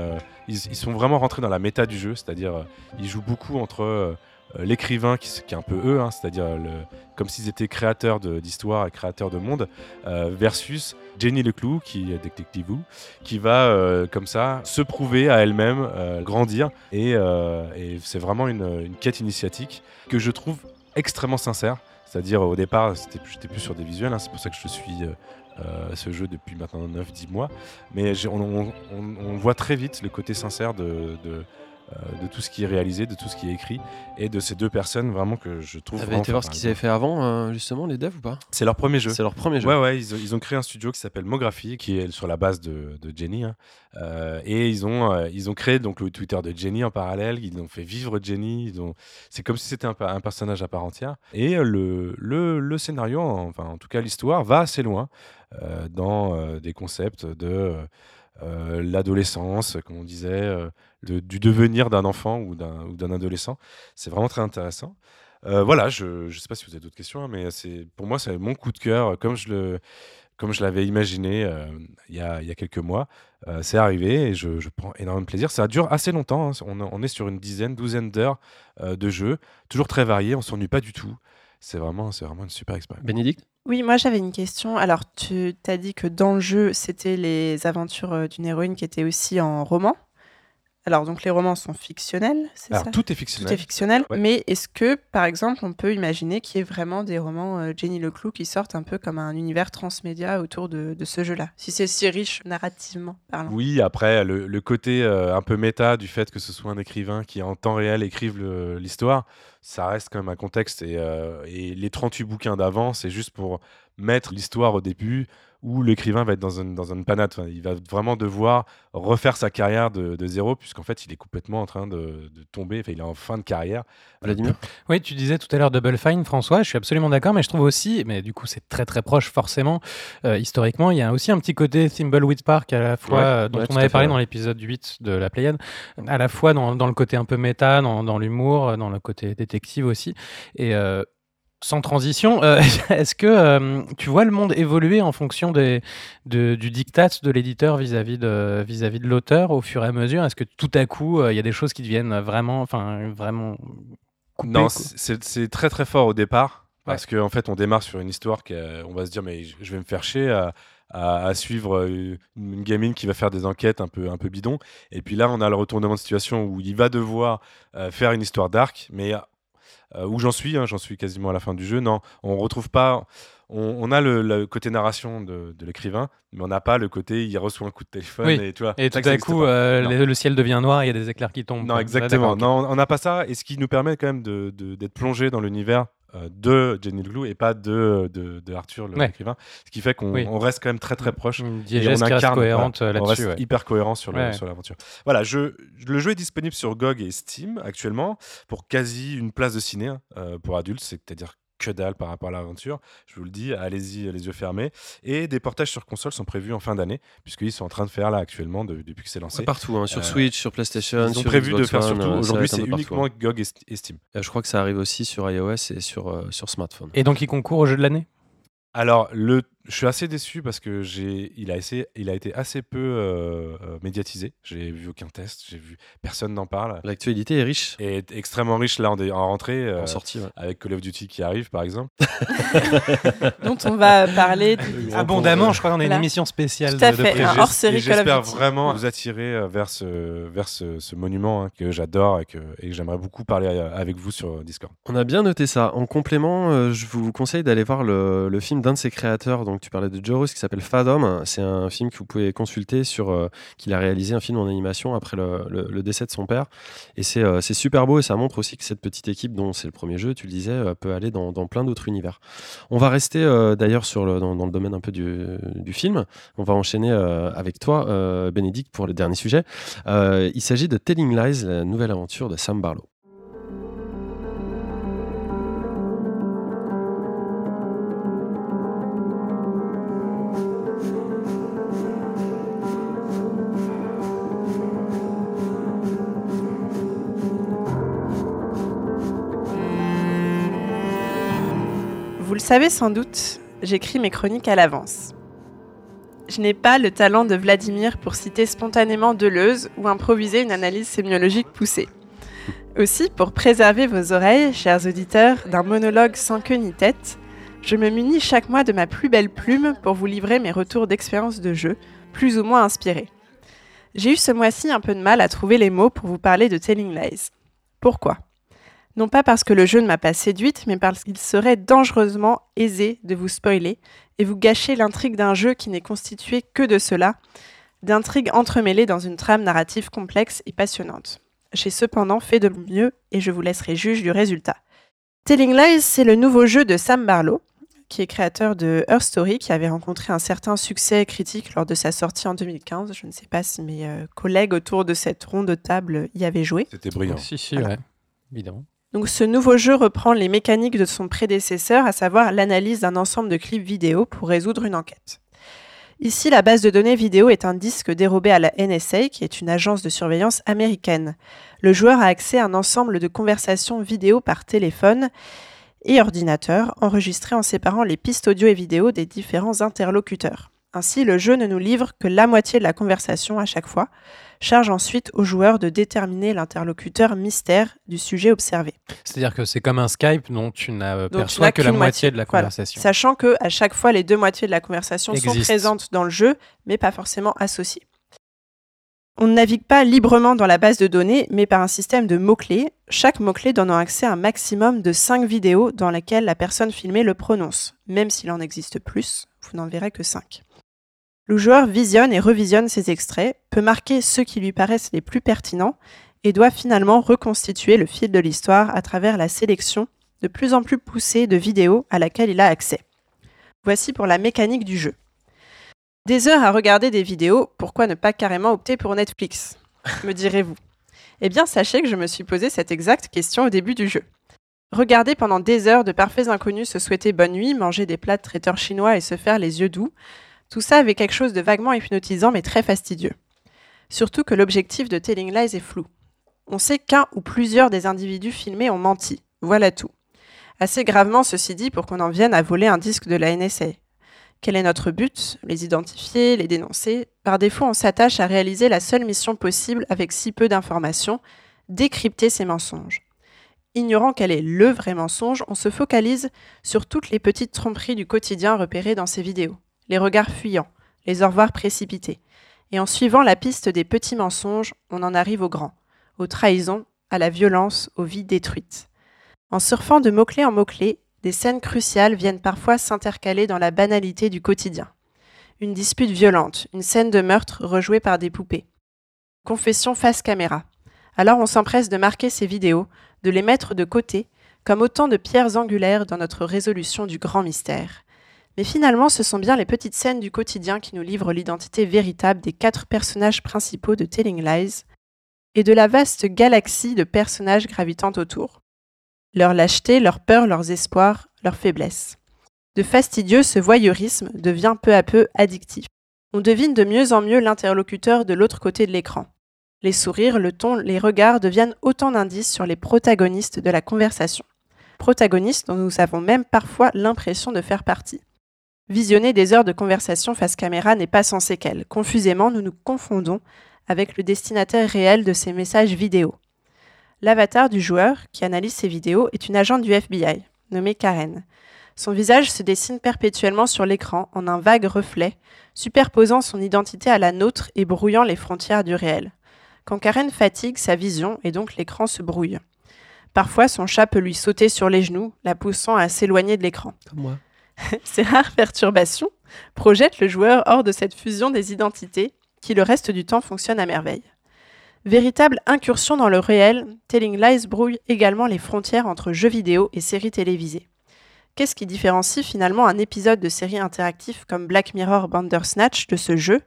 ils, ils sont vraiment rentrés dans la méta du jeu, c'est-à-dire ils jouent beaucoup entre l'écrivain, qui, est un peu eux, hein, c'est-à-dire comme s'ils étaient créateurs d'histoire et créateurs de monde, euh, versus Jenny Leclou, qui est détective Who, qui va euh, comme ça se prouver à elle-même, euh, grandir. Et, euh, c'est vraiment une, quête initiatique que je trouve extrêmement sincère. C'est-à-dire au départ, j'étais plus sur des visuels, hein, c'est pour ça que je suis euh, euh, ce jeu depuis maintenant 9-10 mois. Mais on, voit très vite le côté sincère de, euh, de tout ce qui est réalisé, de tout ce qui est écrit, et de ces deux personnes vraiment que je trouve. T'avais été voir ce qu'ils avaient fait avant, euh, justement, les devs ou pas? C'est leur premier jeu. C'est leur premier jeu. Ouais, ouais, ils ont, ils ont créé un studio qui s'appelle Mographie, qui est sur la base de, de Jenny. hein. Euh, et ils ont, euh, ils ont créé donc le Twitter de Jenny en parallèle. Ils ont fait vivre Jenny. Ils ont... C'est comme si c'était un, personnage à part entière. Et euh, le, le, le scénario, enfin en tout cas l'histoire, va assez loin euh, dans euh, des concepts de euh, l'adolescence, comme on disait, euh, du devenir d'un enfant ou d'un adolescent. C'est vraiment très intéressant. Euh, voilà, je ne sais pas si vous avez d'autres questions, hein, mais c'est pour moi, c'est mon coup de cœur, comme je l'avais imaginé euh, il, y a, quelques mois. Euh, c'est arrivé et je, prends énormément de plaisir. Ça dure assez longtemps. hein. On, on est sur une dizaine, douzaine d'heures euh, de jeu, toujours très varié. On s'ennuie pas du tout. C'est vraiment, c'est vraiment une super expérience. Bénédicte Oui, moi j'avais une question. Alors, tu t'as dit que dans le jeu, c'était les aventures euh, d'une héroïne qui était aussi en roman. Alors, donc les romans sont fictionnels, c'est Alors ça tout est Tout fictionnel. est fictionnel. Ouais. Mais est-ce que, par exemple, on peut imaginer qu'il y ait vraiment des romans euh, Jenny Leclou qui sortent un peu comme un univers transmédia autour de, de ce jeu-là Si c'est si riche narrativement parlant? Oui, après, le, le côté euh, un peu méta du fait que ce soit un écrivain qui, en temps réel, écrive l'histoire, ça reste quand même un contexte. Et, euh, et les 38 bouquins d'avant, c'est juste pour mettre l'histoire au début où l'écrivain va être dans une, dans une panade. Enfin, il va vraiment devoir refaire sa carrière de, de zéro, puisqu'en fait, il est complètement en train de, de tomber. Enfin, il est en fin de carrière. Vladimir Oui, tu disais tout à l'heure Double Fine, François, je suis absolument d'accord, mais je trouve aussi, mais du coup c'est très très proche forcément, euh, historiquement, il y a aussi un petit côté Thimbleweed Park à la fois, Ouais, euh, dont ouais, on avait fait, parlé ouais. dans l'épisode 8 de La Pléiade, à la fois dans, dans le côté un peu méta, dans, dans l'humour, euh, dans le côté détective aussi, et euh, sans transition, euh, est-ce que euh, tu vois le monde évoluer en fonction des, de- du diktat de l'éditeur vis-à-vis de, vis-à-vis de l'auteur au fur et à mesure? Est-ce que tout à coup, euh, il y a des choses qui deviennent vraiment, enfin, vraiment coupées Non, c'est très très fort au départ parce qu'en fait on démarre sur une histoire qu'on va se dire mais je vais me faire chier à, à- à suivre une gamine qui va faire des enquêtes un peu un peu bidon. Et puis là on a le retournement de situation où il va devoir faire une histoire d'arc mais où j'en suis hein, j'en suis quasiment à la fin du jeu non on retrouve pas on, on a le, le côté narration de, de l'écrivain mais on n'a pas le côté il reçoit un coup de téléphone Oui. et tu vois Et tout à coup, euh, le, ciel devient noir il y a des éclairs qui tombent. Non, exactement. Non, on n'a pas ça. Et ce qui nous permet quand même de- de- d'être plongé dans l'univers euh, de Jenny Glou et pas de, de, de Arthur, Ouais. l'écrivain. Ce qui fait qu'on Oui. reste quand même très très proche. Une Et on incarne, cohérente euh, on reste ouais. hyper cohérent sur l'aventure. Voilà, je, le jeu est disponible sur GOG et Steam actuellement pour quasi une place de ciné hein, euh, pour adultes, c'est-à-dire que dalle par rapport à l'aventure. Je vous le dis, allez-y les yeux fermés. Et des portages sur console sont prévus en fin d'année, puisqu'ils sont en train de faire là actuellement de- depuis que c'est lancé. C'est partout, hein, sur Euh, Switch, sur PlayStation. Ils ont sur prévu de faire surtout. euh, Aujourd'hui, c'est peu partout, uniquement hein. GOG et, Steam. Euh, Je crois que ça arrive aussi sur iOS et sur, euh, sur smartphone. Et donc, il concourt au jeu de l'année? Alors, le, je suis assez déçu parce que j'ai, il a essayé, il a été assez peu euh, euh, médiatisé. J'ai vu aucun test, j'ai vu personne n'en parle. L'actualité est riche Et est extrêmement riche là en, dé- en rentrée euh, en sortie. ouais. avec Call of Duty qui arrive par exemple. dont on va parler. Abondamment, je crois qu'on a une Voilà. émission spéciale Tout à de, fait, Call of J'espère Duty. vraiment vous attirer euh, vers ce, vers ce, ce monument hein, que j'adore et que, et que j'aimerais beaucoup parler avec vous sur Discord. On a bien noté ça. En complément, euh, je vous conseille d'aller voir le, le film d'un de ses créateurs. Donc, tu parlais de Joe qui s'appelle Fathom. C'est un film que vous pouvez consulter sur euh, qu'il a réalisé un film en animation après le, décès de son père. Et c'est euh, c'est super beau et ça montre aussi que cette petite équipe, dont c'est le premier jeu, tu le disais, euh, peut aller dans, plein d'autres univers. On va rester d'ailleurs dans, le domaine un peu du, du film. On va enchaîner avec toi, Bénédicte, pour le dernier sujet. Il s'agit de Telling Lies, la nouvelle aventure de Sam Barlow. Savez sans doute, j'écris mes chroniques à l'avance. Je n'ai pas le talent de Vladimir pour citer spontanément Deleuze ou improviser une analyse sémiologique poussée. Aussi, pour préserver vos oreilles, chers auditeurs, d'un monologue sans queue ni tête, je me munis chaque mois de ma plus belle plume pour vous livrer mes retours d'expérience de jeu, plus ou moins inspirés. J'ai eu ce mois-ci un peu de mal à trouver les mots pour vous parler de Telling Lies. Pourquoi? Non pas parce que le jeu ne m'a pas séduite, mais parce qu'il serait dangereusement aisé de vous spoiler et vous gâcher l'intrigue d'un jeu qui n'est constitué que de cela, d'intrigues entremêlées dans une trame narrative complexe et passionnante. J'ai cependant fait de mon mieux et je vous laisserai juge du résultat. Telling Lies, c'est le nouveau jeu de Sam Barlow, qui est créateur de Her Story, qui avait rencontré un certain succès critique lors de sa sortie en 2015. Je ne sais pas si mes euh, collègues autour de cette ronde de table y avaient joué. C'était brillant. Si, si, Voilà. ouais. Évidemment. Donc ce nouveau jeu reprend les mécaniques de son prédécesseur, à savoir l'analyse d'un ensemble de clips vidéo pour résoudre une enquête. Ici, la base de données vidéo est un disque dérobé à la NSA, qui est une agence de surveillance américaine. Le joueur a accès à un ensemble de conversations vidéo par téléphone et ordinateur enregistrées en séparant les pistes audio et vidéo des différents interlocuteurs. Ainsi, le jeu ne nous livre que la moitié de la conversation à chaque fois, charge ensuite au joueur de déterminer l'interlocuteur mystère du sujet observé. C'est-à-dire que c'est comme un Skype dont tu n'aperçois n'as que la moitié de la Voilà. conversation. Sachant que à chaque fois, les deux moitiés de la conversation sont présentes dans le jeu, mais pas forcément associées. On ne navigue pas librement dans la base de données, mais par un système de mots-clés, chaque mot-clé donnant accès à un maximum de 5 vidéos dans lesquelles la personne filmée le prononce. Même s'il en existe plus, vous n'en verrez que 5. Le joueur visionne et revisionne ces extraits, peut marquer ceux qui lui paraissent les plus pertinents et doit finalement reconstituer le fil de l'histoire à travers la sélection de plus en plus poussée de vidéos à laquelle il a accès. Voici pour la mécanique du jeu. Des heures à regarder des vidéos, pourquoi ne pas carrément opter pour Netflix? Me direz-vous. Eh bien, sachez que je me suis posé cette exacte question au début du jeu. Regarder pendant des heures de parfaits inconnus se souhaiter bonne nuit, manger des plats de traiteurs chinois et se faire les yeux doux, tout ça avait quelque chose de vaguement hypnotisant mais très fastidieux. Surtout que l'objectif de Telling Lies est flou. On sait qu'un ou plusieurs des individus filmés ont menti. Voilà tout. Assez gravement, ceci dit, pour qu'on en vienne à voler un disque de la NSA. Quel est notre but? Les identifier, les dénoncer? Par défaut, on s'attache à réaliser la seule mission possible avec si peu d'informations, décrypter ces mensonges. Ignorant quel est le vrai mensonge, on se focalise sur toutes les petites tromperies du quotidien repérées dans ces vidéos, les regards fuyants, les au revoir précipités. Et en suivant la piste des petits mensonges, on en arrive aux grands, aux trahisons, à la violence, aux vies détruites. En surfant de mots-clés en mots-clés, des scènes cruciales viennent parfois s'intercaler dans la banalité du quotidien. Une dispute violente, une scène de meurtre rejouée par des poupées. Confession face caméra. Alors on s'empresse de marquer ces vidéos, de les mettre de côté, comme autant de pierres angulaires dans notre résolution du grand mystère. Mais finalement, ce sont bien les petites scènes du quotidien qui nous livrent l'identité véritable des quatre personnages principaux de Telling Lies et de la vaste galaxie de personnages gravitant autour leur lâcheté, leur peur, leurs espoirs, leurs faiblesses. De fastidieux, ce voyeurisme devient peu à peu addictif. On devine de mieux en mieux l'interlocuteur de l'autre côté de l'écran. Les sourires, le ton, les regards deviennent autant d'indices sur les protagonistes de la conversation. Protagonistes dont nous avons même parfois l'impression de faire partie. Visionner des heures de conversation face caméra n'est pas sans séquelles. Confusément, nous nous confondons avec le destinataire réel de ces messages vidéo. L'avatar du joueur, qui analyse ces vidéos, est une agente du FBI, nommée Karen. Son visage se dessine perpétuellement sur l'écran en un vague reflet, superposant son identité à la nôtre et brouillant les frontières du réel. Quand Karen fatigue, sa vision et donc l'écran se brouille. Parfois, son chat peut lui sauter sur les genoux, la poussant à s'éloigner de l'écran. Comme moi. Ces rares perturbations projettent le joueur hors de cette fusion des identités qui le reste du temps fonctionne à merveille. Véritable incursion dans le réel, Telling Lies brouille également les frontières entre jeux vidéo et séries télévisées. Qu'est-ce qui différencie finalement un épisode de série interactive comme Black Mirror Bandersnatch de ce jeu,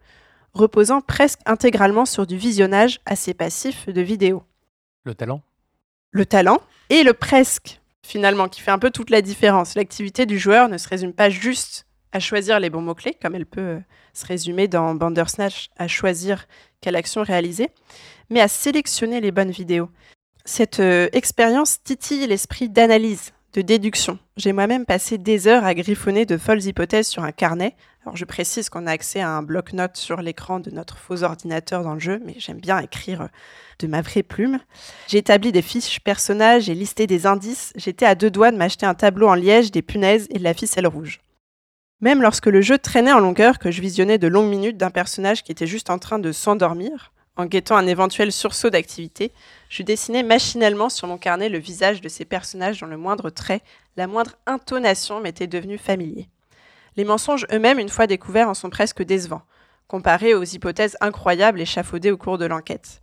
reposant presque intégralement sur du visionnage assez passif de vidéos? Le talent? Le talent et le presque, finalement, qui fait un peu toute la différence. L'activité du joueur ne se résume pas juste à choisir les bons mots-clés, comme elle peut euh, se résumer dans Bandersnatch à choisir quelle action réaliser, mais à sélectionner les bonnes vidéos. Cette euh, expérience titille l'esprit d'analyse, de déduction. J'ai moi-même passé des heures à griffonner de folles hypothèses sur un carnet. Alors je précise qu'on a accès à un bloc-notes sur l'écran de notre faux ordinateur dans le jeu, mais j'aime bien écrire euh, de ma vraie plume. J'ai établi des fiches personnages, j'ai listé des indices, j'étais à deux doigts de m'acheter un tableau en liège, des punaises et de la ficelle rouge. Même lorsque le jeu traînait en longueur, que je visionnais de longues minutes d'un personnage qui était juste en train de s'endormir, en guettant un éventuel sursaut d'activité, je dessinais machinalement sur mon carnet le visage de ces personnages dont le moindre trait, la moindre intonation m'était devenu familier. Les mensonges eux-mêmes, une fois découverts, en sont presque décevants, comparés aux hypothèses incroyables échafaudées au cours de l'enquête.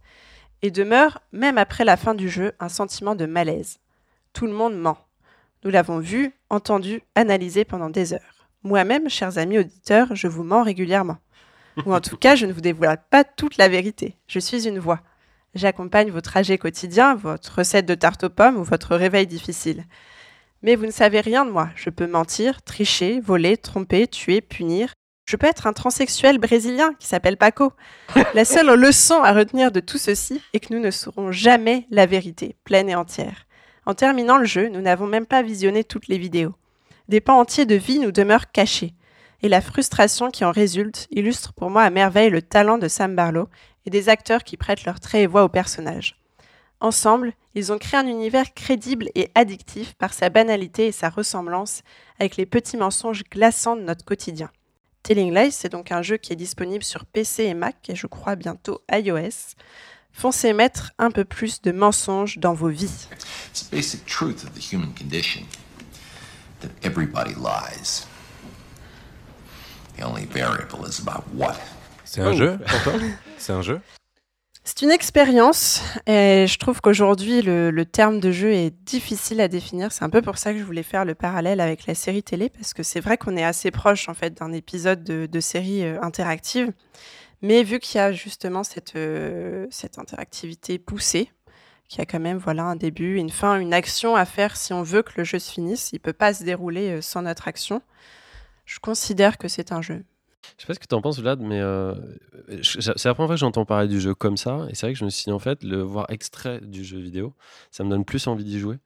Et demeure, même après la fin du jeu, un sentiment de malaise. Tout le monde ment. Nous l'avons vu, entendu, analysé pendant des heures. Moi-même, chers amis auditeurs, je vous mens régulièrement. Ou en tout cas, je ne vous dévoile pas toute la vérité. Je suis une voix. J'accompagne vos trajets quotidiens, votre recette de tarte aux pommes ou votre réveil difficile. Mais vous ne savez rien de moi. Je peux mentir, tricher, voler, tromper, tuer, punir. Je peux être un transsexuel brésilien qui s'appelle Paco. La seule leçon à retenir de tout ceci est que nous ne saurons jamais la vérité, pleine et entière. En terminant le jeu, nous n'avons même pas visionné toutes les vidéos. Des pans entiers de vie nous demeurent cachés. Et la frustration qui en résulte illustre pour moi à merveille le talent de Sam Barlow et des acteurs qui prêtent leur trait et voix aux personnages. Ensemble, ils ont créé un univers crédible et addictif par sa banalité et sa ressemblance avec les petits mensonges glaçants de notre quotidien. Telling Lies, c'est donc un jeu qui est disponible sur PC et Mac et je crois bientôt iOS. Foncez mettre un peu plus de mensonges dans vos vies. It's the basic truth of the human condition that everybody lies. C'est un Oh. jeu pour toi? C'est un jeu? C'est une expérience et je trouve qu'aujourd'hui le, le terme de jeu est difficile à définir. C'est un peu pour ça que je voulais faire le parallèle avec la série télé parce que c'est vrai qu'on est assez proche en fait d'un épisode de, de série euh, interactive, mais vu qu'il y a justement cette, euh, cette interactivité poussée, qu'il y a quand même voilà un début, une fin, une action à faire si on veut que le jeu se finisse, il peut pas se dérouler euh, sans notre action. Je considère que c'est un jeu. Je sais pas ce que tu en penses, Vlad, mais euh, c'est la première fois que j'entends parler du jeu comme ça. Et c'est vrai que je me suis dit, en fait, le voir extrait du jeu vidéo, ça me donne plus envie d'y jouer.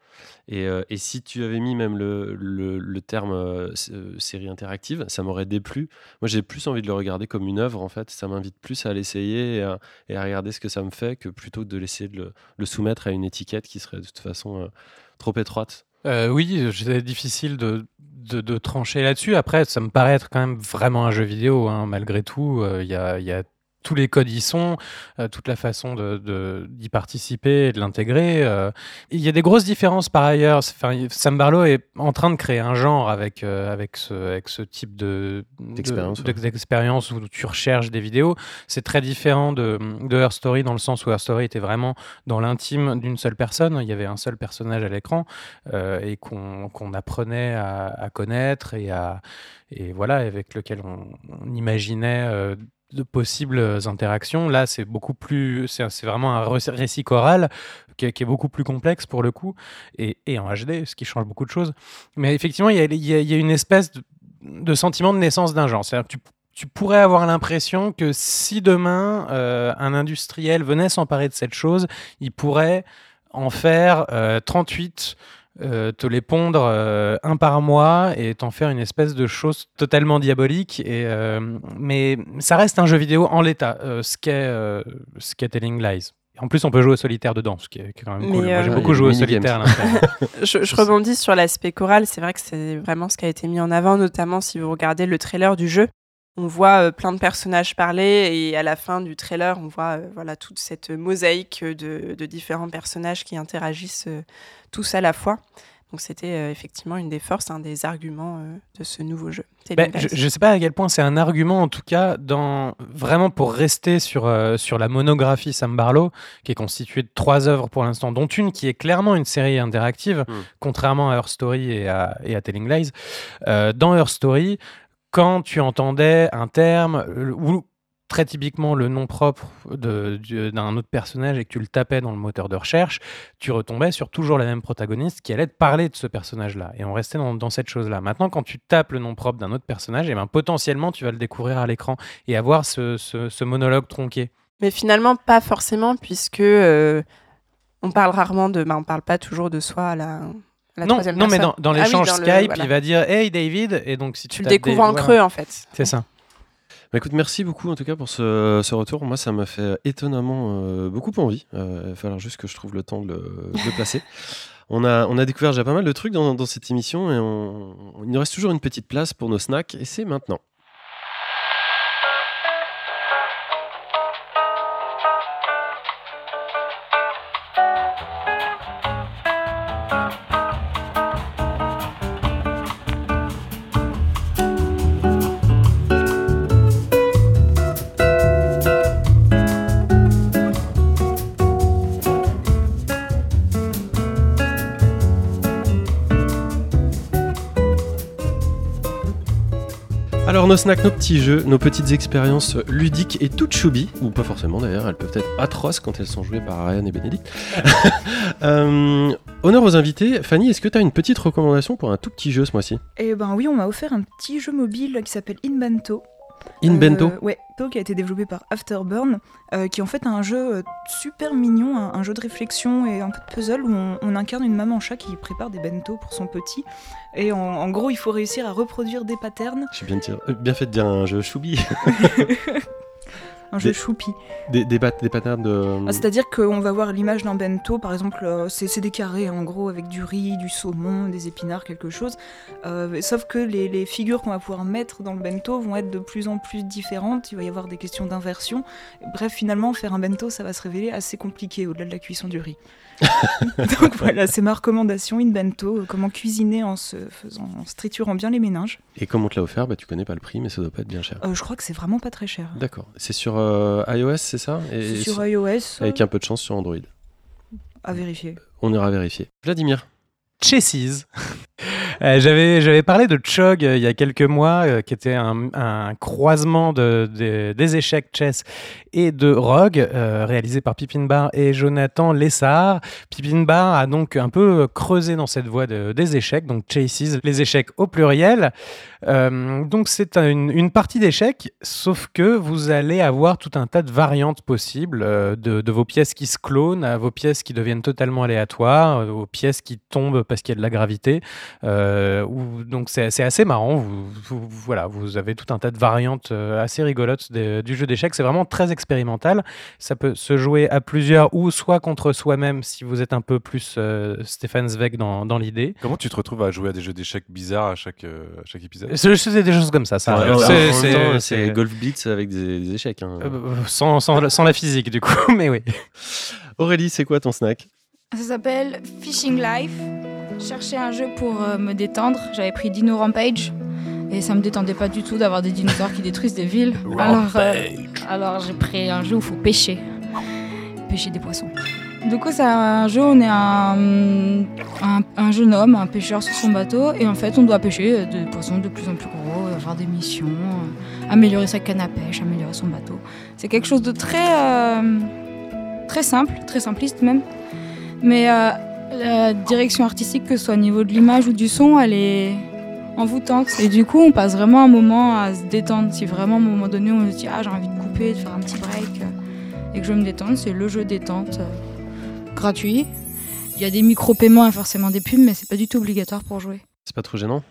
Et, euh, si tu avais mis même le, terme euh, série interactive, ça m'aurait déplu. Moi, j'ai plus envie de le regarder comme une œuvre, en fait. Ça m'invite plus à l'essayer et à, regarder ce que ça me fait que plutôt de l'essayer de le, soumettre à une étiquette qui serait de toute façon trop étroite. Euh, oui, c'est difficile de, de, trancher là-dessus. Après, ça me paraît être quand même vraiment un jeu vidéo, hein, malgré tout. Euh, il y a tous les codes y sont, euh, toute la façon de- de- d'y participer et de l'intégrer. euh. Il y a des grosses différences par ailleurs. Enfin, Sam Barlow est en train de créer un genre avec, euh, avec, ce, avec ce type de D'expérience, de- ouais. où tu recherches des vidéos. C'est très différent de, de Her Story dans le sens où Her Story était vraiment dans l'intime d'une seule personne. Il y avait un seul personnage à l'écran et qu'on apprenait à, à connaître et, à, et voilà, avec lequel on, on imaginait de possibles interactions. Là, c'est beaucoup plus, c'est vraiment un ré- récit choral qui est, beaucoup plus complexe pour le coup et, en HD, ce qui change beaucoup de choses. Mais effectivement, il y a, y une espèce de, sentiment de naissance d'un genre. C'est-à-dire tu tu pourrais avoir l'impression que si demain euh, un industriel venait s'emparer de cette chose, il pourrait en faire euh, 38, euh, te les pondre euh, un par mois et t'en faire une espèce de chose totalement diabolique. Et, euh, mais ça reste un jeu vidéo en l'état, euh, ce qu'est euh, Telling Lies. En plus, on peut jouer au solitaire dedans, ce qui est, quand même Mais, cool. Moi, j'ai beaucoup joué au solitaire. Je, je rebondis sur l'aspect choral. C'est vrai que c'est vraiment ce qui a été mis en avant, notamment si vous regardez le trailer du jeu. On voit euh, plein de personnages parler et à la fin du trailer, on voit euh, voilà toute cette mosaïque de, de différents personnages qui interagissent euh, tous à la fois. Donc c'était euh, effectivement une des forces, un des arguments euh, de ce nouveau jeu. Ben, je ne sais pas à quel point c'est un argument, en tout cas, dans, vraiment pour rester sur, euh, sur la monographie Sam Barlow, qui est constituée de trois œuvres pour l'instant, dont une qui est clairement une série interactive, Mm. contrairement à Her Story et à, et à Telling Lies. Euh, dans Her Story, quand tu entendais un terme, ou très typiquement le nom propre d'un autre personnage et que tu le tapais dans le moteur de recherche, tu retombais sur toujours la même protagoniste qui allait te parler de ce personnage-là. Et on restait dans, cette chose-là. Maintenant, quand tu tapes le nom propre d'un autre personnage, et ben, potentiellement, tu vas le découvrir à l'écran et avoir ce, monologue tronqué. Mais finalement, pas forcément, puisque euh, on parle rarement de. bah, on parle pas toujours de soi à la, la non, troisième non mais dans, Ah oui, l'échange le- Skype, voilà. il va dire Hey David, et donc si tu, Tu le découvres des- en voilà. creux, en fait. C'est ça. Bah, écoute, merci beaucoup en tout cas pour ce, ce retour. Moi, ça m'a fait étonnamment euh, beaucoup envie. Euh, il va falloir juste que je trouve le temps de le, de le placer. On a, on a découvert déjà pas mal de trucs dans, dans cette émission et on, on- il nous reste toujours une petite place pour nos snacks et c'est maintenant. Alors nos snacks, nos petits jeux, nos petites expériences ludiques et toutes choubi, ou pas forcément d'ailleurs, elles peuvent être atroces quand elles sont jouées par Ariane et Bénédicte. Euh, honneur aux invités, Fanny, est-ce que tu as une petite recommandation pour un tout petit jeu ce mois-ci? Eh ben oui, on m'a offert un petit jeu mobile qui s'appelle Inbento. In Bento Euh, Ouais, qui a été développé par Afterburn, euh, qui est en fait un jeu euh, super mignon, un, un jeu de réflexion et un peu de puzzle où on, on incarne une maman chat qui prépare des bento pour son petit. Et en, en gros, il faut réussir à reproduire des patterns. J'ai bien, euh, bien fait de dire un jeu choubi. Un jeu Des- choupi. des, des, des patterns de. Ah, C'est-à-dire qu'on va voir l'image d'un bento, par exemple, euh, c'est c'est des carrés en gros avec du riz, du saumon, des épinards, quelque chose. Euh, sauf que les, les figures qu'on va pouvoir mettre dans le bento vont être de plus en plus différentes. Il va y avoir des questions d'inversion. Bref, finalement, faire un bento, ça va se révéler assez compliqué au-delà de la cuisson du riz. Donc voilà, c'est ma recommandation, une bento, euh, comment cuisiner en se faisant, en se triturant bien les méninges. Et comme on te l'a offert, bah, tu connais pas le prix, mais ça doit pas être bien cher. Euh, je crois que c'est vraiment pas très cher. D'accord. C'est sur euh, iOS, c'est ça? Et C'est sur sur- iOS, Avec un peu de chance sur Android. à vérifier. On ira vérifier. Vladimir. Chesses. Euh, J'avais j'avais parlé de Chog euh, il y a quelques mois, euh, qui était un, croisement de, de- des échecs chess et de Rogue, réalisé par Pipin Bar et Jonathan Lessard. Pipin Bar a donc un peu creusé dans cette voie de- des échecs, donc Chases, les échecs au pluriel. Donc c'est un- une, partie d'échecs, sauf que vous allez avoir tout un tas de variantes possibles de, de vos pièces qui se clonent à vos pièces qui deviennent totalement aléatoires, aux pièces qui tombent parce qu'il y a de la gravité. Euh, donc c'est assez marrant. Vous, vous- voilà, vous avez tout un tas de variantes euh, assez rigolotes du jeu d'échecs. C'est vraiment très expérimental. Ça peut se jouer à plusieurs ou soit contre soi-même si vous êtes un peu plus euh, Stéphane Zweig dans, dans l'idée. Comment tu te retrouves à jouer à des jeux d'échecs bizarres à chaque, euh, à chaque épisode? C'est c'est des choses comme ça. Ouais, C'est- Golf Blitz avec des, des échecs. hein. Euh, sans, sans, sans la physique du coup, mais oui. Aurélie, c'est quoi ton snack? Ça s'appelle Fishing Life. Cherchais un jeu pour euh, me détendre. J'avais pris Dino Rampage. Et ça me détendait pas du tout d'avoir des dinosaures qui détruisent des villes. Alors, euh, alors j'ai pris un jeu où il faut pêcher. Pêcher des poissons. Du coup, c'est un jeu où on est un, un, un jeune homme, un pêcheur sur son bateau. Et en fait, on doit pêcher des poissons de plus en plus gros, faire des missions, euh, améliorer sa canne à pêche, améliorer son bateau. C'est quelque chose de très, euh, très simple, très simpliste même. Mais la direction artistique, que ce soit au niveau de l'image ou du son, elle est envoûtante. Et du coup, on passe vraiment un moment à se détendre. Si vraiment, à un moment donné, on se dit Ah, j'ai envie de couper, de faire un petit break, euh, et que je veux me détendre, c'est le jeu détente euh, gratuit. Il y a des micro-paiements et forcément des pubs, mais c'est pas du tout obligatoire pour jouer. C'est pas trop gênant?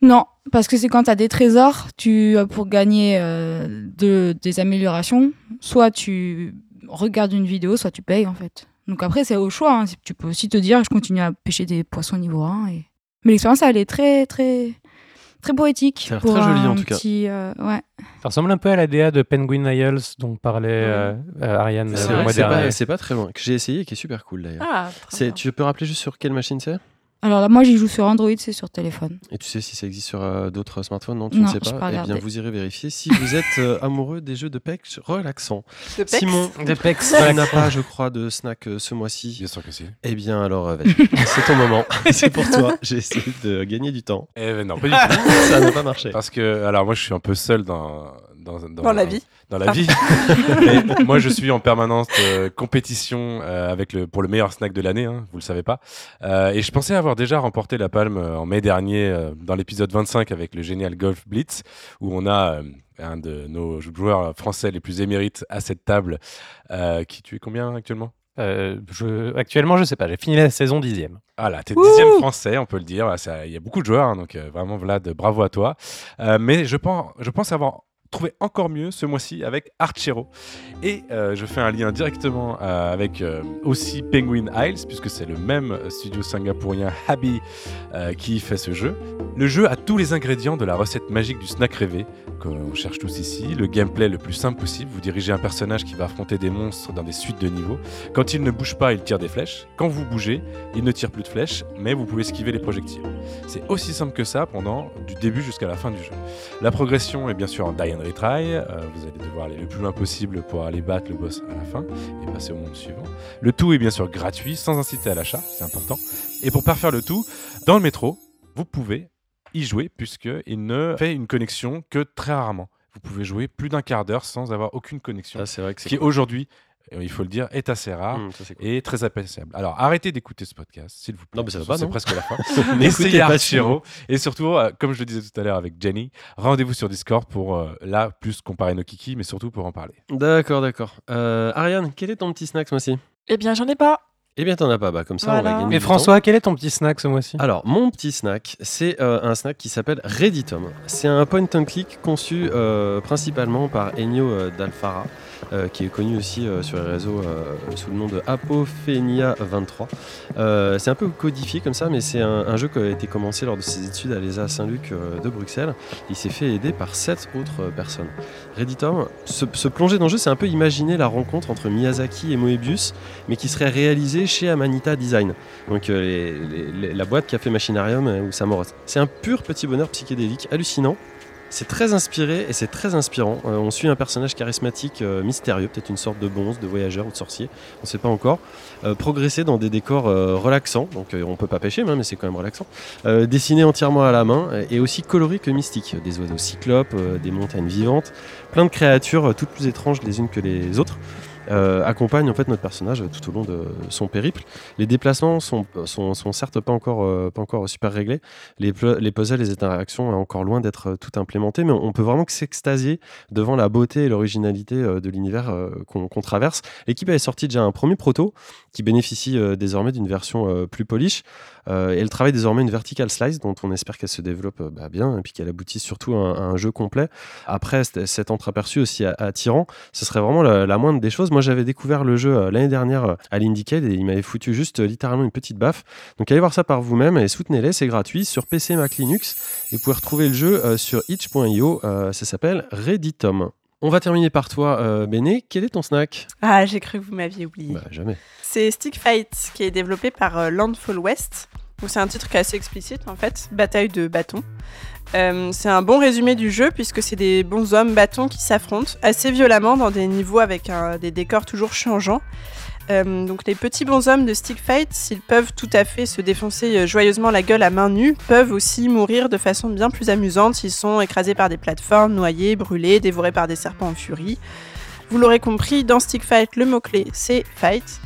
Non, parce que c'est quand tu as des trésors, tu euh, pour gagner euh, de, des améliorations, soit tu regardes une vidéo, soit tu payes en fait. Donc après, c'est au choix. hein. Tu peux aussi te dire, je continue à pêcher des poissons niveau 1. Et... Mais l'expérience, elle est très, très, très poétique. Ça a l'air pour très joli, en tout cas. euh, ouais. Ça ressemble un peu à la DA de Penguin Isles dont parlait euh, euh, Ariane C'est euh, c'est dernier. pas, c'est pas très loin. Que j'ai essayé et qui est super cool d'ailleurs. Ah, très C'est- bien. tu peux rappeler juste sur quelle machine c'est? Alors là, moi, j'y joue sur Android, c'est sur téléphone. Et tu sais si ça existe sur euh, d'autres smartphones Non, tu Non, ne sais pas. pas eh bien, vous irez vérifier si vous êtes euh, amoureux des jeux de PEX relaxants. De Pex. Simon, Des pecs. tu n'as pas, je crois, de snack euh, ce mois-ci. Bien sûr que si. Eh bien, alors, vas-y. c'est ton moment. c'est pour toi. J'ai essayé de gagner du temps. Eh ben non, pas du tout. Ça n'a pas marché. Parce que, alors moi, je suis un peu seul dans, dans, Dans la vie. Dans la vie. Mais moi, je suis en permanence de compétition euh, avec le, pour le meilleur snack de l'année, hein, vous le savez pas. Euh, et je pensais avoir déjà remporté la palme euh, en mai dernier euh, dans l'épisode 25 avec le génial Golf Blitz, où on a euh, un de nos joueurs français les plus émérites à cette table, euh, qui tu es combien actuellement? Euh, je, actuellement, je sais pas. J'ai fini la saison dixième. Voilà, t'es dixième français, on peut le dire. Ça- Il y a beaucoup de joueurs, hein, donc euh, vraiment Vlad, bravo à toi. Euh, mais je pense, je pense avoir trouvé encore mieux ce mois-ci avec Archero. Et euh, je fais un lien directement euh, avec euh, aussi Penguin Isles, puisque c'est le même studio singapourien Habi qui fait ce jeu. Le jeu a tous les ingrédients de la recette magique du snack rêvé qu'on cherche tous ici. Le gameplay le plus simple possible. Vous dirigez un personnage qui va affronter des monstres dans des suites de niveaux. Quand il ne bouge pas, il tire des flèches. Quand vous bougez, il ne tire plus de flèches, mais vous pouvez esquiver les projectiles. C'est aussi simple que ça pendant du début jusqu'à la fin du jeu. La progression est bien sûr en die and retry. Euh, vous allez devoir aller le plus loin possible pour aller battre le boss à la fin et passer au monde suivant. Le tout est bien sûr gratuit, sans inciter à l'achat, c'est important. Et pour parfaire le tout, dans le métro, vous pouvez y jouer puisqu'il ne fait une connexion que très rarement. Vous pouvez jouer plus d'un quart d'heure sans avoir aucune connexion. Ah, c'est vrai que Ce c'est qui aujourd'hui il faut le dire, est assez rare ça, cool. et très appréciable. Alors arrêtez d'écouter ce podcast, s'il vous plaît. Non, mais ça va pas, C'est presque la fin. N'écoutez Essayez pas Archero. Et surtout, euh, comme je le disais tout à l'heure avec Jenny, rendez-vous sur Discord pour euh, là, plus comparer nos kikis, mais surtout pour en parler. D'accord, d'accord. Euh, Ariane, quel est ton petit snack ce mois-ci? Eh bien, j'en ai pas. Eh bien, t'en as pas. Bah, comme ça, on va gagner. Et François, quel est ton petit snack ce mois-ci? Alors, mon petit snack, c'est euh, un snack qui s'appelle Redditom. C'est un point and click conçu euh, principalement par Ennio euh, D'Alfara, euh, qui est connu aussi euh, sur les réseaux euh, sous le nom de Apophenia23. Euh, c'est un peu codifié comme ça, mais c'est un, jeu qui a été commencé lors de ses études à l'ESA Saint-Luc de Bruxelles. Il s'est fait aider par sept autres personnes. Redditom, se, se plonger dans le jeu, c'est un peu imaginer la rencontre entre Miyazaki et Moebius, mais qui serait réalisée chez Amanita Design. Donc la boîte qui a fait Machinarium ou Samoros. C'est un pur petit bonheur psychédélique hallucinant. C'est très inspiré et c'est très inspirant. Euh, on suit un personnage charismatique, euh, mystérieux, peut-être une sorte de bonze, de voyageur ou de sorcier, on ne sait pas encore, euh, progresser dans des décors relaxants, donc on peut pas pêcher, mais c'est quand même relaxant, dessiné entièrement à la main et aussi coloré que mystique. Des oiseaux cyclopes, des montagnes vivantes, plein de créatures toutes plus étranges les unes que les autres. Euh, accompagnent en fait notre personnage tout au long de son périple. Les déplacements sont, certes pas encore, euh, pas encore super réglés. Les, les puzzles, les interactions, sont encore loin d'être euh, tout implémentés, mais on peut vraiment s'extasier devant la beauté et l'originalité de l'univers qu'on qu'on traverse. L'équipe avait sorti déjà un premier proto qui bénéficie euh, désormais d'une version euh, plus polish. Euh, et elle travaille désormais une vertical slice dont on espère qu'elle se développe bah, bien et puis qu'elle aboutisse surtout à un, à un jeu complet. Après, cet entreaperçu aussi attirant, ce serait vraiment la, la moindre des choses. Moi, j'avais découvert le jeu l'année dernière à l'Indiecade et il m'avait foutu juste littéralement une petite baffe. Donc allez voir ça par vous-même et soutenez-les, c'est gratuit sur PC, Mac, Linux. Et vous pouvez retrouver le jeu sur itch.io. ça s'appelle Redditom. On va terminer par toi, euh, Béné. Quel est ton snack? Ah, j'ai cru que vous m'aviez oublié. Bah, jamais. C'est Stick Fight qui est développé par euh, Landfall West. C'est un titre qui est assez explicite en fait, bataille de bâtons. Euh, c'est un bon résumé du jeu puisque c'est des bons hommes bâtons qui s'affrontent assez violemment dans des niveaux avec des décors toujours changeants. Euh, donc les petits bonshommes de Stick Fight, s'ils peuvent tout à fait se défoncer joyeusement la gueule à main nue, peuvent aussi mourir de façon bien plus amusante s'ils sont écrasés par des plateformes, noyés, brûlés, dévorés par des serpents en furie. Vous l'aurez compris, dans Stick Fight, le mot-clé c'est fight.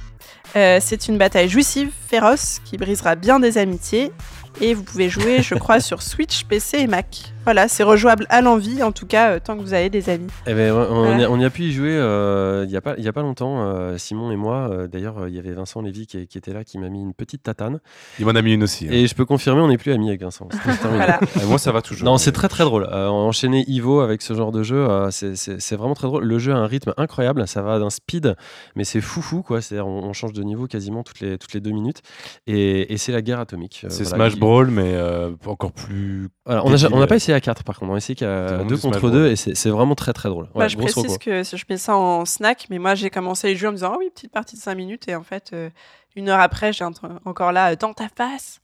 Euh, c'est une bataille jouissive, féroce, qui brisera bien des amitiés. Et vous pouvez jouer, je crois, sur Switch, PC et Mac. Voilà, c'est rejouable à l'envie, en tout cas, euh, tant que vous avez des amis. Eh ben, on, on Voilà. y a, on y a pu y jouer euh, il n'y a, pas- il y a pas longtemps, euh, Simon et moi. euh, D'ailleurs, euh, il y avait Vincent Lévy qui, qui était là, qui m'a mis une petite tatane. Il m'en a mis une aussi. hein. Et je peux confirmer, on n'est plus amis avec Vincent. Voilà. Moi, ça va toujours. Non, c'est très très drôle. Euh, enchaîner Ivo avec ce genre de jeu, euh, c'est- vraiment très drôle. Le jeu a un rythme incroyable, ça va d'un speed, mais c'est foufou quoi. C'est-à-dire, on, on change de niveau quasiment toutes les, toutes les deux minutes. Et, et c'est la guerre atomique. Euh, C'est voilà, Smash il- Brawl, mais euh, encore plus. Voilà, on n'a pas essayé à 4 par contre, on C'est qu'à vraiment 2 du Smash contre Bros. 2 et c'est vraiment très très drôle. Ouais, je précise reco. que je mets ça en snack, mais moi, j'ai commencé les jeux en me disant, ah oui, petite partie de 5 minutes, et en fait, euh, une heure après, j'ai encore là, euh, dans ta face.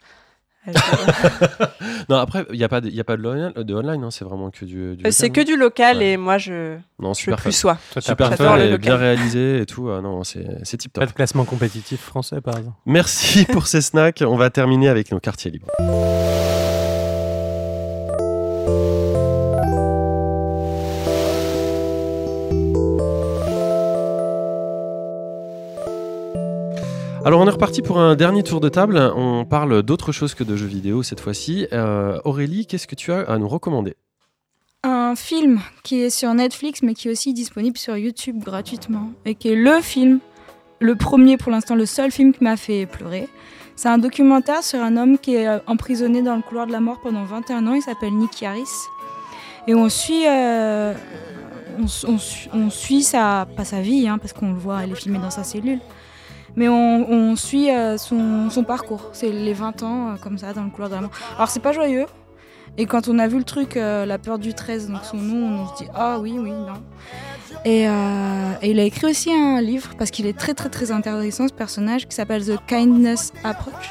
Euh, Non, après, il n'y a pas de, il y a pas de online, de online hein, c'est vraiment que du. du c'est local, que du local, Ouais. et moi, je, Non, je super plus fun. sois. Toi, Super et bien réalisé et tout. Ah non, c'est c'est tip top. pas de classement compétitif français, par exemple Merci pour ces snacks. On va terminer avec nos quartiers libres. Alors on est reparti pour un dernier tour de table. On parle d'autre chose que de jeux vidéo cette fois-ci. Euh, Aurélie, qu'est-ce que tu as à nous recommander? Un film qui est sur Netflix mais qui est aussi disponible sur YouTube gratuitement et qui est le film, le premier pour l'instant, le seul film qui m'a fait pleurer. C'est un documentaire sur un homme qui est euh, emprisonné dans le couloir de la mort pendant 21 ans. Il s'appelle Nick Harris. Et on suit, euh, on, suit sa, pas sa vie, hein, parce qu'on le voit, elle est filmée dans sa cellule. Mais on, suit euh, son, parcours. C'est les 20 ans, euh, comme ça, dans le couloir de la mort. Alors, c'est pas joyeux. Et quand on a vu le truc, euh, La peur du 13, donc son nom, on se dit Ah oui, oui, non. Et, il a écrit aussi un livre, parce qu'il est très, très, très intéressant, ce personnage, qui s'appelle The Kindness Approach.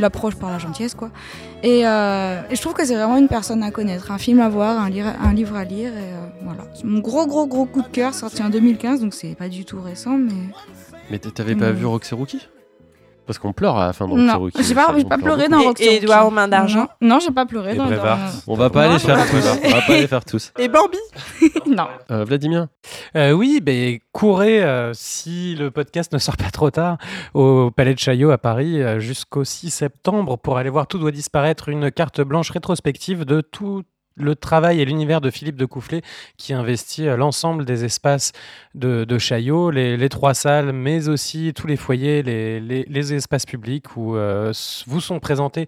L'approche par la gentillesse, quoi. Et, je trouve que c'est vraiment une personne à connaître, un film à voir, un, livre à lire. Voilà. Mon gros, gros, gros coup de cœur, sorti en 2015, donc c'est pas du tout récent, mais. Mais t'avais pas Mm. vu Roxy Rookie? Parce qu'on pleure à la fin Non, Petit Rookie. j'ai pas, Ça, j'ai pas pleuré dans Et- Rockstar et Edouard aux mains d'argent? Non, j'ai pas pleuré Et dans dans- On va pas les faire tous. On va pas les faire tous. Et Bambi? Non. Euh, Vladimir? Euh, oui, ben courez euh, si le podcast ne sort pas trop tard au Palais de Chaillot à Paris jusqu'au 6 septembre pour aller voir Tout doit disparaître, une carte blanche rétrospective de tout le travail et l'univers de Philippe de Coufflet qui investit euh, l'ensemble des espaces de, Chaillot, les, trois salles, mais aussi tous les foyers, les, espaces publics où euh, vous sont présentés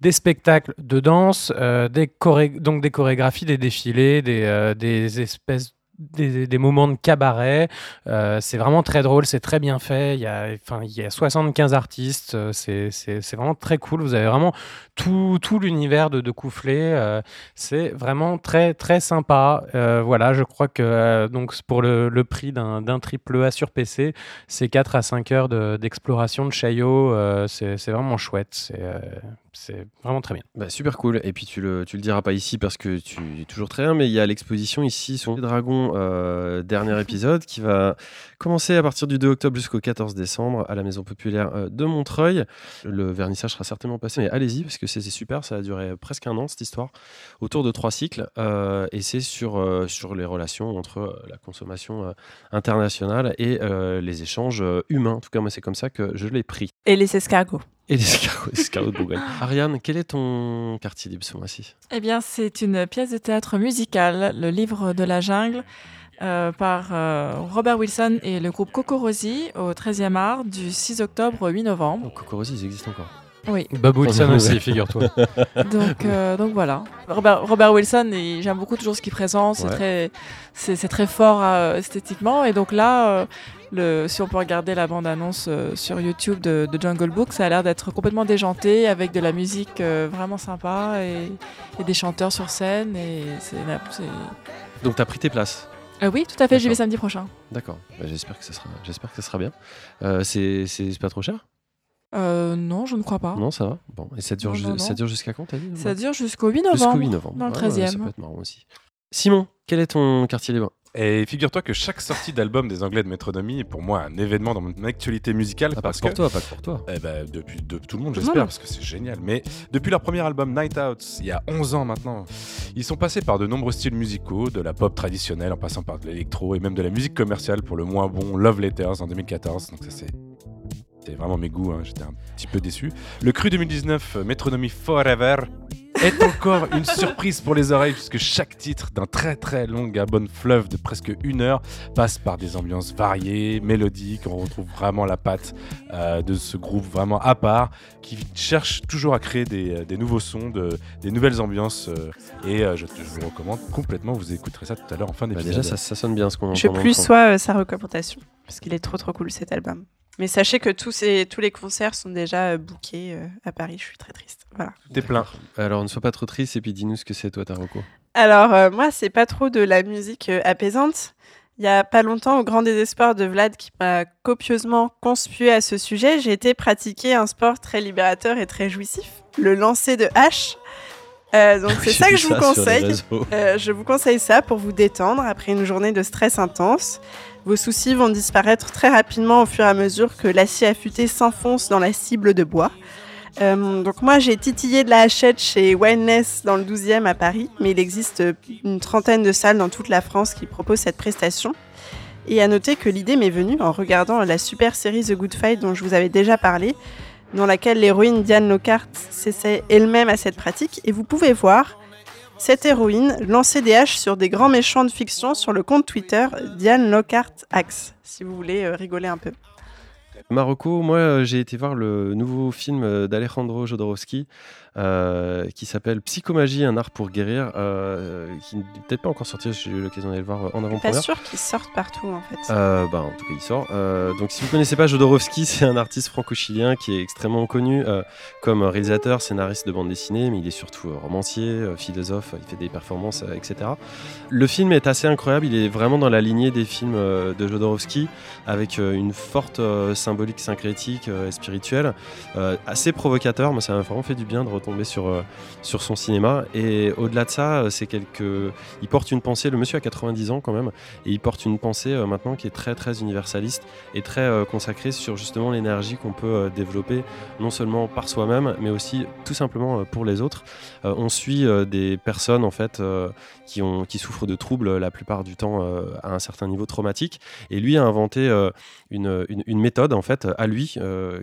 des spectacles de danse, euh, donc des chorégraphies, des défilés, des espèces des, moments de cabaret. Euh, c'est vraiment très drôle, c'est très bien fait. Il y a, enfin, il y a 75 artistes. euh, C'est, c'est, c'est vraiment très cool. Vous avez vraiment tout, tout l'univers de, de euh, c'est vraiment très, très sympa. Voilà, je crois que donc, pour le, le prix d'un, triple A sur PC, c'est 4 à 5 heures de- d'exploration de Chaillot. c'est, c'est vraiment chouette. C'est, c'est vraiment très bien. Bah, super cool. Et puis tu le, tu le diras pas ici parce que tu es toujours très bien, mais il y a l'exposition ici sur les dragons, euh, dernier épisode, qui va commencer à partir du 2 octobre jusqu'au 14 décembre à la Maison Populaire euh, de Montreuil. Le vernissage sera certainement passé, mais allez-y parce que c'est super. Ça a duré presque un an cette histoire, autour de trois cycles. euh, et c'est sur, euh, sur les relations entre la consommation euh, internationale et euh, les échanges euh, humains. En tout cas, moi, c'est comme ça que je l'ai pris. Et les escargots. Et les escargots, escargots de Bourgogne. Ariane, quel est ton quartier libre ce mois-ci? Eh bien, c'est une pièce de théâtre musicale, Le Livre de la Jungle, euh, par euh, Robert Wilson et le groupe Cocorosi au 13e art du 6 octobre au 8 novembre. Oh, Cocorosi, ils existent encore. Oui, Bob Wilson aussi, figure-toi. donc, euh, donc voilà. Robert, Robert Wilson, j'aime beaucoup toujours ce qu'il présente, c'est Ouais. très, c'est, c'est très fort euh, esthétiquement. Et donc là, euh, le, si on peut regarder la bande-annonce euh, sur YouTube de, de Jungle Book, ça a l'air d'être complètement déjanté, avec de la musique euh, vraiment sympa et, et des chanteurs sur scène. Et c'est, c'est- Donc, tu as pris tes places Euh, oui, tout à fait, j'y vais samedi prochain. D'accord. Bah, j'espère que ça sera, j'espère que ça sera bien. Euh, c'est, pas trop cher? Non, je ne crois pas. Non, ça va. Bon, et ça dure, Non, ju- non, non. ça dure jusqu'à quand t'as dit Ça dure jusqu'au 8 novembre. Jusqu'au 8 novembre. Dans le Ouais, ouais, 13e. ça peut être marrant aussi. Simon, quel est ton quartier libre? Et figure-toi que chaque sortie d'album des Anglais de Métronomie est pour moi un événement dans mon actualité musicale. Ah, Pas parce pour que, toi, pas pour toi. Eh ben, depuis de, tout le monde, j'espère, parce que c'est génial. Mais depuis leur premier album Night Out, il y a 11 ans maintenant, ils sont passés par de nombreux styles musicaux, de la pop traditionnelle en passant par de l'électro et même de la musique commerciale pour le moins bon Love Letters en 2014. Donc ça c'est vraiment mes goûts, hein, j'étais un petit peu déçu. Le cru 2019, euh, Métronomie Forever, est encore une surprise pour les oreilles puisque chaque titre d'un très très long album fleuve de presque une heure passe par des ambiances variées, mélodiques, on retrouve vraiment la patte euh, de ce groupe vraiment à part qui cherche toujours à créer des, euh, des nouveaux sons, de- des nouvelles ambiances euh, et euh, je, je vous recommande complètement, vous écouterez ça tout à l'heure en fin Bah, d'épisode. déjà, ça, ça sonne bien ce qu'on entend. Je plus euh, sa recommandation, parce qu'il est trop trop cool cet album. Mais sachez que tous, ces, tous les concerts sont déjà euh, bookés euh, à Paris, je suis très triste. Voilà. T'es plein. Alors, ne sois pas trop triste et puis dis-nous ce que c'est, toi, ta reco. Alors, euh, moi, c'est pas trop de la musique euh, apaisante. Il y a pas longtemps, au grand désespoir de Vlad, qui m'a copieusement conspué à ce sujet, j'ai été pratiquer un sport très libérateur et très jouissif, le lancer de hache. Euh, donc, c'est ça que je vous conseille. je vous conseille ça pour vous détendre après une journée de stress intense. Vos soucis vont disparaître très rapidement au fur et à mesure que l'acier affûté s'enfonce dans la cible de bois. Euh, donc moi j'ai titillé de la hachette chez Wellness dans le 12e à Paris, mais il existe une trentaine de salles dans toute la France qui proposent cette prestation. Et à noter que l'idée m'est venue en regardant la super série The Good Fight dont je vous avais déjà parlé, dans laquelle l'héroïne Diane Lockhart s'essaie elle-même à cette pratique. Et vous pouvez voir cette héroïne lancer des haches sur des grands méchants de fiction sur le compte Twitter Diane Lockhart Axe, si vous voulez euh, rigoler un peu. Marocco, moi euh, j'ai été voir le nouveau film euh, d'Alejandro Jodorowsky euh, qui s'appelle Psychomagie, un art pour guérir, euh, qui n'est peut-être pas encore sorti, j'ai eu l'occasion d'aller le voir en Pas avant-première. sûr qu'ils sortent partout en fait. Euh, bah, en tout cas, il sort. Donc, si vous connaissez pas Jodorowsky, c'est un artiste franco-chilien qui est extrêmement connu comme réalisateur, scénariste de bande dessinée, mais il est surtout romancier, philosophe, il fait des performances, etc. Le film est assez incroyable, il est vraiment dans la lignée des films de Jodorowsky, avec une forte symbolique syncrétique et spirituel, euh, assez provocateur. Moi, ça m'a vraiment fait du bien de retomber sur, euh, sur son cinéma. Et au-delà de ça, euh, c'est quelque. Il porte une pensée. Le monsieur a 90 ans quand même, et il porte une pensée euh, maintenant qui est très très universaliste et très euh, consacrée sur justement l'énergie qu'on peut euh, développer, non seulement par soi-même, mais aussi tout simplement euh, pour les autres. Euh, on suit euh, des personnes en fait euh, qui, ont, qui souffrent de troubles la plupart du temps à un certain niveau traumatique. Et lui a inventé une, une- méthode en fait à lui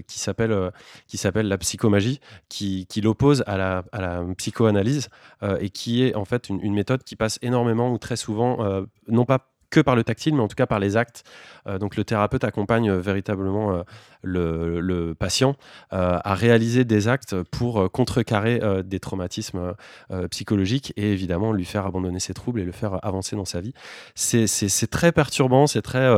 qui s'appelle qui s'appelle la psychomagie, qui, qui l'oppose à la, psychoanalyse et qui est en fait une, une méthode qui passe énormément ou très souvent, non pas que par le tactile, mais en tout cas par les actes. Euh, donc le thérapeute accompagne euh, véritablement euh, le, patient à réaliser des actes pour contrecarrer des traumatismes psychologiques et évidemment lui faire abandonner ses troubles et le faire avancer dans sa vie. C'est- très perturbant, c'est très,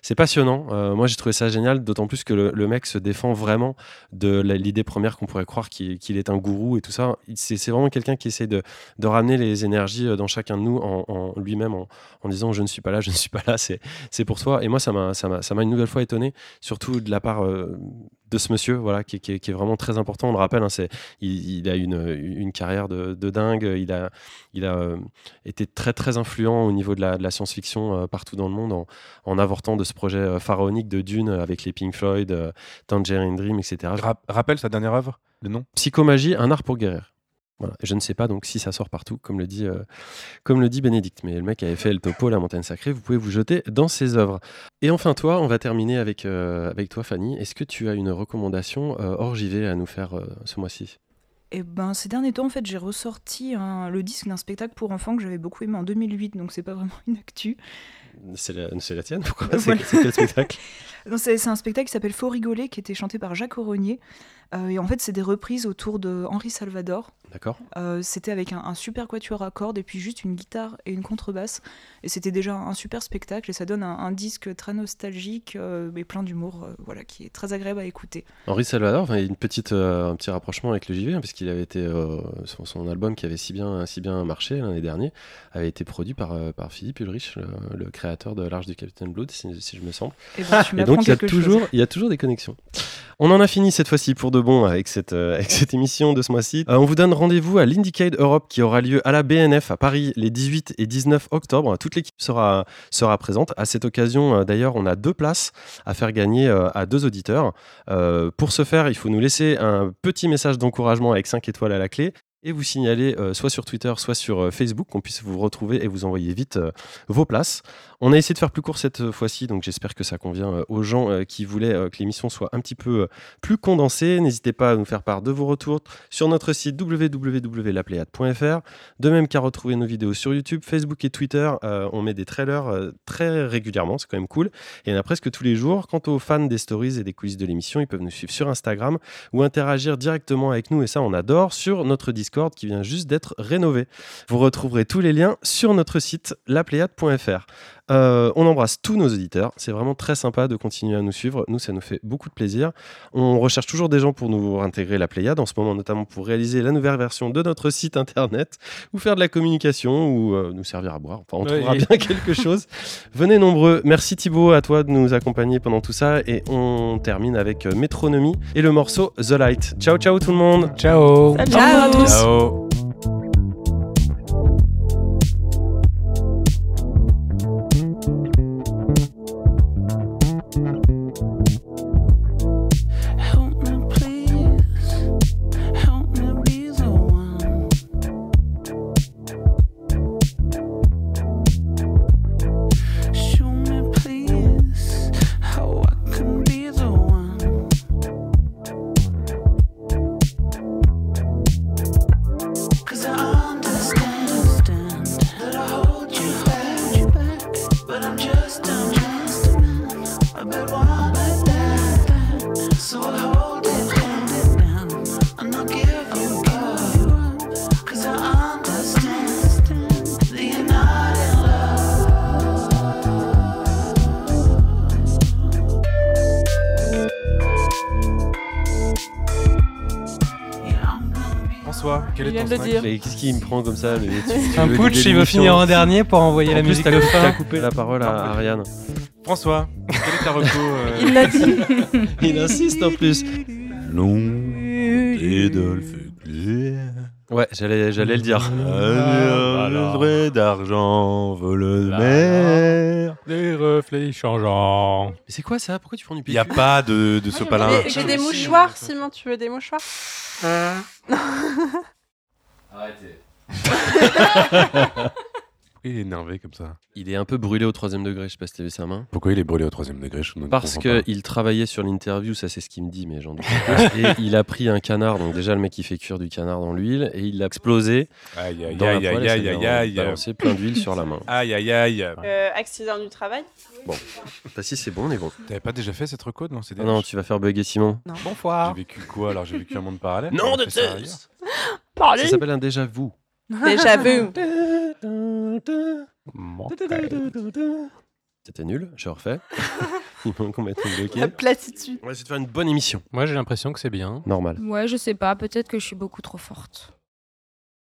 c'est passionnant. Moi j'ai trouvé ça génial, d'autant plus que le, mec se défend vraiment de l'idée première qu'on pourrait croire qu'il est un gourou et tout ça. C'est vraiment quelqu'un qui essaie de, ramener les énergies dans chacun de nous en, lui-même en, en disant je ne suis pas là, je ne suis pas là, c'est pour toi. Et moi ça m'a ça m'a ça m'a une nouvelle fois étonné, surtout de la part euh, de ce monsieur, voilà, qui, qui est- qui est vraiment très important. On le rappelle, hein, c'est, il, il a une, une carrière de, de dingue. Il a, il a euh, été très très influent au niveau de la, de la science-fiction euh, partout dans le monde en, en avortant de ce projet pharaonique de Dune avec les Pink Floyd, Tangerine Dream, etc. Ra- rappelle sa dernière œuvre, le nom? Psychomagie, un art pour guérir. Voilà. Je ne sais pas donc si ça sort partout, comme le dit, euh, comme le dit Bénédicte. Mais le mec avait fait le topo, la montagne sacrée. Vous pouvez vous jeter dans ses œuvres. Et enfin toi, on va terminer avec euh, avec toi, Fanny. Est-ce que tu as une recommandation euh, hors JV à nous faire euh, ce mois-ci? Et ben ces derniers temps en fait j'ai ressorti un- le disque d'un spectacle pour enfants que j'avais beaucoup aimé en 2008 donc c'est pas vraiment une actu. C'est la, tienne Pourquoi? C'est voilà. c'est quel spectacle? C'est un spectacle qui s'appelle Faut rigoler qui était chanté par Jacques Auronier Euh, et en fait c'est des reprises autour de Henri Salvador. D'accord. Euh, c'était avec un, un super quatuor à cordes et puis juste une guitare et une contrebasse. Et c'était déjà un super spectacle et ça donne un, un disque très nostalgique euh, mais plein d'humour, euh, voilà, qui est très agréable à écouter. Henri Salvador, enfin, il y a une petite, euh, un petit rapprochement avec le JV, hein, puisqu'il avait été euh, son, son album qui avait si bien, si bien marché l'année dernière, avait été produit par, euh, par Philippe Ulrich, le, le créateur de l'Arche du Capitaine Blood, si, si je me semble. Et ben, tu Et m'apprends donc il y a chose. toujours, il y a toujours des connexions. On en a fini cette fois-ci pour de bon avec cette, euh, avec cette émission de ce mois-ci. Euh, on vous donne rendez-vous à l'Indiecade Europe qui aura lieu à la BNF à Paris les 18 et 19 octobre. Toute l'équipe sera, sera présente. À cette occasion, euh, d'ailleurs, on a deux places à faire gagner à deux auditeurs. Pour ce faire, il faut nous laisser un petit message d'encouragement avec 5 étoiles à la clé et vous signaler euh, soit sur Twitter, soit sur euh, Facebook, qu'on puisse vous retrouver et vous envoyer vite euh, vos places. On a essayé de faire plus court cette fois-ci, donc j'espère que ça convient aux gens qui voulaient que l'émission soit un petit peu plus condensée. N'hésitez pas à nous faire part de vos retours sur notre site www.lapléade.fr, de même qu'à retrouver nos vidéos sur YouTube, Facebook et Twitter. On met des trailers très régulièrement, c'est quand même cool. Et il y en a presque tous les jours. Quant aux fans des stories et des coulisses de l'émission, ils peuvent nous suivre sur Instagram ou interagir directement avec nous, et ça on adore, sur notre Discord qui vient juste d'être rénové. Vous retrouverez tous les liens sur notre site lapléade.fr. Euh, on embrasse tous nos auditeurs. C'est vraiment très sympa de continuer à nous suivre. Nous, ça nous fait beaucoup de plaisir. On recherche toujours des gens pour nous intégrer la Pléiade, en ce moment notamment pour réaliser la nouvelle version de notre site internet, ou faire de la communication, ou euh, nous servir à boire. Enfin, on trouvera bien quelque chose. Venez nombreux. Merci Thibaut, à toi de nous accompagner pendant tout ça. Et on termine avec euh, Métronomie et le morceau The Light. Ciao, ciao tout le monde. Ciao Salut Ciao à tous. Ciao de le dire. Mais qu'est-ce qui me prend comme ça le- tu- tu Un putsch, il veut finir en dernier pour envoyer En la plus, musique t'as de t'as fin. coupé la parole à Ariane. François, quel est ta reco. euh. Il l'a dit. Il insiste en plus. Long Ouais, j'allais, j'allais le dire. voilà. vrai d'argent, vole de mer. Les reflets changeants. Mais c'est quoi ça? Pourquoi tu prends du Il n'y a pas de, de sopalin. Mais J'ai des mouchoirs, Simon, tu veux des mouchoirs? Arrêtez. Pourquoi il est énervé comme ça Il est un peu brûlé au troisième degré, je sais pas si t'as vu sa main. Pourquoi il est brûlé au troisième degré je ne Parce comprends pas. qu'il travaillait sur l'interview, ça c'est ce qu'il me dit, mais j'en doute pas. Et il a pris un canard, donc déjà le mec il fait cuire du canard dans l'huile, et il l'a explosé Aïe aïe dans la aïe poêle, aïe et ça aïe lui a aïe aïe. balancé plein d'huile sur la main. Aïe aïe aïe. Euh, Accident du travail Bah si c'est bon, on est bon. T'avais pas déjà fait cette reco non c'est Ah non, tu vas faire bugger Simon. Bon foire. J'ai vécu quoi alors J'ai vécu un monde parallèle Non, On de fait ça s'appelle un déjà vu. Déjà vu C'était nul, je refais. Il manque qu'on mette une La bloquée. platitude. On va essayer de faire une bonne émission. Moi j'ai l'impression que c'est bien. Normal. Ouais, je sais pas, peut-être que je suis beaucoup trop forte.